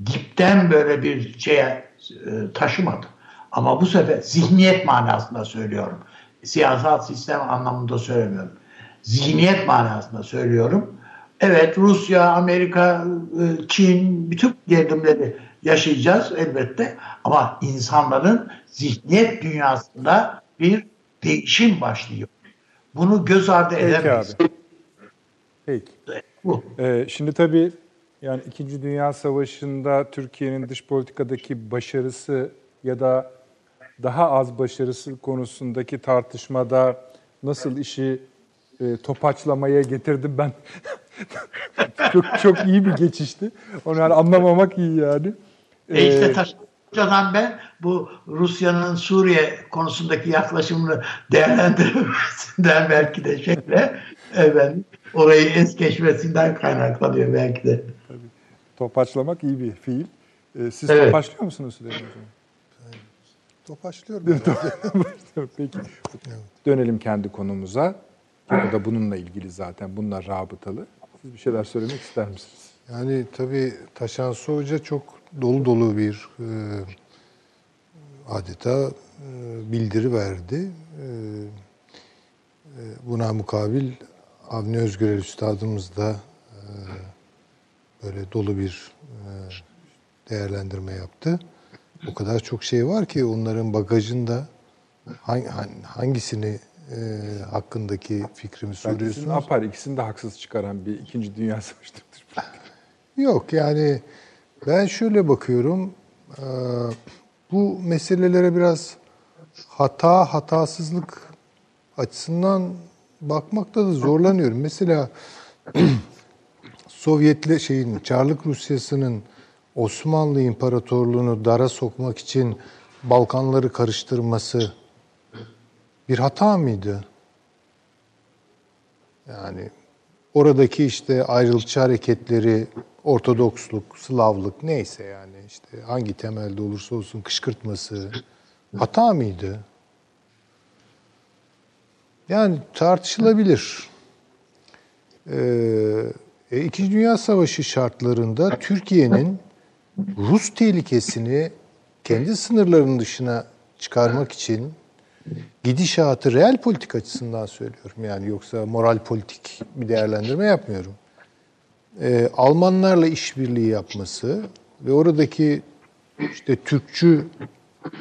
dipten böyle bir şeye e, taşımadı. Ama bu sefer zihniyet manasında söylüyorum. Siyasal sistem anlamında söylemiyorum. Zihniyet manasında söylüyorum. Evet Rusya, Amerika, e, Çin bütün gerilimleri yaşayacağız elbette. Ama insanların zihniyet dünyasında bir değişim başlıyor. Bunu göz ardı Peki edemeyiz. abi. Peki. Bu. Ee, şimdi tabii yani İkinci Dünya Savaşı'nda Türkiye'nin dış politikadaki başarısı ya da daha az başarısı konusundaki tartışmada nasıl işi e, topaçlamaya getirdim ben. [LAUGHS] çok çok iyi bir geçişti. Onu yani anlamamak iyi yani. E işte Ee, Taşçı'dan ben bu Rusya'nın Suriye konusundaki yaklaşımını değerlendirmesinden [LAUGHS] belki de şekle efendim, orayı es geçmesinden kaynaklanıyor belki de. topaçlamak iyi bir fiil. Ee, siz Evet. topaçlıyor musunuz Süleyman Hocam? Topaçlıyorum. [LAUGHS] Peki. Dönelim kendi konumuza. O da bununla ilgili zaten. Bunlar rabıtalı. Siz bir şeyler söylemek ister misiniz? Yani tabii Taşan Hoca çok dolu dolu bir e, adeta e, bildiri verdi. E, e, buna mukabil Avni Özgürel Üstadımız da e, böyle dolu bir e, değerlendirme yaptı. O kadar çok şey var ki onların bagajında hangi, hangisini e, hakkındaki fikrimi soruyorsunuz? apar ikisini de haksız çıkaran bir ikinci dünya [LAUGHS] savaşıdır. Yok yani ben şöyle bakıyorum. eee, Bu meselelere biraz hata, hatasızlık açısından bakmakta da zorlanıyorum. Mesela [CLEARS THROAT] Sovyetli şeyin, Çarlık Rusyası'nın Osmanlı İmparatorluğunu dara sokmak için Balkanları karıştırması bir hata mıydı? Yani oradaki işte ayrılıkçı hareketleri, Ortodoksluk, Slavlık neyse yani işte hangi temelde olursa olsun kışkırtması hata mıydı? Yani tartışılabilir. Ee, e, İkinci Dünya Savaşı şartlarında Türkiye'nin Rus tehlikesini kendi sınırlarının dışına çıkarmak için gidişatı real politik açısından söylüyorum yani yoksa moral politik bir değerlendirme yapmıyorum. Ee, Almanlarla işbirliği yapması ve oradaki işte Türkçü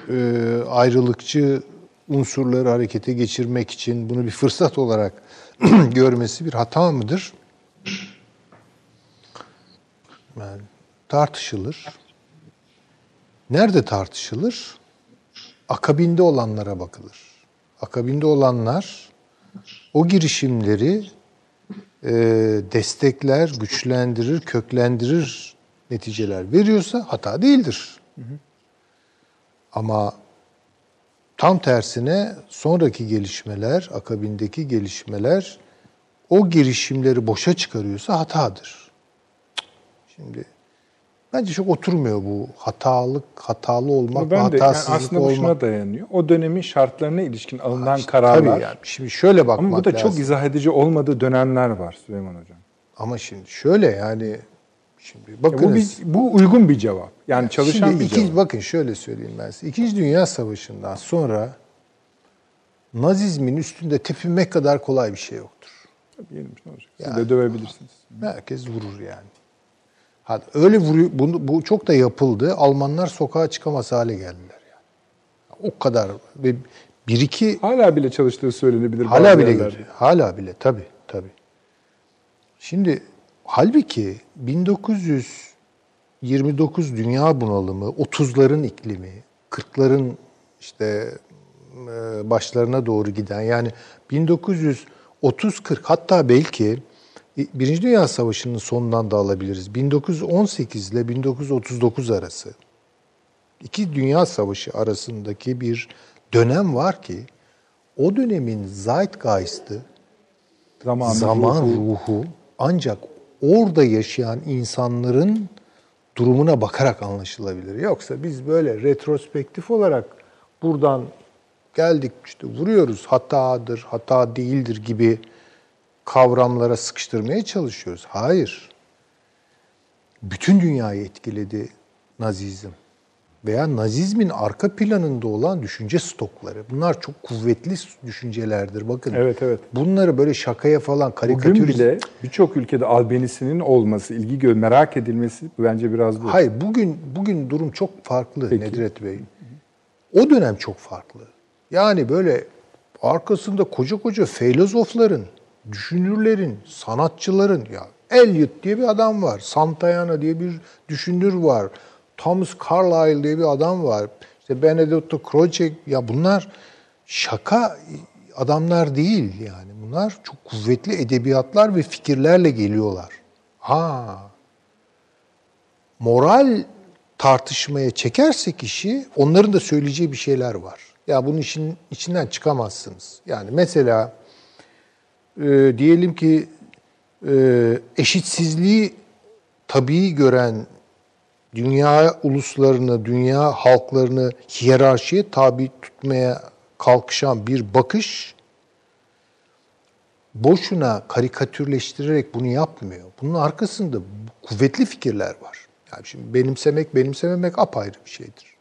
e, ayrılıkçı unsurları harekete geçirmek için bunu bir fırsat olarak [CLEARS THROAT] görmesi bir hata mıdır? Yani tartışılır. Nerede tartışılır? Akabinde olanlara bakılır. Akabinde olanlar o girişimleri e, destekler, güçlendirir, köklendirir neticeler veriyorsa hata değildir. Ama tam tersine sonraki gelişmeler, akabindeki gelişmeler o girişimleri boşa çıkarıyorsa hatadır. Şimdi bence çok oturmuyor bu hatalık, hatalı olmak, ben de yani hatasızlık aslında bu olmak. şuna dayanıyor. O dönemin şartlarına ilişkin alınan kararlar. Tabii yani şimdi şöyle bakmak Ama bu da lazım. çok izah edici olmadığı dönemler var Süleyman Hocam. Ama şimdi şöyle yani şimdi Ya bakınız. bu, bir, bu uygun bir cevap. Yani çalışan Şimdi bir ikinci- cevap. Bakın şöyle söyleyeyim ben size. İkinci Dünya Savaşı'ndan sonra Nazizmin üstünde tepinmek kadar kolay bir şey yoktur. Diyelim, ne olacak? Siz Yani- de dövebilirsiniz. Herkes vurur yani. Ha, öyle vuruyor, bunu, bu çok da yapıldı. Almanlar sokağa çıkamaz hale geldiler yani. O kadar ve bir iki Hala bile çalıştığı söylenebilir. Hala bile yerlerde. Hala bile tabii tabii. Şimdi halbuki 1929 dünya bunalımı, 30'ların iklimi, 40'ların işte e, başlarına doğru giden yani 1930-40 hatta belki Birinci Dünya Savaşı'nın sonundan da alabiliriz. 1918 ile 1939 arası iki dünya savaşı arasındaki bir dönem var ki o dönemin zeitgeist'ı zaman, zaman ruhu. ruhu ancak orada yaşayan insanların durumuna bakarak anlaşılabilir. Yoksa biz böyle retrospektif olarak buradan geldik işte vuruyoruz hatadır, hata değildir gibi kavramlara sıkıştırmaya çalışıyoruz. Hayır. Bütün dünyayı etkiledi Nazizm veya Nazizmin arka planında olan düşünce stokları. Bunlar çok kuvvetli düşüncelerdir. Bakın. Evet, evet. Bunları böyle şakaya falan karikatür Bugün bile birçok ülkede albenisinin olması, ilgi gö merak edilmesi bence biraz bu. Hayır, bugün bugün durum çok farklı Peki. Nedret Bey. O dönem çok farklı. Yani böyle arkasında koca koca filozofların, düşünürlerin, sanatçıların ya Eliot diye bir adam var. Santayana diye bir düşünür var. Thomas Carlyle diye bir adam var. İşte Benedetto Croce ya bunlar şaka adamlar değil yani. Bunlar çok kuvvetli edebiyatlar ve fikirlerle geliyorlar. Ha. Moral tartışmaya çekersek işi onların da söyleyeceği bir şeyler var. Ya bunun işin içinden çıkamazsınız. Yani mesela e, diyelim ki e, eşitsizliği tabii gören dünya uluslarını, dünya halklarını hiyerarşiye tabi tutmaya kalkışan bir bakış boşuna karikatürleştirerek bunu yapmıyor. Bunun arkasında kuvvetli fikirler var. Yani şimdi benimsemek, benimsememek apayrı bir şeydir.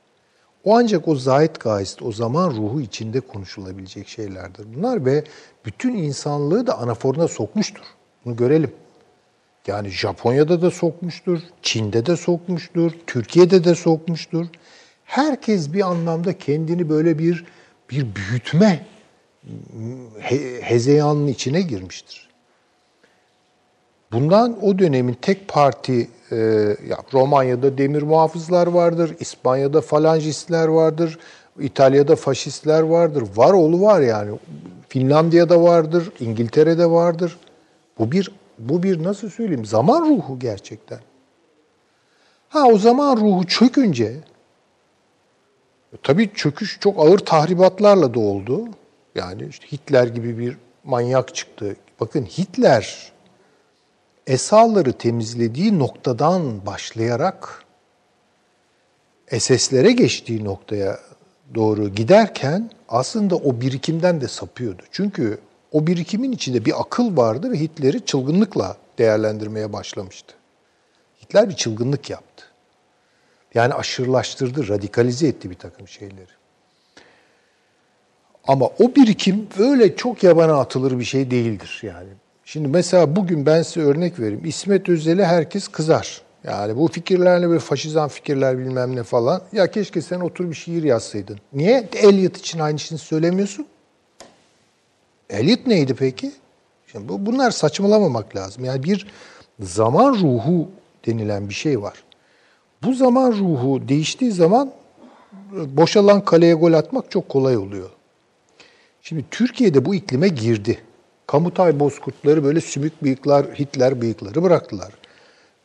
O ancak o zeitgeist, o zaman ruhu içinde konuşulabilecek şeylerdir bunlar ve bütün insanlığı da anaforuna sokmuştur. Bunu görelim. Yani Japonya'da da sokmuştur, Çin'de de sokmuştur, Türkiye'de de sokmuştur. Herkes bir anlamda kendini böyle bir bir büyütme he, hezeyanının içine girmiştir. Bundan o dönemin tek parti e, ya Romanya'da demir muhafızlar vardır, İspanya'da falangistler vardır, İtalya'da faşistler vardır. Var oğlu var yani. Finlandiya'da vardır, İngiltere'de vardır. Bu bir bu bir nasıl söyleyeyim zaman ruhu gerçekten. Ha o zaman ruhu çökünce tabii çöküş çok ağır tahribatlarla da oldu. Yani işte Hitler gibi bir manyak çıktı. Bakın Hitler esalları temizlediği noktadan başlayarak SS'lere geçtiği noktaya doğru giderken aslında o birikimden de sapıyordu. Çünkü o birikimin içinde bir akıl vardı ve Hitler'i çılgınlıkla değerlendirmeye başlamıştı. Hitler bir çılgınlık yaptı. Yani aşırılaştırdı, radikalize etti bir takım şeyleri. Ama o birikim öyle çok yabana atılır bir şey değildir yani. Şimdi mesela bugün ben size örnek vereyim. İsmet Özel'e herkes kızar. Yani bu fikirlerle böyle faşizan fikirler bilmem ne falan. Ya keşke sen otur bir şiir yazsaydın. Niye Eliot için aynı şeyi söylemiyorsun? Eliot neydi peki? Şimdi bu, bunlar saçmalamamak lazım. Yani bir zaman ruhu denilen bir şey var. Bu zaman ruhu değiştiği zaman boşalan kaleye gol atmak çok kolay oluyor. Şimdi Türkiye'de bu iklime girdi. Kamutay bozkurtları böyle sümük bıyıklar, Hitler bıyıkları bıraktılar.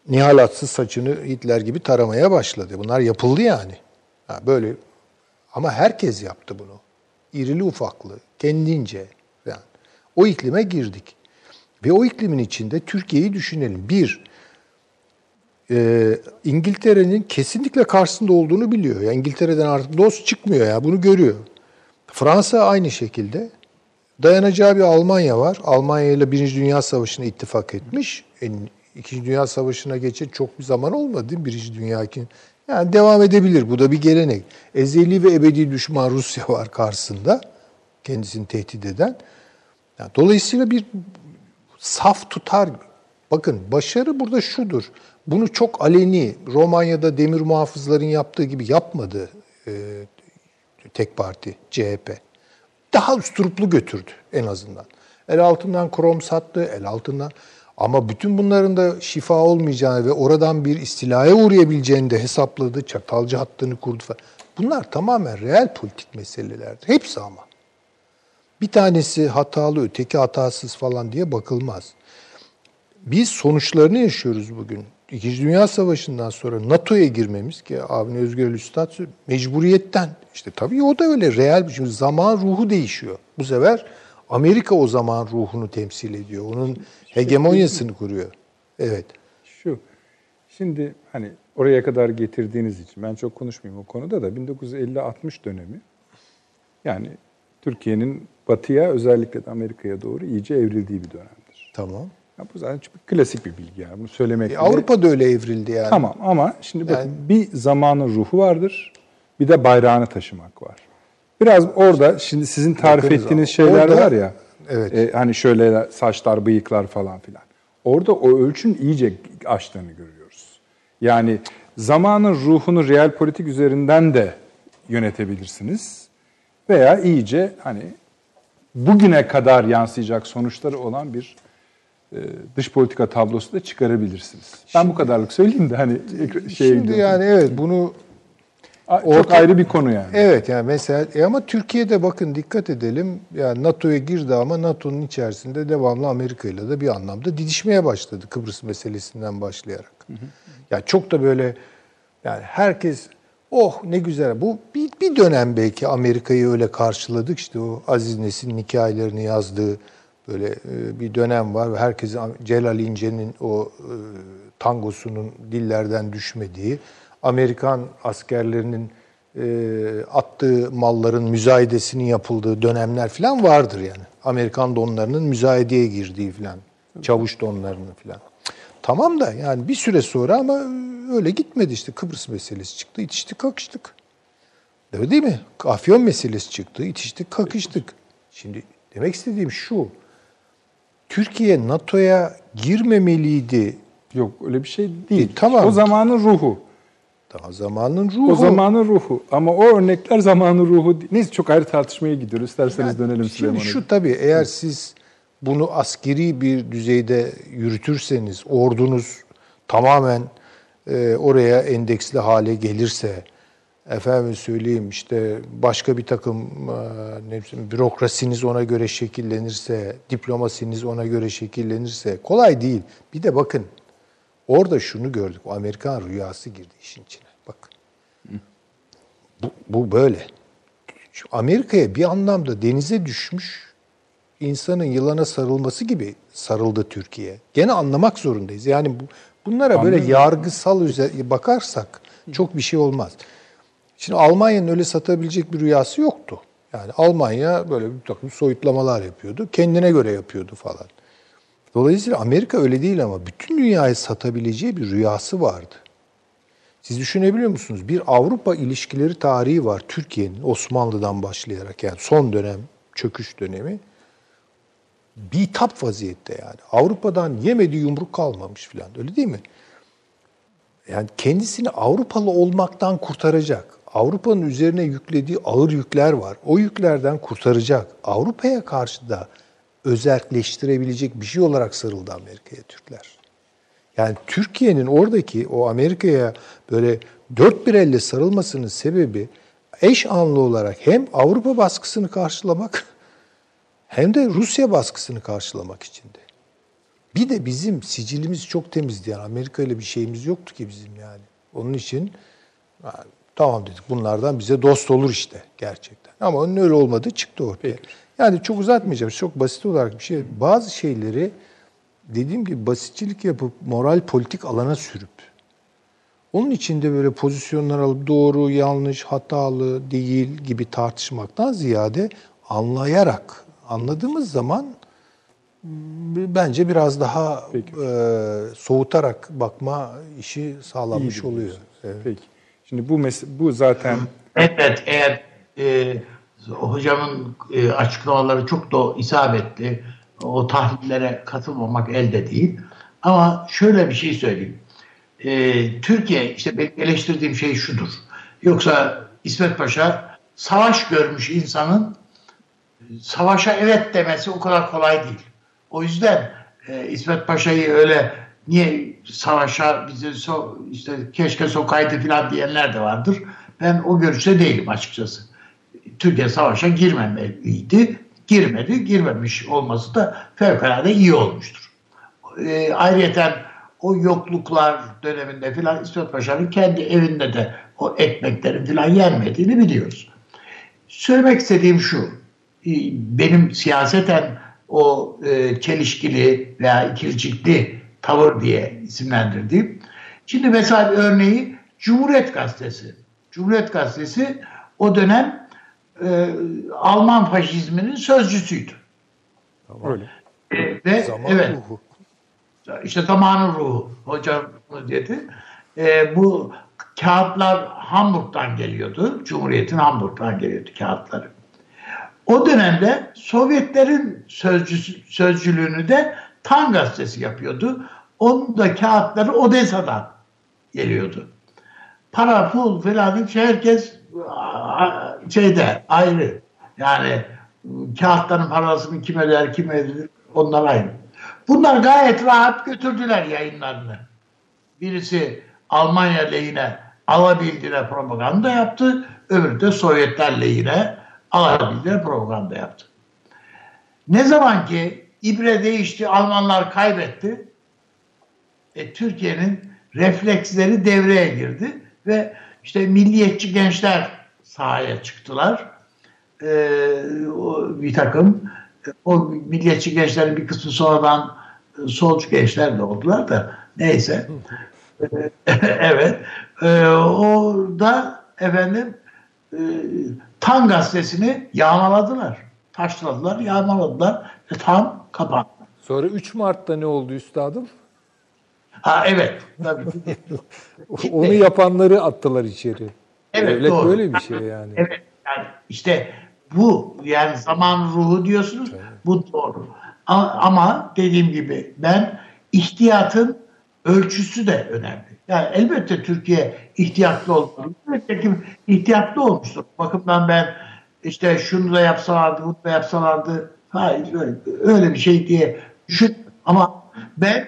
Nihal atsız saçını Hitler gibi taramaya başladı. Bunlar yapıldı yani. Ha, böyle ama herkes yaptı bunu. İrili ufaklı, kendince. Yani o iklime girdik. Ve o iklimin içinde Türkiye'yi düşünelim. Bir, e, İngiltere'nin kesinlikle karşısında olduğunu biliyor. Yani İngiltere'den artık dost çıkmıyor ya bunu görüyor. Fransa aynı şekilde. Dayanacağı bir Almanya var. Almanya ile Birinci Dünya Savaşı'na ittifak etmiş. Yani İkinci Dünya Savaşı'na geçecek çok bir zaman olmadı değil mi? Birinci Dünya Yani devam edebilir. Bu da bir gelenek. Ezeli ve ebedi düşman Rusya var karşısında. Kendisini tehdit eden. Yani dolayısıyla bir saf tutar. Bakın başarı burada şudur. Bunu çok aleni Romanya'da demir muhafızların yaptığı gibi yapmadı e, tek parti CHP. Daha usturuplu götürdü en azından. El altından krom sattı, el altından. Ama bütün bunların da şifa olmayacağını ve oradan bir istilaya uğrayabileceğini de hesapladı. Çatalcı hattını kurdu falan. Bunlar tamamen reel politik meselelerdir. Hepsi ama. Bir tanesi hatalı, öteki hatasız falan diye bakılmaz. Biz sonuçlarını yaşıyoruz bugün. İkinci Dünya Savaşı'ndan sonra NATO'ya girmemiz ki abine Özgür Üstad mecburiyetten. işte tabii o da öyle real bir şey. Zaman ruhu değişiyor. Bu sefer Amerika o zaman ruhunu temsil ediyor. Onun hegemonyasını kuruyor. Evet. Şu, şimdi hani oraya kadar getirdiğiniz için ben çok konuşmayayım o konuda da 1950-60 dönemi yani Türkiye'nin batıya özellikle de Amerika'ya doğru iyice evrildiği bir dönemdir. Tamam. Ya bu zaten çok klasik bir bilgi yani bunu söylemek. E, Avrupa'da öyle evrildi yani. Tamam ama şimdi bakın yani... bir zamanın ruhu vardır. Bir de bayrağını taşımak var. Biraz orada şimdi sizin tarif Bakınız ettiğiniz şeyler orada, var ya. Evet. E, hani şöyle saçlar, bıyıklar falan filan. Orada o ölçün iyice aştığını görüyoruz. Yani zamanın ruhunu real politik üzerinden de yönetebilirsiniz. Veya iyice hani bugüne kadar yansıyacak sonuçları olan bir e, dış politika tablosu da çıkarabilirsiniz. Ben bu kadarlık söyleyeyim de hani şey Şimdi yani evet bunu çok orta, ayrı bir konu yani. Evet yani mesela e ama Türkiye'de bakın dikkat edelim. Yani NATO'ya girdi ama NATO'nun içerisinde devamlı Amerika ile de bir anlamda didişmeye başladı Kıbrıs meselesinden başlayarak. Hı hı. Yani çok da böyle yani herkes oh ne güzel. Bu bir, bir dönem belki Amerika'yı öyle karşıladık. işte o Aziz Nesin'in hikayelerini yazdığı böyle e, bir dönem var ve herkes Celal İnce'nin o e, tangosunun dillerden düşmediği, Amerikan askerlerinin e, attığı malların müzayedesinin yapıldığı dönemler falan vardır yani. Amerikan donlarının müzayedeye girdiği falan, çavuş donlarının falan. Tamam da yani bir süre sonra ama öyle gitmedi işte Kıbrıs meselesi çıktı, itiştik kakıştık. Öyle değil mi? Afyon meselesi çıktı, itiştik kakıştık. Şimdi demek istediğim şu, Türkiye NATO'ya girmemeliydi. Yok öyle bir şey değil. E, tamam. O zamanın ruhu. Daha zamanın ruhu. O zamanın ruhu. Ama o örnekler zamanın ruhu değil. Neyse çok ayrı tartışmaya gidiyoruz. İsterseniz yani, dönelim Şimdi şu tabii eğer siz bunu askeri bir düzeyde yürütürseniz, ordunuz tamamen e, oraya endeksli hale gelirse, efendim söyleyeyim işte başka bir takım e, ne bileyim, bürokrasiniz ona göre şekillenirse, diplomasiniz ona göre şekillenirse kolay değil. Bir de bakın orada şunu gördük. O Amerikan rüyası girdi işin içine. Bak. Bu, bu böyle. Amerika'ya bir anlamda denize düşmüş insanın yılana sarılması gibi sarıldı Türkiye. Gene anlamak zorundayız. Yani bu, bunlara Anladım. böyle yargısal bakarsak çok bir şey olmaz. Şimdi Almanya'nın öyle satabilecek bir rüyası yoktu. Yani Almanya böyle bir takım soyutlamalar yapıyordu. Kendine göre yapıyordu falan. Dolayısıyla Amerika öyle değil ama bütün dünyayı satabileceği bir rüyası vardı. Siz düşünebiliyor musunuz? Bir Avrupa ilişkileri tarihi var Türkiye'nin Osmanlı'dan başlayarak yani son dönem çöküş dönemi. Bitap vaziyette yani. Avrupa'dan yemediği yumruk kalmamış falan öyle değil mi? Yani kendisini Avrupalı olmaktan kurtaracak. Avrupa'nın üzerine yüklediği ağır yükler var. O yüklerden kurtaracak. Avrupa'ya karşı da özelleştirebilecek bir şey olarak sarıldı Amerika'ya Türkler. Yani Türkiye'nin oradaki o Amerika'ya böyle dört bir elle sarılmasının sebebi eş anlı olarak hem Avrupa baskısını karşılamak hem de Rusya baskısını karşılamak içindi. Bir de bizim sicilimiz çok temizdi yani Amerika ile bir şeyimiz yoktu ki bizim yani. Onun için Tamam dedik bunlardan bize dost olur işte gerçekten. Ama onun öyle olmadığı çıktı ortaya. Peki. Yani çok uzatmayacağım. Çok basit olarak bir şey. Bazı şeyleri dediğim gibi basitçilik yapıp moral politik alana sürüp onun içinde böyle pozisyonlar alıp doğru, yanlış, hatalı, değil gibi tartışmaktan ziyade anlayarak, anladığımız zaman bence biraz daha e, soğutarak bakma işi sağlanmış oluyor. Evet. Peki. Şimdi bu bu zaten... Evet, eğer e, hocamın e, açıklamaları çok da isabetli. O tahlillere katılmamak elde değil. Ama şöyle bir şey söyleyeyim. E, Türkiye, işte benim eleştirdiğim şey şudur. Yoksa İsmet Paşa savaş görmüş insanın savaşa evet demesi o kadar kolay değil. O yüzden e, İsmet Paşa'yı öyle niye savaşa bizi so, işte keşke sokaydı falan diyenler de vardır. Ben o görüşte değilim açıkçası. Türkiye savaşa girmemeliydi. Girmedi. Girmemiş olması da fevkalade iyi olmuştur. E, ayrıyeten o yokluklar döneminde filan İsmet Paşa'nın kendi evinde de o ekmeklerin filan yenmediğini biliyoruz. Söylemek istediğim şu. E, benim siyaseten o e, çelişkili veya ikircikli tavır diye isimlendirdiğim. Şimdi mesela bir örneği Cumhuriyet Gazetesi. Cumhuriyet Gazetesi o dönem e, Alman faşizminin sözcüsüydü. Tamam. Öyle. E, ve Zaman evet. ruhu. İşte zamanın ruhu hocam dedi. E, bu kağıtlar Hamburg'dan geliyordu. Cumhuriyet'in Hamburg'dan geliyordu kağıtları. O dönemde Sovyetlerin sözcüsü, sözcülüğünü de Tan gazetesi yapıyordu. Onun da kağıtları Odessa'dan geliyordu. Para, pul falan hiç herkes şeyde ayrı. Yani kağıtların parasını kim öder, kim öder onlar ayrı. Bunlar gayet rahat götürdüler yayınlarını. Birisi Almanya lehine alabildiğine propaganda yaptı. Öbürü de Sovyetler lehine alabildiğine propaganda yaptı. Ne zaman ki ibre değişti, Almanlar kaybetti. E, Türkiye'nin refleksleri devreye girdi ve işte milliyetçi gençler sahaya çıktılar. E, o, bir takım o milliyetçi gençlerin bir kısmı sonradan solcu gençler de oldular da neyse. [LAUGHS] evet. E, orada efendim e, Tan gazetesini yağmaladılar. Taşladılar, yağmaladılar ve tam kapandı. Sonra 3 Mart'ta ne oldu üstadım? Ha evet. Tabii. [LAUGHS] Onu yapanları attılar içeri. Evet, Devlet doğru. böyle bir şey yani. Evet yani işte bu yani zaman ruhu diyorsunuz bu doğru. Ama dediğim gibi ben ihtiyatın ölçüsü de önemli. Yani elbette Türkiye ihtiyatlı olmalı. Elbette ihtiyatlı olmuştur. Bakımdan ben işte şunu da yapsalardı, bunu da yapsalardı. Hayır öyle, öyle bir şey diye düşün. Ama ben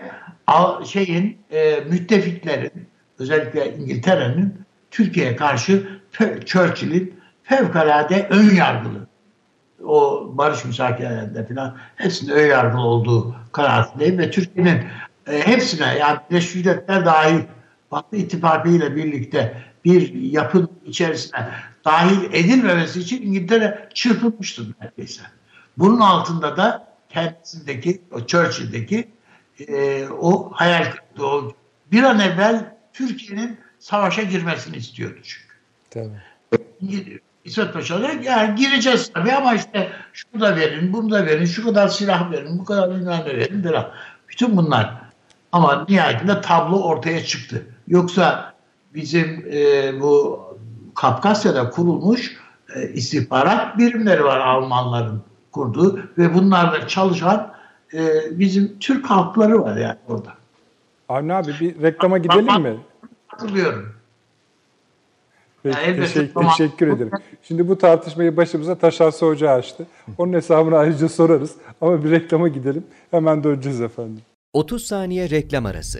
şeyin e, müttefiklerin özellikle İngiltere'nin Türkiye'ye karşı Churchill'in fevkalade ön yargılı o barış müzakerelerinde falan hepsinde ön yargılı olduğu kanaatindeyim ve Türkiye'nin e, hepsine yani Birleşmiş Milletler dahil Batı İttifakı birlikte bir yapı içerisine dahil edilmemesi için İngiltere çırpınmıştır neredeyse. Bunun altında da kendisindeki, o Churchill'deki e, o hayal kırıklığı, o bir an evvel Türkiye'nin savaşa girmesini istiyordu çünkü. Tabii. İsmet Paşa ki, yani gireceğiz tabii ama işte şunu da verin, bunu da verin, şu kadar silah verin, bu kadar bilmem verin falan. Bütün bunlar. Ama nihayetinde tablo ortaya çıktı. Yoksa bizim e, bu Kafkasya'da kurulmuş e, istihbarat birimleri var Almanların kurduğu ve bunlarla çalışan e, bizim Türk halkları var yani orada. Avni abi bir reklama gidelim mi? Hatırlıyorum. Peki, Yani teşekkür, tamam. teşekkür ederim. Şimdi bu tartışmayı başımıza Taşarsı Hoca açtı. Onun hesabını ayrıca sorarız. Ama bir reklama gidelim. Hemen döneceğiz efendim. 30 saniye reklam arası.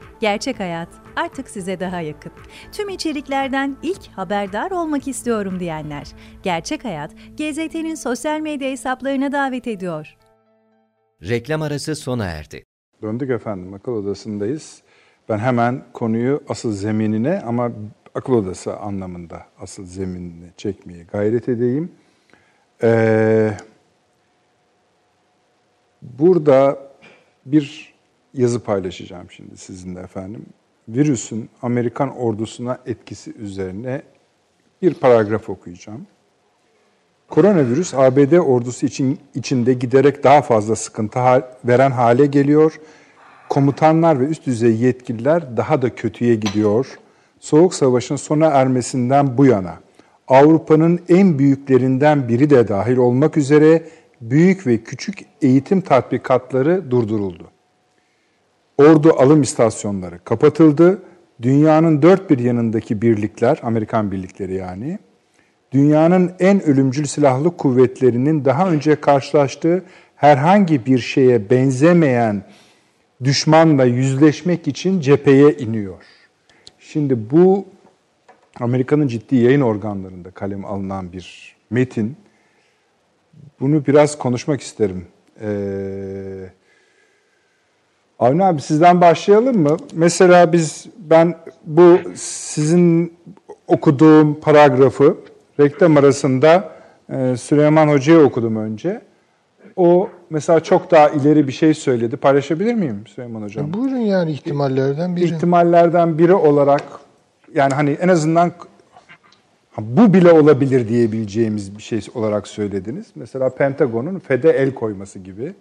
Gerçek Hayat artık size daha yakın. Tüm içeriklerden ilk haberdar olmak istiyorum diyenler. Gerçek Hayat, GZT'nin sosyal medya hesaplarına davet ediyor. Reklam arası sona erdi. Döndük efendim. Akıl odasındayız. Ben hemen konuyu asıl zeminine ama akıl odası anlamında asıl zeminine çekmeye gayret edeyim. Ee, burada bir yazı paylaşacağım şimdi sizinle efendim. Virüsün Amerikan ordusuna etkisi üzerine bir paragraf okuyacağım. Koronavirüs ABD ordusu için içinde giderek daha fazla sıkıntı veren hale geliyor. Komutanlar ve üst düzey yetkililer daha da kötüye gidiyor. Soğuk Savaş'ın sona ermesinden bu yana Avrupa'nın en büyüklerinden biri de dahil olmak üzere büyük ve küçük eğitim tatbikatları durduruldu. Ordu alım istasyonları kapatıldı. Dünyanın dört bir yanındaki birlikler, Amerikan birlikleri yani, dünyanın en ölümcül silahlı kuvvetlerinin daha önce karşılaştığı herhangi bir şeye benzemeyen düşmanla yüzleşmek için cepheye iniyor. Şimdi bu Amerika'nın ciddi yayın organlarında kalem alınan bir metin. Bunu biraz konuşmak isterim. Ee, Avni abi sizden başlayalım mı? Mesela biz ben bu sizin okuduğum paragrafı reklam arasında e, Süleyman Hoca'ya okudum önce. O mesela çok daha ileri bir şey söyledi. Paylaşabilir miyim Süleyman Hocam? E buyurun yani ihtimallerden biri. İhtimallerden biri olarak yani hani en azından bu bile olabilir diyebileceğimiz bir şey olarak söylediniz. Mesela Pentagon'un FED'e el koyması gibi.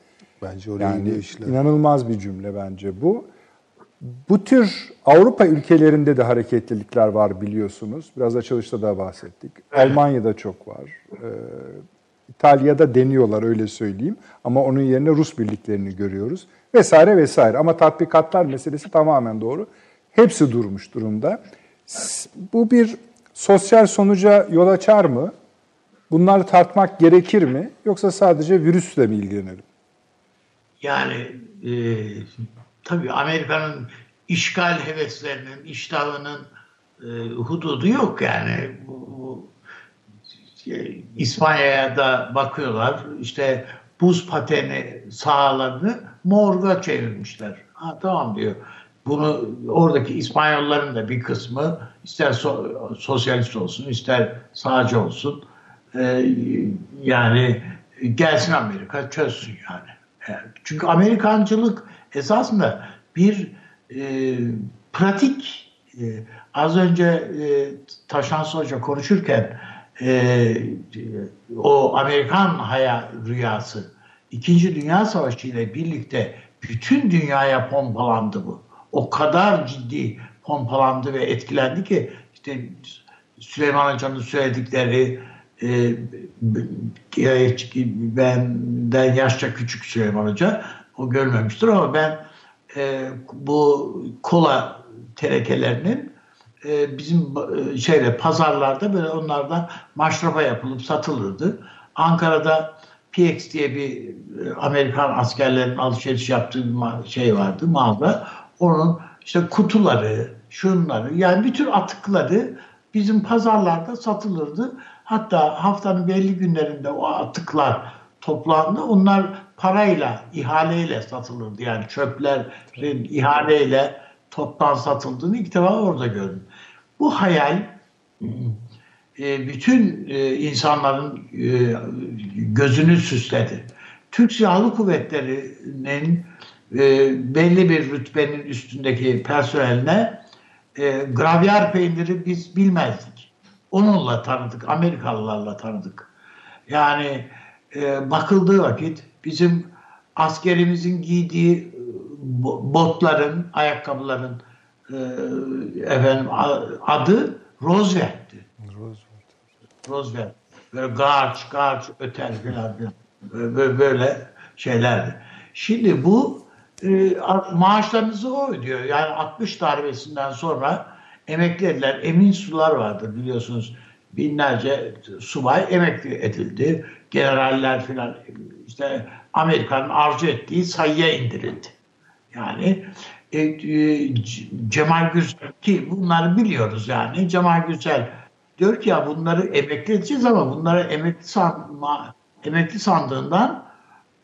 Bence oraya yani işler. inanılmaz bir cümle bence bu. Bu tür Avrupa ülkelerinde de hareketlilikler var biliyorsunuz. Biraz açılışta da bahsettik. Almanya'da çok var. Ee, İtalya'da deniyorlar öyle söyleyeyim. Ama onun yerine Rus birliklerini görüyoruz. Vesaire vesaire. Ama tatbikatlar meselesi tamamen doğru. Hepsi durmuş durumda. Bu bir sosyal sonuca yol açar mı? Bunları tartmak gerekir mi? Yoksa sadece virüsle mi ilgilenelim? Yani e, tabii Amerika'nın işgal heveslerinin, iştahının e, hududu yok yani. Bu, bu, şey, İspanya'ya da bakıyorlar. İşte buz pateni sahalarını morga çevirmişler. Ha, tamam diyor. Bunu oradaki İspanyolların da bir kısmı ister so, sosyalist olsun ister sağcı olsun e, yani gelsin Amerika çözsün yani. Çünkü Amerikancılık esasında bir e, pratik e, az önce e, Taşan Hoca konuşurken e, o Amerikan hayal rüyası İkinci Dünya Savaşı ile birlikte bütün dünyaya pompalandı bu. O kadar ciddi pompalandı ve etkilendi ki işte Süleyman Hoca'nın söyledikleri e, benden yaşça küçük Süleyman Hoca o görmemiştir ama ben e, bu kola terekelerinin e, bizim e, şeyde pazarlarda böyle onlardan maşrafa yapılıp satılırdı. Ankara'da PX diye bir e, Amerikan askerlerin alışveriş yaptığı bir şey vardı mağaza. Onun işte kutuları, şunları yani bütün atıkları bizim pazarlarda satılırdı. Hatta haftanın belli günlerinde o atıklar toplandı. Onlar parayla, ihaleyle satılırdı. Yani çöplerin ihaleyle toptan satıldığını ilk defa orada gördüm. Bu hayal e, bütün e, insanların e, gözünü süsledi. Türk Silahlı Kuvvetleri'nin belli bir rütbenin üstündeki personeline gravyer peyniri biz bilmezdik. Onunla tanıdık, Amerikalılarla tanıdık. Yani bakıldığı vakit bizim askerimizin giydiği botların, ayakkabıların efendim adı Roosevelt'ti. Roosevelt. Böyle garç, garç, öter filan. Böyle, böyle şeylerdi. Şimdi bu e, maaşlarınızı o ödüyor. Yani 60 darbesinden sonra emekliler, emin sular vardır biliyorsunuz. Binlerce subay emekli edildi. Generaller filan işte Amerika'nın arzu ettiği sayıya indirildi. Yani e, e, Cemal Gürsel ki bunları biliyoruz yani. Cemal Gürsel Diyor ki ya bunları emekli edeceğiz ama bunlara emekli, san, emekli sandığından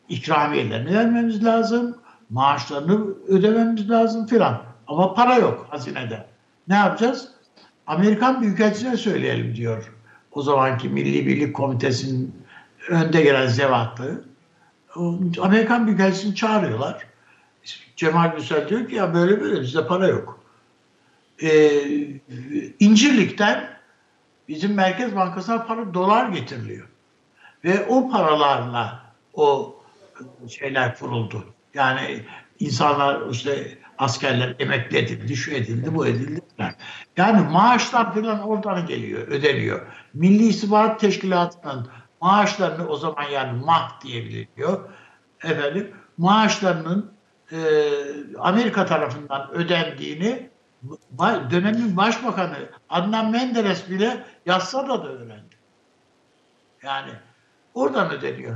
ikramiyelerini vermemiz lazım. Maaşlarını ödememiz lazım filan. Ama para yok hazinede. Ne yapacağız? Amerikan Büyükelçisi'ne söyleyelim diyor. O zamanki Milli Birlik Komitesi'nin önde gelen zevatlı. Amerikan Büyükelçisi'ni çağırıyorlar. Cemal Gürsel diyor ki ya böyle böyle bizde para yok. Ee, İncirlik'ten bizim Merkez Bankası'na para dolar getiriliyor. Ve o paralarla o şeyler kuruldu. Yani insanlar işte askerler emekli edildi, şu edildi, bu edildi. Yani maaşlar falan oradan geliyor, ödeniyor. Milli İstihbarat Teşkilatı'nın maaşlarını o zaman yani MAK diyebiliyor. Efendim maaşlarının e, Amerika tarafından ödendiğini dönemin başbakanı Adnan Menderes bile yazsa da öğrendi. Yani oradan ödeniyor.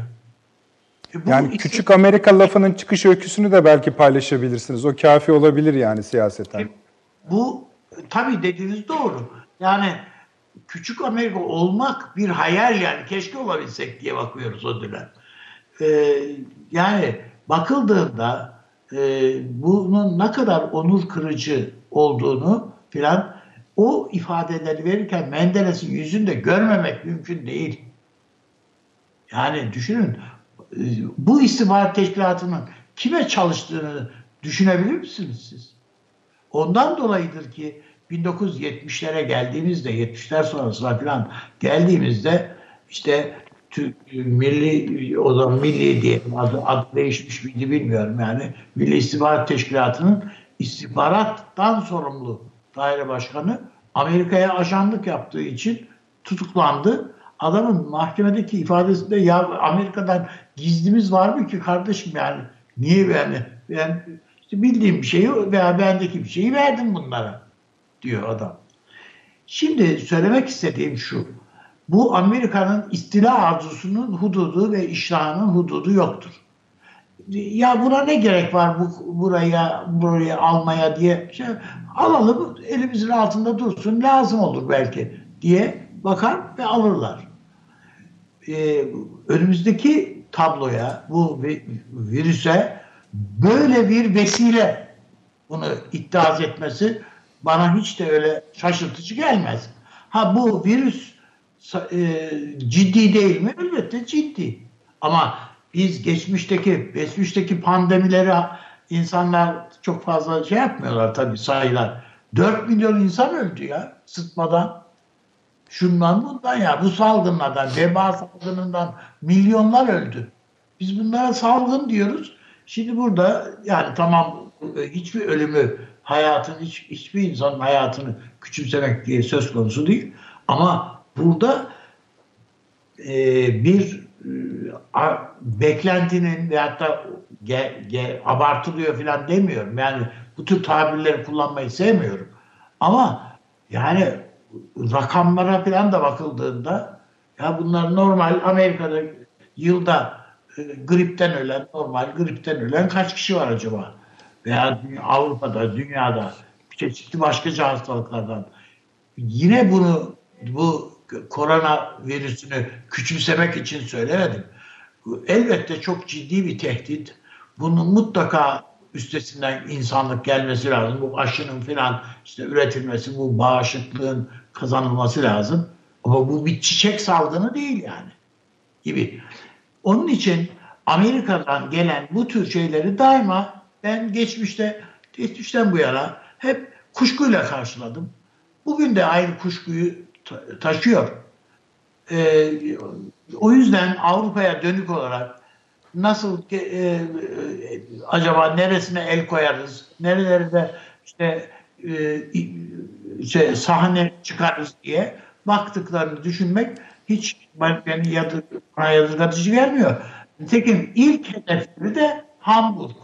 E yani işte, küçük Amerika lafının çıkış öyküsünü de belki paylaşabilirsiniz. O kafi olabilir yani siyaseten. Bu tabii dediğiniz doğru. Yani küçük Amerika olmak bir hayal yani keşke olabilsek diye bakıyoruz o dönem. Ee, yani bakıldığında e, bunun ne kadar onur kırıcı olduğunu filan o ifadeleri verirken Menderes'in yüzünde görmemek mümkün değil. Yani düşünün bu istihbarat teşkilatının kime çalıştığını düşünebilir misiniz siz? Ondan dolayıdır ki 1970'lere geldiğimizde, 70'ler sonrasına falan geldiğimizde işte Türk Milli o zaman Milli diye adı, adı değişmiş miydi bilmiyorum yani Milli İstihbarat Teşkilatı'nın istihbarattan sorumlu daire başkanı Amerika'ya ajanlık yaptığı için tutuklandı. Adamın mahkemedeki ifadesinde ya Amerika'dan gizlimiz var mı ki kardeşim yani niye yani ben işte bildiğim bir şeyi veya bendeki bir şeyi verdim bunlara diyor adam. Şimdi söylemek istediğim şu. Bu Amerika'nın istila arzusunun hududu ve iştahının hududu yoktur. Ya buna ne gerek var bu buraya buraya almaya diye şey, alalım elimizin altında dursun lazım olur belki diye bakar ve alırlar. Ee, önümüzdeki tabloya bu virüse böyle bir vesile bunu iddia etmesi bana hiç de öyle şaşırtıcı gelmez. Ha bu virüs e, ciddi değil mi? Elbette ciddi. Ama biz geçmişteki geçmişteki pandemileri insanlar çok fazla şey yapmıyorlar tabii sayılar. 4 milyon insan öldü ya sıtmadan. Şundan bundan ya bu salgınlardan, veba salgınından milyonlar öldü. Biz bunlara salgın diyoruz. Şimdi burada yani tamam hiçbir ölümü hayatın hiç, hiçbir insanın hayatını küçümsemek diye söz konusu değil. Ama burada e, bir e, beklentinin veyahut da ge, ge, abartılıyor falan demiyorum. Yani bu tür tabirleri kullanmayı sevmiyorum. Ama yani rakamlara falan da bakıldığında ya bunlar normal Amerika'da yılda e, gripten ölen, normal gripten ölen kaç kişi var acaba? Veya Avrupa'da, dünyada çeşitli başka hastalıklardan. Yine bunu bu korona virüsünü küçümsemek için söylemedim. Elbette çok ciddi bir tehdit. Bunun mutlaka üstesinden insanlık gelmesi lazım. Bu aşının filan işte üretilmesi, bu bağışıklığın kazanılması lazım. Ama bu bir çiçek salgını değil yani gibi. Onun için Amerika'dan gelen bu tür şeyleri daima ben geçmişte, geçmişten bu yana hep kuşkuyla karşıladım. Bugün de aynı kuşkuyu taşıyor. Ee, o yüzden Avrupa'ya dönük olarak nasıl e, e, acaba neresine el koyarız, nerelerde işte e, şey, sahne çıkarız diye baktıklarını düşünmek hiç beni yadır, bana yadırgatıcı gelmiyor. Nitekim ilk hedefleri de Hamburg.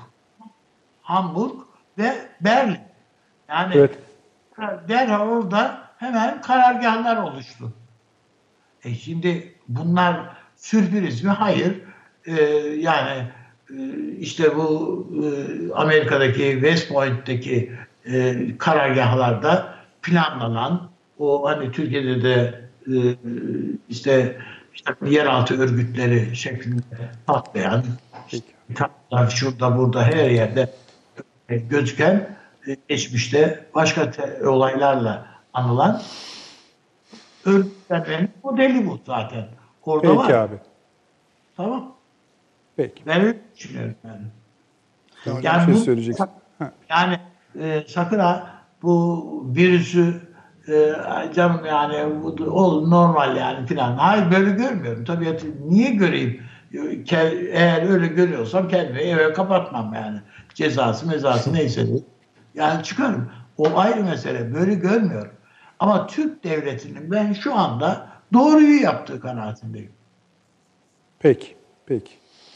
Hamburg ve Berlin. Yani evet. derhal orada hemen karargahlar oluştu. E şimdi bunlar sürpriz mi? Hayır. Ee, yani e, işte bu e, Amerika'daki West Point'teki e, karargahlarda planlanan o hani Türkiye'de de e, işte, işte yeraltı örgütleri şeklinde patlayan kitaplar şurada burada her yerde gözüken e, geçmişte başka olaylarla anılan örgütlenmenin modeli bu zaten. Orada Peki var. abi. Tamam. Peki. Ben öyle düşünüyorum yani. Tamam, yani bir şey söyleyeceksin. Yani e, sakın ha bu virüsü e, canım yani bu normal yani filan. Hayır böyle görmüyorum. Tabii niye göreyim? Eğer öyle görüyorsam kendimi eve kapatmam yani. Cezası mezası neyse. Yani çıkarım. O ayrı mesele. Böyle görmüyorum. Ama Türk devletinin ben şu anda doğruyu yaptığı kanaatindeyim. Peki, peki.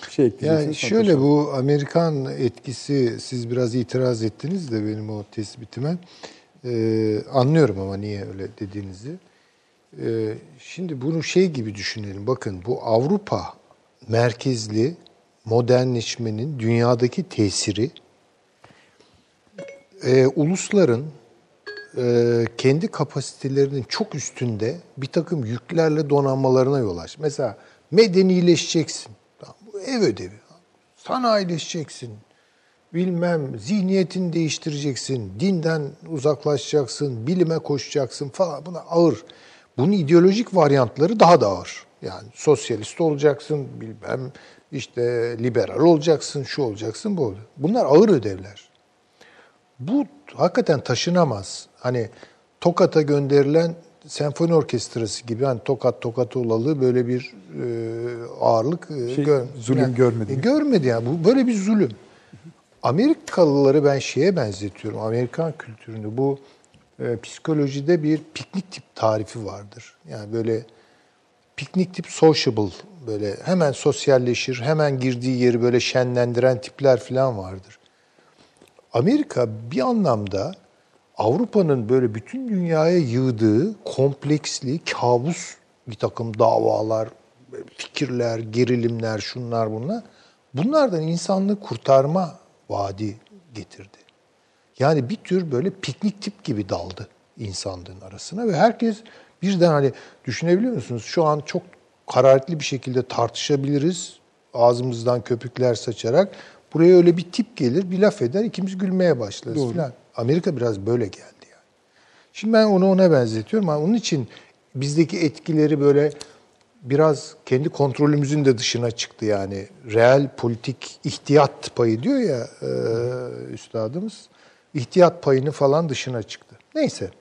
Şey Yani şöyle bu Amerikan etkisi siz biraz itiraz ettiniz de benim o tespitime. Ee, anlıyorum ama niye öyle dediğinizi. Ee, şimdi bunu şey gibi düşünelim. Bakın bu Avrupa merkezli modernleşmenin dünyadaki tesiri e, ulusların e, kendi kapasitelerinin çok üstünde bir takım yüklerle donanmalarına yol aç. Mesela medenileşeceksin. Ev ödevi. Sanayileşeceksin. Bilmem zihniyetini değiştireceksin. Dinden uzaklaşacaksın. Bilime koşacaksın falan. Buna ağır. Bunun ideolojik varyantları daha da ağır. Yani sosyalist olacaksın, bilmem işte liberal olacaksın, şu olacaksın, bu olacaksın. Bunlar ağır ödevler. Bu hakikaten taşınamaz. Hani Tokat'a gönderilen senfoni orkestrası gibi hani Tokat Tokat olalı böyle bir e, ağırlık e, Şey, gör, zulüm yani, görmedi. E, görmedi yani bu böyle bir zulüm. Amerikalıları ben şeye benzetiyorum. Amerikan kültüründe bu e, psikolojide bir piknik tip tarifi vardır. Yani böyle piknik tip sociable böyle hemen sosyalleşir, hemen girdiği yeri böyle şenlendiren tipler falan vardır. Amerika bir anlamda Avrupa'nın böyle bütün dünyaya yığdığı kompleksli, kabus bir takım davalar, fikirler, gerilimler, şunlar bunlar. Bunlardan insanlığı kurtarma vaadi getirdi. Yani bir tür böyle piknik tip gibi daldı insanlığın arasına ve herkes birden hani düşünebiliyor musunuz? Şu an çok hararetli bir şekilde tartışabiliriz. Ağzımızdan köpükler saçarak. Buraya öyle bir tip gelir, bir laf eder, ikimiz gülmeye başlarız falan. Amerika biraz böyle geldi yani. Şimdi ben onu ona benzetiyorum. ama onun için bizdeki etkileri böyle biraz kendi kontrolümüzün de dışına çıktı yani. Reel politik ihtiyat payı diyor ya e, üstadımız. İhtiyat payını falan dışına çıktı. Neyse.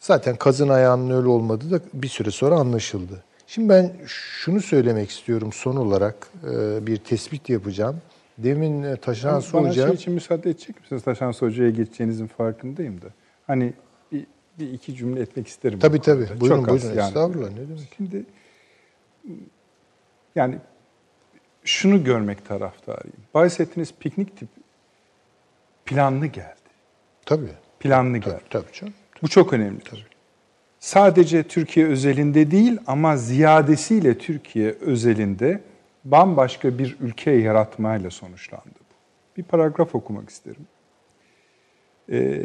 Zaten kazın ayağının öyle olmadığı da bir süre sonra anlaşıldı. Şimdi ben şunu söylemek istiyorum son olarak e, bir tespit yapacağım. Demin e, Taşan Bana Hoca... şey için müsaade edecek misiniz? Taşan Hoca'ya geçeceğinizin farkındayım da. Hani bir, bir iki cümle etmek isterim. Tabii bu konuda. tabii. Buyurun Çok buyurun. Estağfurullah. Ne demek? Şimdi yani şunu görmek taraftarıyım. Bahsettiğiniz piknik tip planlı geldi. Tabii. Planlı Tabii, geldi. tabii canım. Bu çok önemli. Sadece Türkiye özelinde değil ama ziyadesiyle Türkiye özelinde bambaşka bir ülke yaratmayla sonuçlandı bu. Bir paragraf okumak isterim. Ee,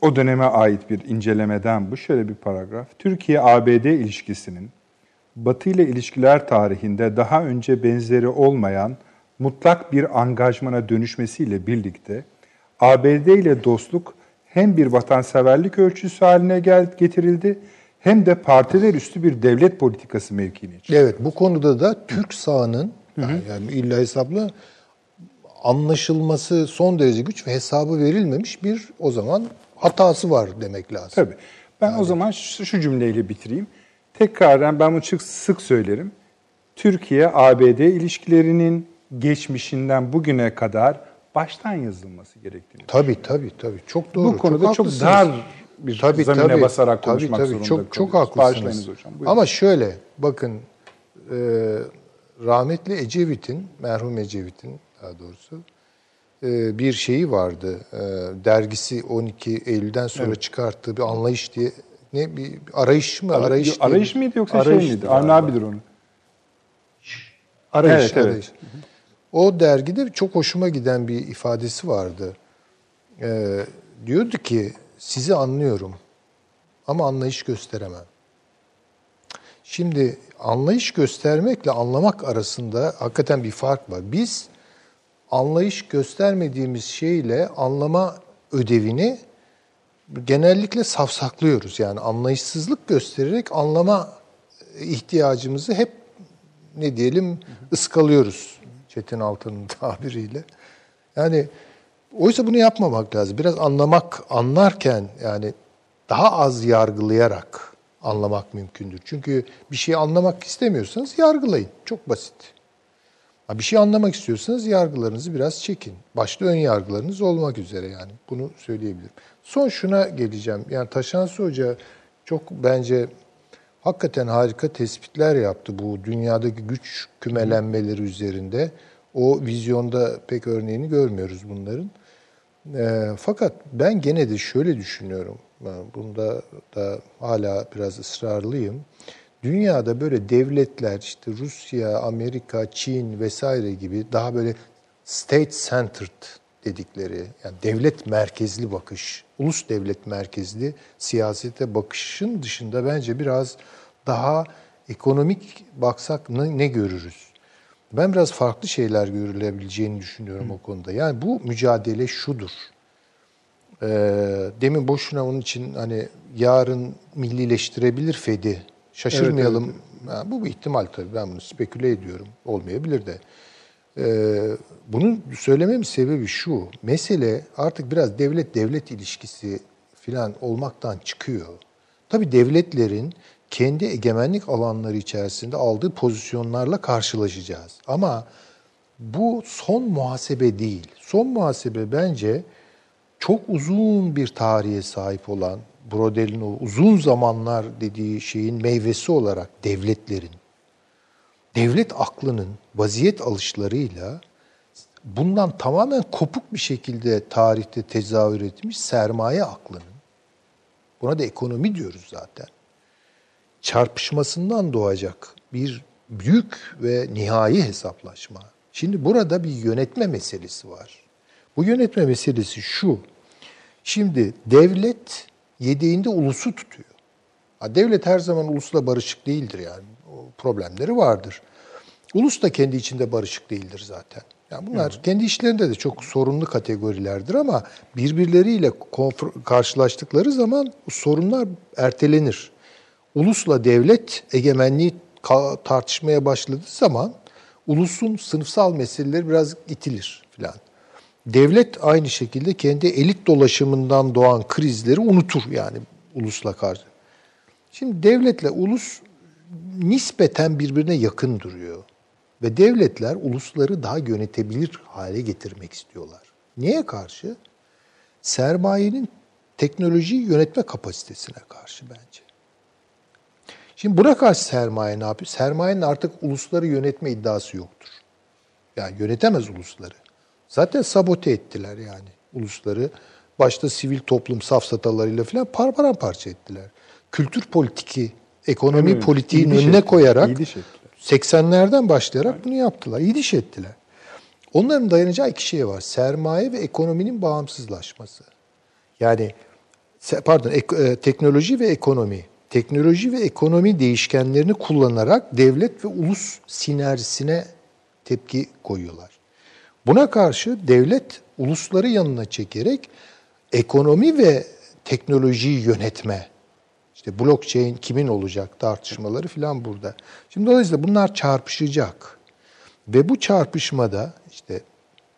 o döneme ait bir incelemeden bu. Şöyle bir paragraf. Türkiye-ABD ilişkisinin Batı ile ilişkiler tarihinde daha önce benzeri olmayan mutlak bir angajmana dönüşmesiyle birlikte ABD ile dostluk hem bir vatanseverlik ölçüsü haline getirildi hem de partiler üstü bir devlet politikası mevkini için. Evet bu konuda da Türk sahanın yani, yani illa hesapla anlaşılması son derece güç ve hesabı verilmemiş bir o zaman hatası var demek lazım. Tabii. Ben o zaman şu, şu cümleyle bitireyim. Tekrardan ben bunu sık, sık söylerim. Türkiye-ABD ilişkilerinin geçmişinden bugüne kadar baştan yazılması gerektiğini. Tabii tabii tabii. Çok doğru. Bu konuda çok, haklısınız. dar bir tabii, zemine tabii, basarak konuşmak tabii, zorunda çok, çok kalıyoruz. haklısınız. Bağışlayınız hocam. buyurun. Ama şöyle bakın e, rahmetli Ecevit'in, merhum Ecevit'in daha doğrusu e, bir şeyi vardı. E, dergisi 12 Eylül'den sonra Evet. çıkarttığı bir anlayış diye ne bir arayış mı? Arayış, Arayış, arayış mıydı yoksa Arayıştı şey miydi? Avni abidir onu. Arayış, Evet, evet. arayış. O dergide çok hoşuma giden bir ifadesi vardı. Ee, diyordu ki sizi anlıyorum ama anlayış gösteremem. Şimdi anlayış göstermekle anlamak arasında hakikaten bir fark var. Biz anlayış göstermediğimiz şeyle anlama ödevini genellikle safsaklıyoruz. Yani anlayışsızlık göstererek anlama ihtiyacımızı hep ne diyelim ıskalıyoruz Çetin Altan'ın [LAUGHS] tabiriyle. Yani oysa bunu yapmamak lazım. Biraz anlamak, anlarken yani daha az yargılayarak anlamak mümkündür. Çünkü bir şeyi anlamak istemiyorsanız yargılayın. Çok basit. Bir şey anlamak istiyorsanız yargılarınızı biraz çekin. Başta ön yargılarınız olmak üzere yani. Bunu söyleyebilirim. Son şuna geleceğim. Yani Taşansı Hoca çok bence hakikaten harika tespitler yaptı bu dünyadaki güç kümelenmeleri üzerinde. O vizyonda pek örneğini görmüyoruz bunların. E, fakat ben gene de şöyle düşünüyorum. Ben bunda da hala biraz ısrarlıyım. Dünyada böyle devletler işte Rusya, Amerika, Çin vesaire gibi daha böyle state centered dedikleri yani devlet merkezli bakış, ulus devlet merkezli siyasete bakışın dışında bence biraz daha ekonomik baksak ne, ne görürüz? Ben biraz farklı şeyler görülebileceğini düşünüyorum Hı. o konuda. Yani bu mücadele şudur. Ee, demin boşuna onun için hani yarın millileştirebilir Fed'i. Şaşırmayalım. Evet, evet. Yani bu bir ihtimal tabii. Ben bunu speküle ediyorum. Olmayabilir de. Ee, bunun söylememin sebebi şu. Mesele artık biraz devlet-devlet ilişkisi falan olmaktan çıkıyor. Tabii devletlerin kendi egemenlik alanları içerisinde aldığı pozisyonlarla karşılaşacağız. Ama bu son muhasebe değil. Son muhasebe bence çok uzun bir tarihe sahip olan Brodel'in o uzun zamanlar dediği şeyin meyvesi olarak devletlerin, devlet aklının vaziyet alışlarıyla bundan tamamen kopuk bir şekilde tarihte tezahür etmiş sermaye aklının, buna da ekonomi diyoruz zaten, çarpışmasından doğacak bir büyük ve nihai hesaplaşma. Şimdi burada bir yönetme meselesi var. Bu yönetme meselesi şu. Şimdi devlet yediğinde ulusu tutuyor. devlet her zaman ulusla barışık değildir yani. O problemleri vardır. Ulus da kendi içinde barışık değildir zaten. Yani bunlar Hı. kendi işlerinde de çok sorunlu kategorilerdir ama birbirleriyle karşılaştıkları zaman sorunlar ertelenir. Ulusla devlet egemenliği tartışmaya başladığı zaman ulusun sınıfsal meseleleri biraz itilir filan. Devlet aynı şekilde kendi elit dolaşımından doğan krizleri unutur yani ulusla karşı. Şimdi devletle ulus nispeten birbirine yakın duruyor. Ve devletler ulusları daha yönetebilir hale getirmek istiyorlar. Niye karşı? Sermayenin teknolojiyi yönetme kapasitesine karşı bence. Şimdi buna karşı sermaye ne yapıyor? Sermayenin artık ulusları yönetme iddiası yoktur. Yani yönetemez ulusları. Zaten sabote ettiler yani ulusları. Başta sivil toplum safsatalarıyla falan parça ettiler. Kültür politiki, ekonomi evet, politiğin önüne koyarak 80'lerden başlayarak Aynen. bunu yaptılar. İyi diş ettiler. Onların dayanacağı iki şey var. Sermaye ve ekonominin bağımsızlaşması. Yani pardon e, teknoloji ve ekonomi. Teknoloji ve ekonomi değişkenlerini kullanarak devlet ve ulus sinerjisine tepki koyuyorlar. Buna karşı devlet ulusları yanına çekerek ekonomi ve teknolojiyi yönetme, işte blockchain kimin olacak tartışmaları falan burada. Şimdi dolayısıyla bunlar çarpışacak. Ve bu çarpışmada işte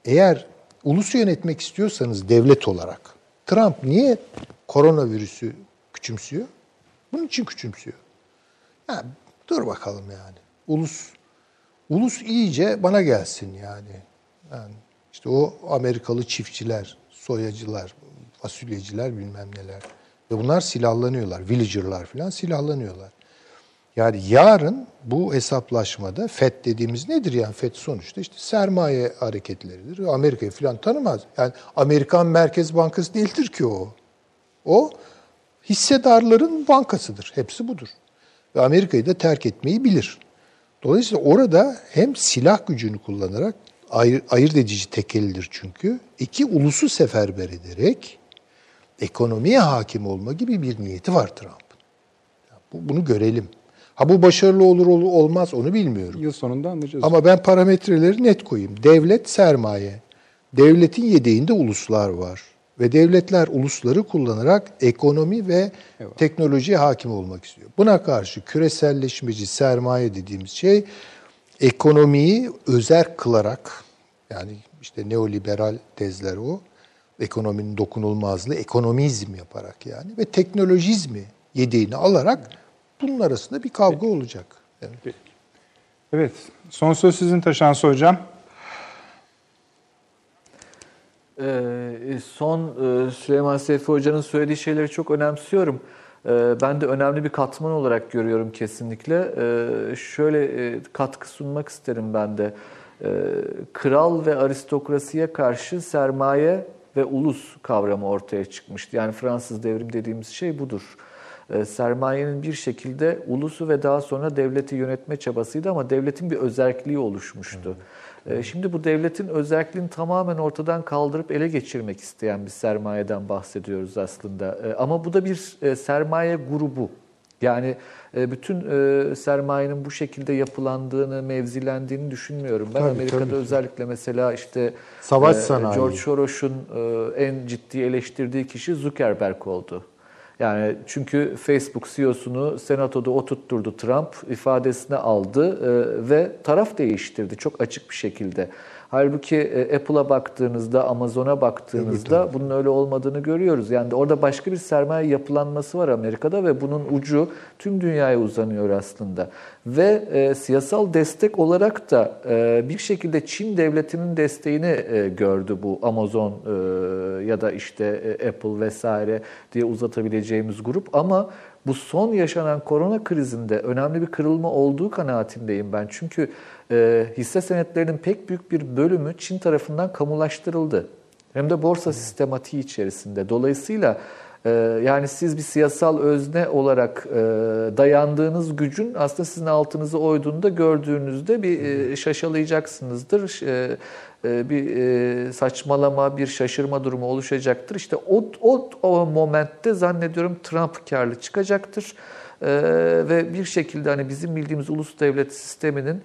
eğer ulusu yönetmek istiyorsanız devlet olarak Trump niye koronavirüsü küçümsüyor? Bunun için küçümsüyor. Yani dur bakalım yani. Ulus ulus iyice bana gelsin yani. Yani işte o Amerikalı çiftçiler, soyacılar, fasulyeciler bilmem neler. Ve bunlar silahlanıyorlar. Villager'lar falan silahlanıyorlar. Yani yarın bu hesaplaşmada FED dediğimiz nedir yani FED sonuçta işte sermaye hareketleridir. Amerika'yı falan tanımaz. Yani Amerikan Merkez Bankası değildir ki o. O hissedarların bankasıdır. Hepsi budur. Ve Amerika'yı da terk etmeyi bilir. Dolayısıyla orada hem silah gücünü kullanarak ayır, ayırt edici tekelidir çünkü. İki ulusu seferber ederek ekonomiye hakim olma gibi bir niyeti var Trump'ın. Bunu görelim. Ha bu başarılı olur olmaz onu bilmiyorum. Yıl sonunda anlayacağız. Ama ben parametreleri net koyayım. Devlet sermaye. Devletin yedeğinde uluslar var. Ve devletler ulusları kullanarak ekonomi ve evet. teknolojiye hakim olmak istiyor. Buna karşı küreselleşmeci sermaye dediğimiz şey ekonomiyi özel kılarak yani işte neoliberal tezler o ekonominin dokunulmazlığı ekonomizm yaparak yani ve teknolojizmi yediğini alarak bunun arasında bir kavga olacak. Evet. evet. Son söz sizin Taşansı Hocam. Ee, son e, Süleyman Seyfi Hoca'nın söylediği şeyleri çok önemsiyorum. ben de önemli bir katman olarak görüyorum kesinlikle. Şöyle katkı sunmak isterim ben de. Kral ve aristokrasiye karşı sermaye ve ulus kavramı ortaya çıkmıştı. Yani Fransız devrim dediğimiz şey budur. Sermayenin bir şekilde ulusu ve daha sonra devleti yönetme çabasıydı ama devletin bir özelliği oluşmuştu. Hı. Şimdi bu devletin özelliğini tamamen ortadan kaldırıp ele geçirmek isteyen bir sermayeden bahsediyoruz aslında. Ama bu da bir sermaye grubu. Yani e, bütün e, sermayenin bu şekilde yapılandığını, mevzilendiğini düşünmüyorum. Ben tabii, Amerika'da tabii. özellikle mesela işte Savaş e, sanayi. George Soros'un en ciddi eleştirdiği kişi Zuckerberg oldu. Yani çünkü Facebook CEO'sunu senatoda oturtturdu Trump, ifadesine aldı ve taraf değiştirdi çok açık bir şekilde. Halbuki e, Apple'a baktığınızda, Amazon'a baktığınızda evet, bunun öyle olmadığını görüyoruz. Yani orada başka bir sermaye yapılanması var Amerika'da ve bunun ucu tüm dünyaya uzanıyor aslında. Ve e, siyasal destek olarak da e, bir şekilde Çin devletinin desteğini e, gördü bu Amazon e, ya da işte e, Apple vesaire diye uzatabileceğimiz grup. Ama bu son yaşanan korona krizinde önemli bir kırılma olduğu kanaatindeyim ben. Çünkü e, hisse senetlerinin pek büyük bir bölümü Çin tarafından kamulaştırıldı. Hem de borsa sistematiği içerisinde. Dolayısıyla e, yani siz bir siyasal özne olarak e, dayandığınız gücün aslında sizin altınızı oyduğunda gördüğünüzde bir e, şaşalayacaksınızdır. E, e, bir e, saçmalama, bir şaşırma durumu oluşacaktır. İşte o, o, o momentte zannediyorum Trump karlı çıkacaktır. E, ve bir şekilde hani bizim bildiğimiz ulus devlet sisteminin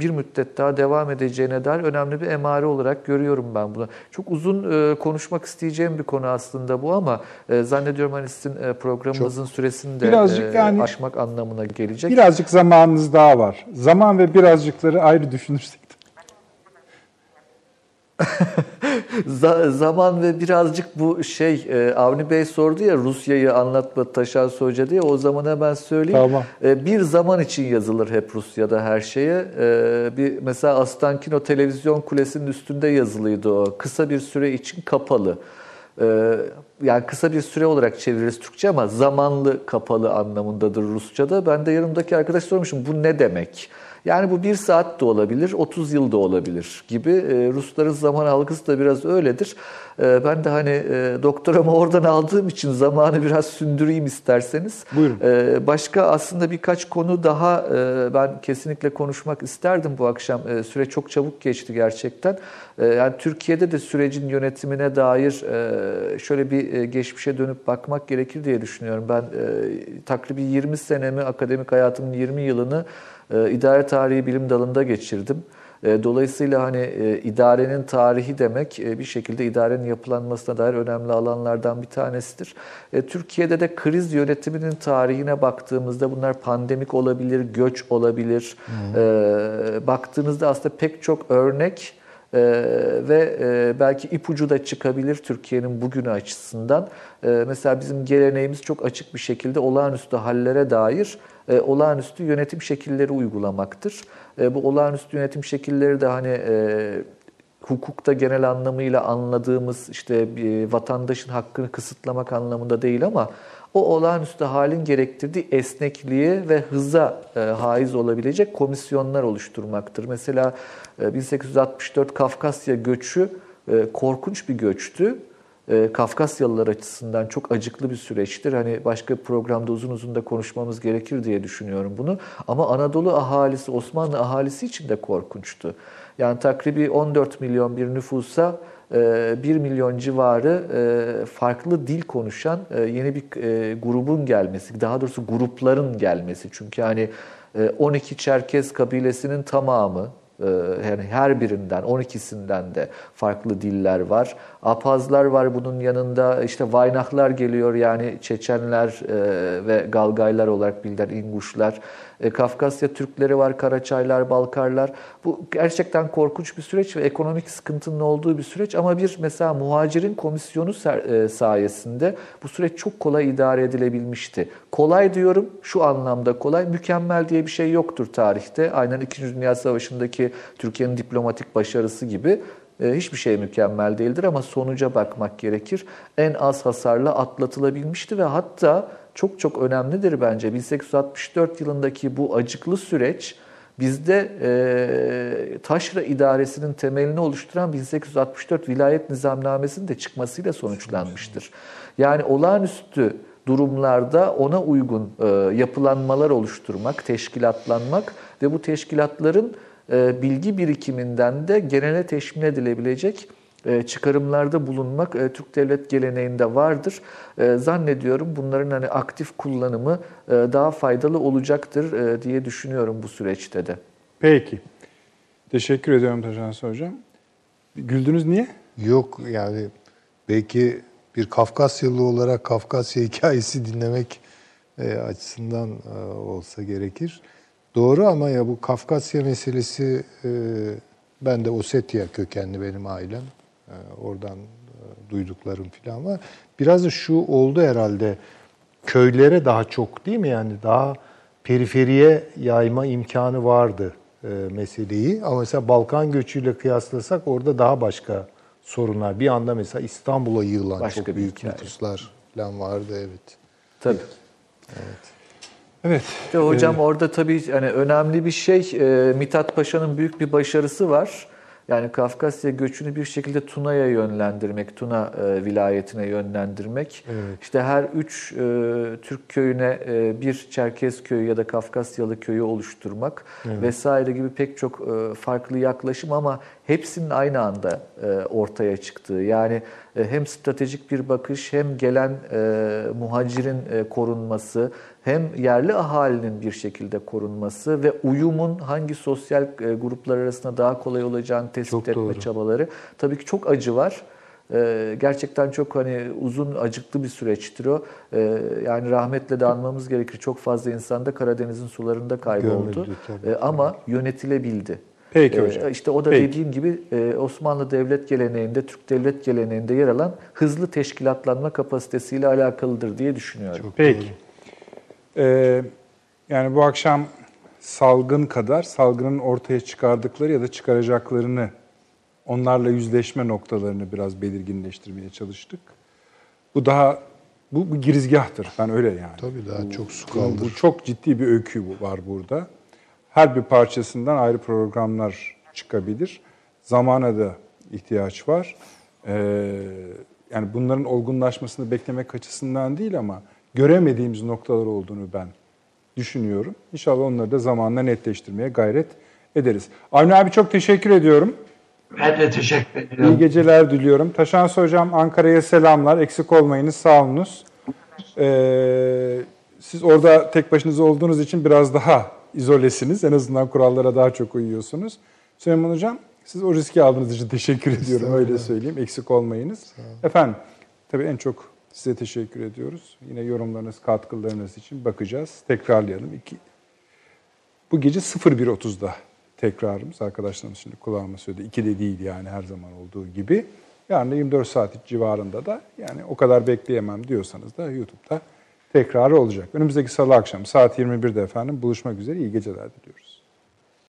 bir müddet daha devam edeceğine dair önemli bir emare olarak görüyorum ben bunu. Çok uzun e, konuşmak isteyeceğim bir konu aslında bu ama e, zannediyorum hani sizin programımızın Çok. süresini de birazcık yani, aşmak anlamına gelecek. Birazcık zamanınız daha var. Zaman ve birazcıkları ayrı düşünürsek [LAUGHS] zaman ve birazcık bu şey e, Avni Bey sordu ya Rusya'yı anlatma Taşan Hoca diye o zaman hemen söyleyeyim. Tamam. E, bir zaman için yazılır hep Rusya'da her şeye. E, bir mesela Astankino televizyon kulesinin üstünde yazılıydı o. Kısa bir süre için kapalı. Yani kısa bir süre olarak çeviririz Türkçe ama zamanlı kapalı anlamındadır Rusça'da. Ben de yanımdaki arkadaş sormuşum bu ne demek? Yani bu bir saat de olabilir, 30 yıl da olabilir gibi. E, Rusların zaman algısı da biraz öyledir. E, ben de hani e, doktoramı oradan aldığım için zamanı biraz sündüreyim isterseniz. Buyurun. E, başka aslında birkaç konu daha e, ben kesinlikle konuşmak isterdim bu akşam. E, süre çok çabuk geçti gerçekten. E, yani Türkiye'de de sürecin yönetimine dair e, şöyle bir e, geçmişe dönüp bakmak gerekir diye düşünüyorum. Ben e, takribi 20 senemi, akademik hayatımın 20 yılını e, idare tarihi bilim dalında geçirdim. E, dolayısıyla hani e, idarenin tarihi demek bir şekilde idarenin yapılanmasına dair önemli alanlardan bir tanesidir. Türkiye'de de kriz yönetiminin tarihine baktığımızda bunlar pandemik olabilir, göç olabilir. Hmm. Baktığınızda aslında pek çok örnek ve belki ipucu da çıkabilir Türkiye'nin bugünü açısından. Mesela bizim geleneğimiz çok açık bir şekilde olağanüstü hallere dair e, olağanüstü yönetim şekilleri uygulamaktır. E, bu olağanüstü yönetim şekilleri de hani e, hukukta genel anlamıyla anladığımız işte bir vatandaşın hakkını kısıtlamak anlamında değil ama o olağanüstü halin gerektirdiği esnekliğe ve hıza e, haiz olabilecek komisyonlar oluşturmaktır. Mesela e, 1864 Kafkasya göçü e, korkunç bir göçtü e, Kafkasyalılar açısından çok acıklı bir süreçtir. Hani başka programda uzun uzun da konuşmamız gerekir diye düşünüyorum bunu. Ama Anadolu ahalisi, Osmanlı ahalisi için de korkunçtu. Yani takribi 14 milyon bir nüfusa 1 e, milyon civarı farklı dil konuşan yeni bir grubun gelmesi, daha doğrusu grupların gelmesi. Çünkü hani 12 Çerkez kabilesinin tamamı, yani her birinden 12'sinden de farklı diller var. Apazlar var bunun yanında işte Vaynaklar geliyor yani Çeçenler e, ve Galgaylar olarak bilinen İnguşlar. E, Kafkasya Türkleri var, Karaçaylar, Balkarlar. Bu gerçekten korkunç bir süreç ve ekonomik sıkıntının olduğu bir süreç ama bir mesela muhacirin komisyonu e, sayesinde bu süreç çok kolay idare edilebilmişti. Kolay diyorum şu anlamda kolay, mükemmel diye bir şey yoktur tarihte. Aynen 2. Dünya Savaşı'ndaki Türkiye'nin diplomatik başarısı gibi e, hiçbir şey mükemmel değildir ama sonuca bakmak gerekir. En az hasarla atlatılabilmişti ve hatta çok çok önemlidir bence. 1864 yılındaki bu acıklı süreç bizde e, Taşra idaresinin temelini oluşturan 1864 vilayet nizamnamesinin de çıkmasıyla sonuçlanmıştır. Yani olağanüstü durumlarda ona uygun e, yapılanmalar oluşturmak, teşkilatlanmak ve bu teşkilatların e, bilgi birikiminden de genele teşmin edilebilecek çıkarımlarda bulunmak e, Türk devlet geleneğinde vardır. E, zannediyorum bunların hani aktif kullanımı daha faydalı olacaktır diye düşünüyorum bu süreçte de. Peki. Teşekkür ediyorum Taşansı Hocam. Güldünüz niye? Yok yani belki bir Kafkasyalı olarak Kafkasya hikayesi dinlemek açısından olsa gerekir. Doğru ama ya bu Kafkasya meselesi ben de Ossetya kökenli benim ailem. Ee, oradan e, duyduklarım falan var. Biraz da şu oldu herhalde köylere daha çok değil mi yani daha periferiye yayma imkanı vardı e, meseleyi. Ama mesela Balkan göçüyle kıyaslasak orada daha başka sorunlar. Bir anda mesela İstanbul'a yığılan başka çok büyük hikaye. nüfuslar falan vardı evet. Tabii. Evet. Evet. İşte hocam ee, orada tabii hani önemli bir şey e, Mithat Paşa'nın büyük bir başarısı var. Yani Kafkasya göçünü bir şekilde Tuna'ya yönlendirmek, Tuna e, vilayetine yönlendirmek. Evet. İşte her üç e, Türk köyüne e, bir Çerkez köyü ya da Kafkasyalı köyü oluşturmak evet. vesaire gibi pek çok e, farklı yaklaşım ama hepsinin aynı anda e, ortaya çıktığı. Yani e, hem stratejik bir bakış hem gelen e, muhacirin e, korunması hem yerli ahalinin bir şekilde korunması ve uyumun hangi sosyal e, gruplar arasında daha kolay olacağını tespit çok etme doğru. çabaları. Tabii ki çok acı var. E, gerçekten çok hani uzun acıklı bir süreçtir o. E, yani rahmetle de anmamız gerekir. Çok fazla insan da Karadeniz'in sularında kayboldu. Tabii. Ama yönetilebildi. Peki hocam. İşte o da Peki. dediğim gibi Osmanlı devlet geleneğinde, Türk devlet geleneğinde yer alan hızlı teşkilatlanma kapasitesiyle alakalıdır diye düşünüyorum. Çok Peki. Doğru. Ee, yani bu akşam salgın kadar salgının ortaya çıkardıkları ya da çıkaracaklarını onlarla yüzleşme noktalarını biraz belirginleştirmeye çalıştık. Bu daha bu, bu girizgahtır. Ben öyle yani. Tabii daha bu, çok su kaldır. Bu, bu çok ciddi bir öykü var burada. Her bir parçasından ayrı programlar çıkabilir. Zamana da ihtiyaç var. Ee, yani bunların olgunlaşmasını beklemek açısından değil ama göremediğimiz noktalar olduğunu ben düşünüyorum. İnşallah onları da zamanla netleştirmeye gayret ederiz. Avni abi çok teşekkür ediyorum. Ben de teşekkür ediyorum. İyi geceler diliyorum. Taşans Hocam Ankara'ya selamlar. Eksik olmayınız. Sağ olunuz. Ee, siz orada tek başınıza olduğunuz için biraz daha izolesiniz. En azından kurallara daha çok uyuyorsunuz. Süleyman Hocam siz o riski aldığınız için teşekkür ediyorum. Öyle söyleyeyim. Eksik olmayınız. Efendim tabii en çok Size teşekkür ediyoruz. Yine yorumlarınız, katkılarınız için bakacağız. Tekrarlayalım. İki, bu gece 01.30'da tekrarımız. Arkadaşlarımız şimdi kulağıma söyledi. İki de değil yani her zaman olduğu gibi. Yarın da 24 saat civarında da yani o kadar bekleyemem diyorsanız da YouTube'da tekrarı olacak. Önümüzdeki salı akşam saat 21'de efendim buluşmak üzere iyi geceler diliyoruz.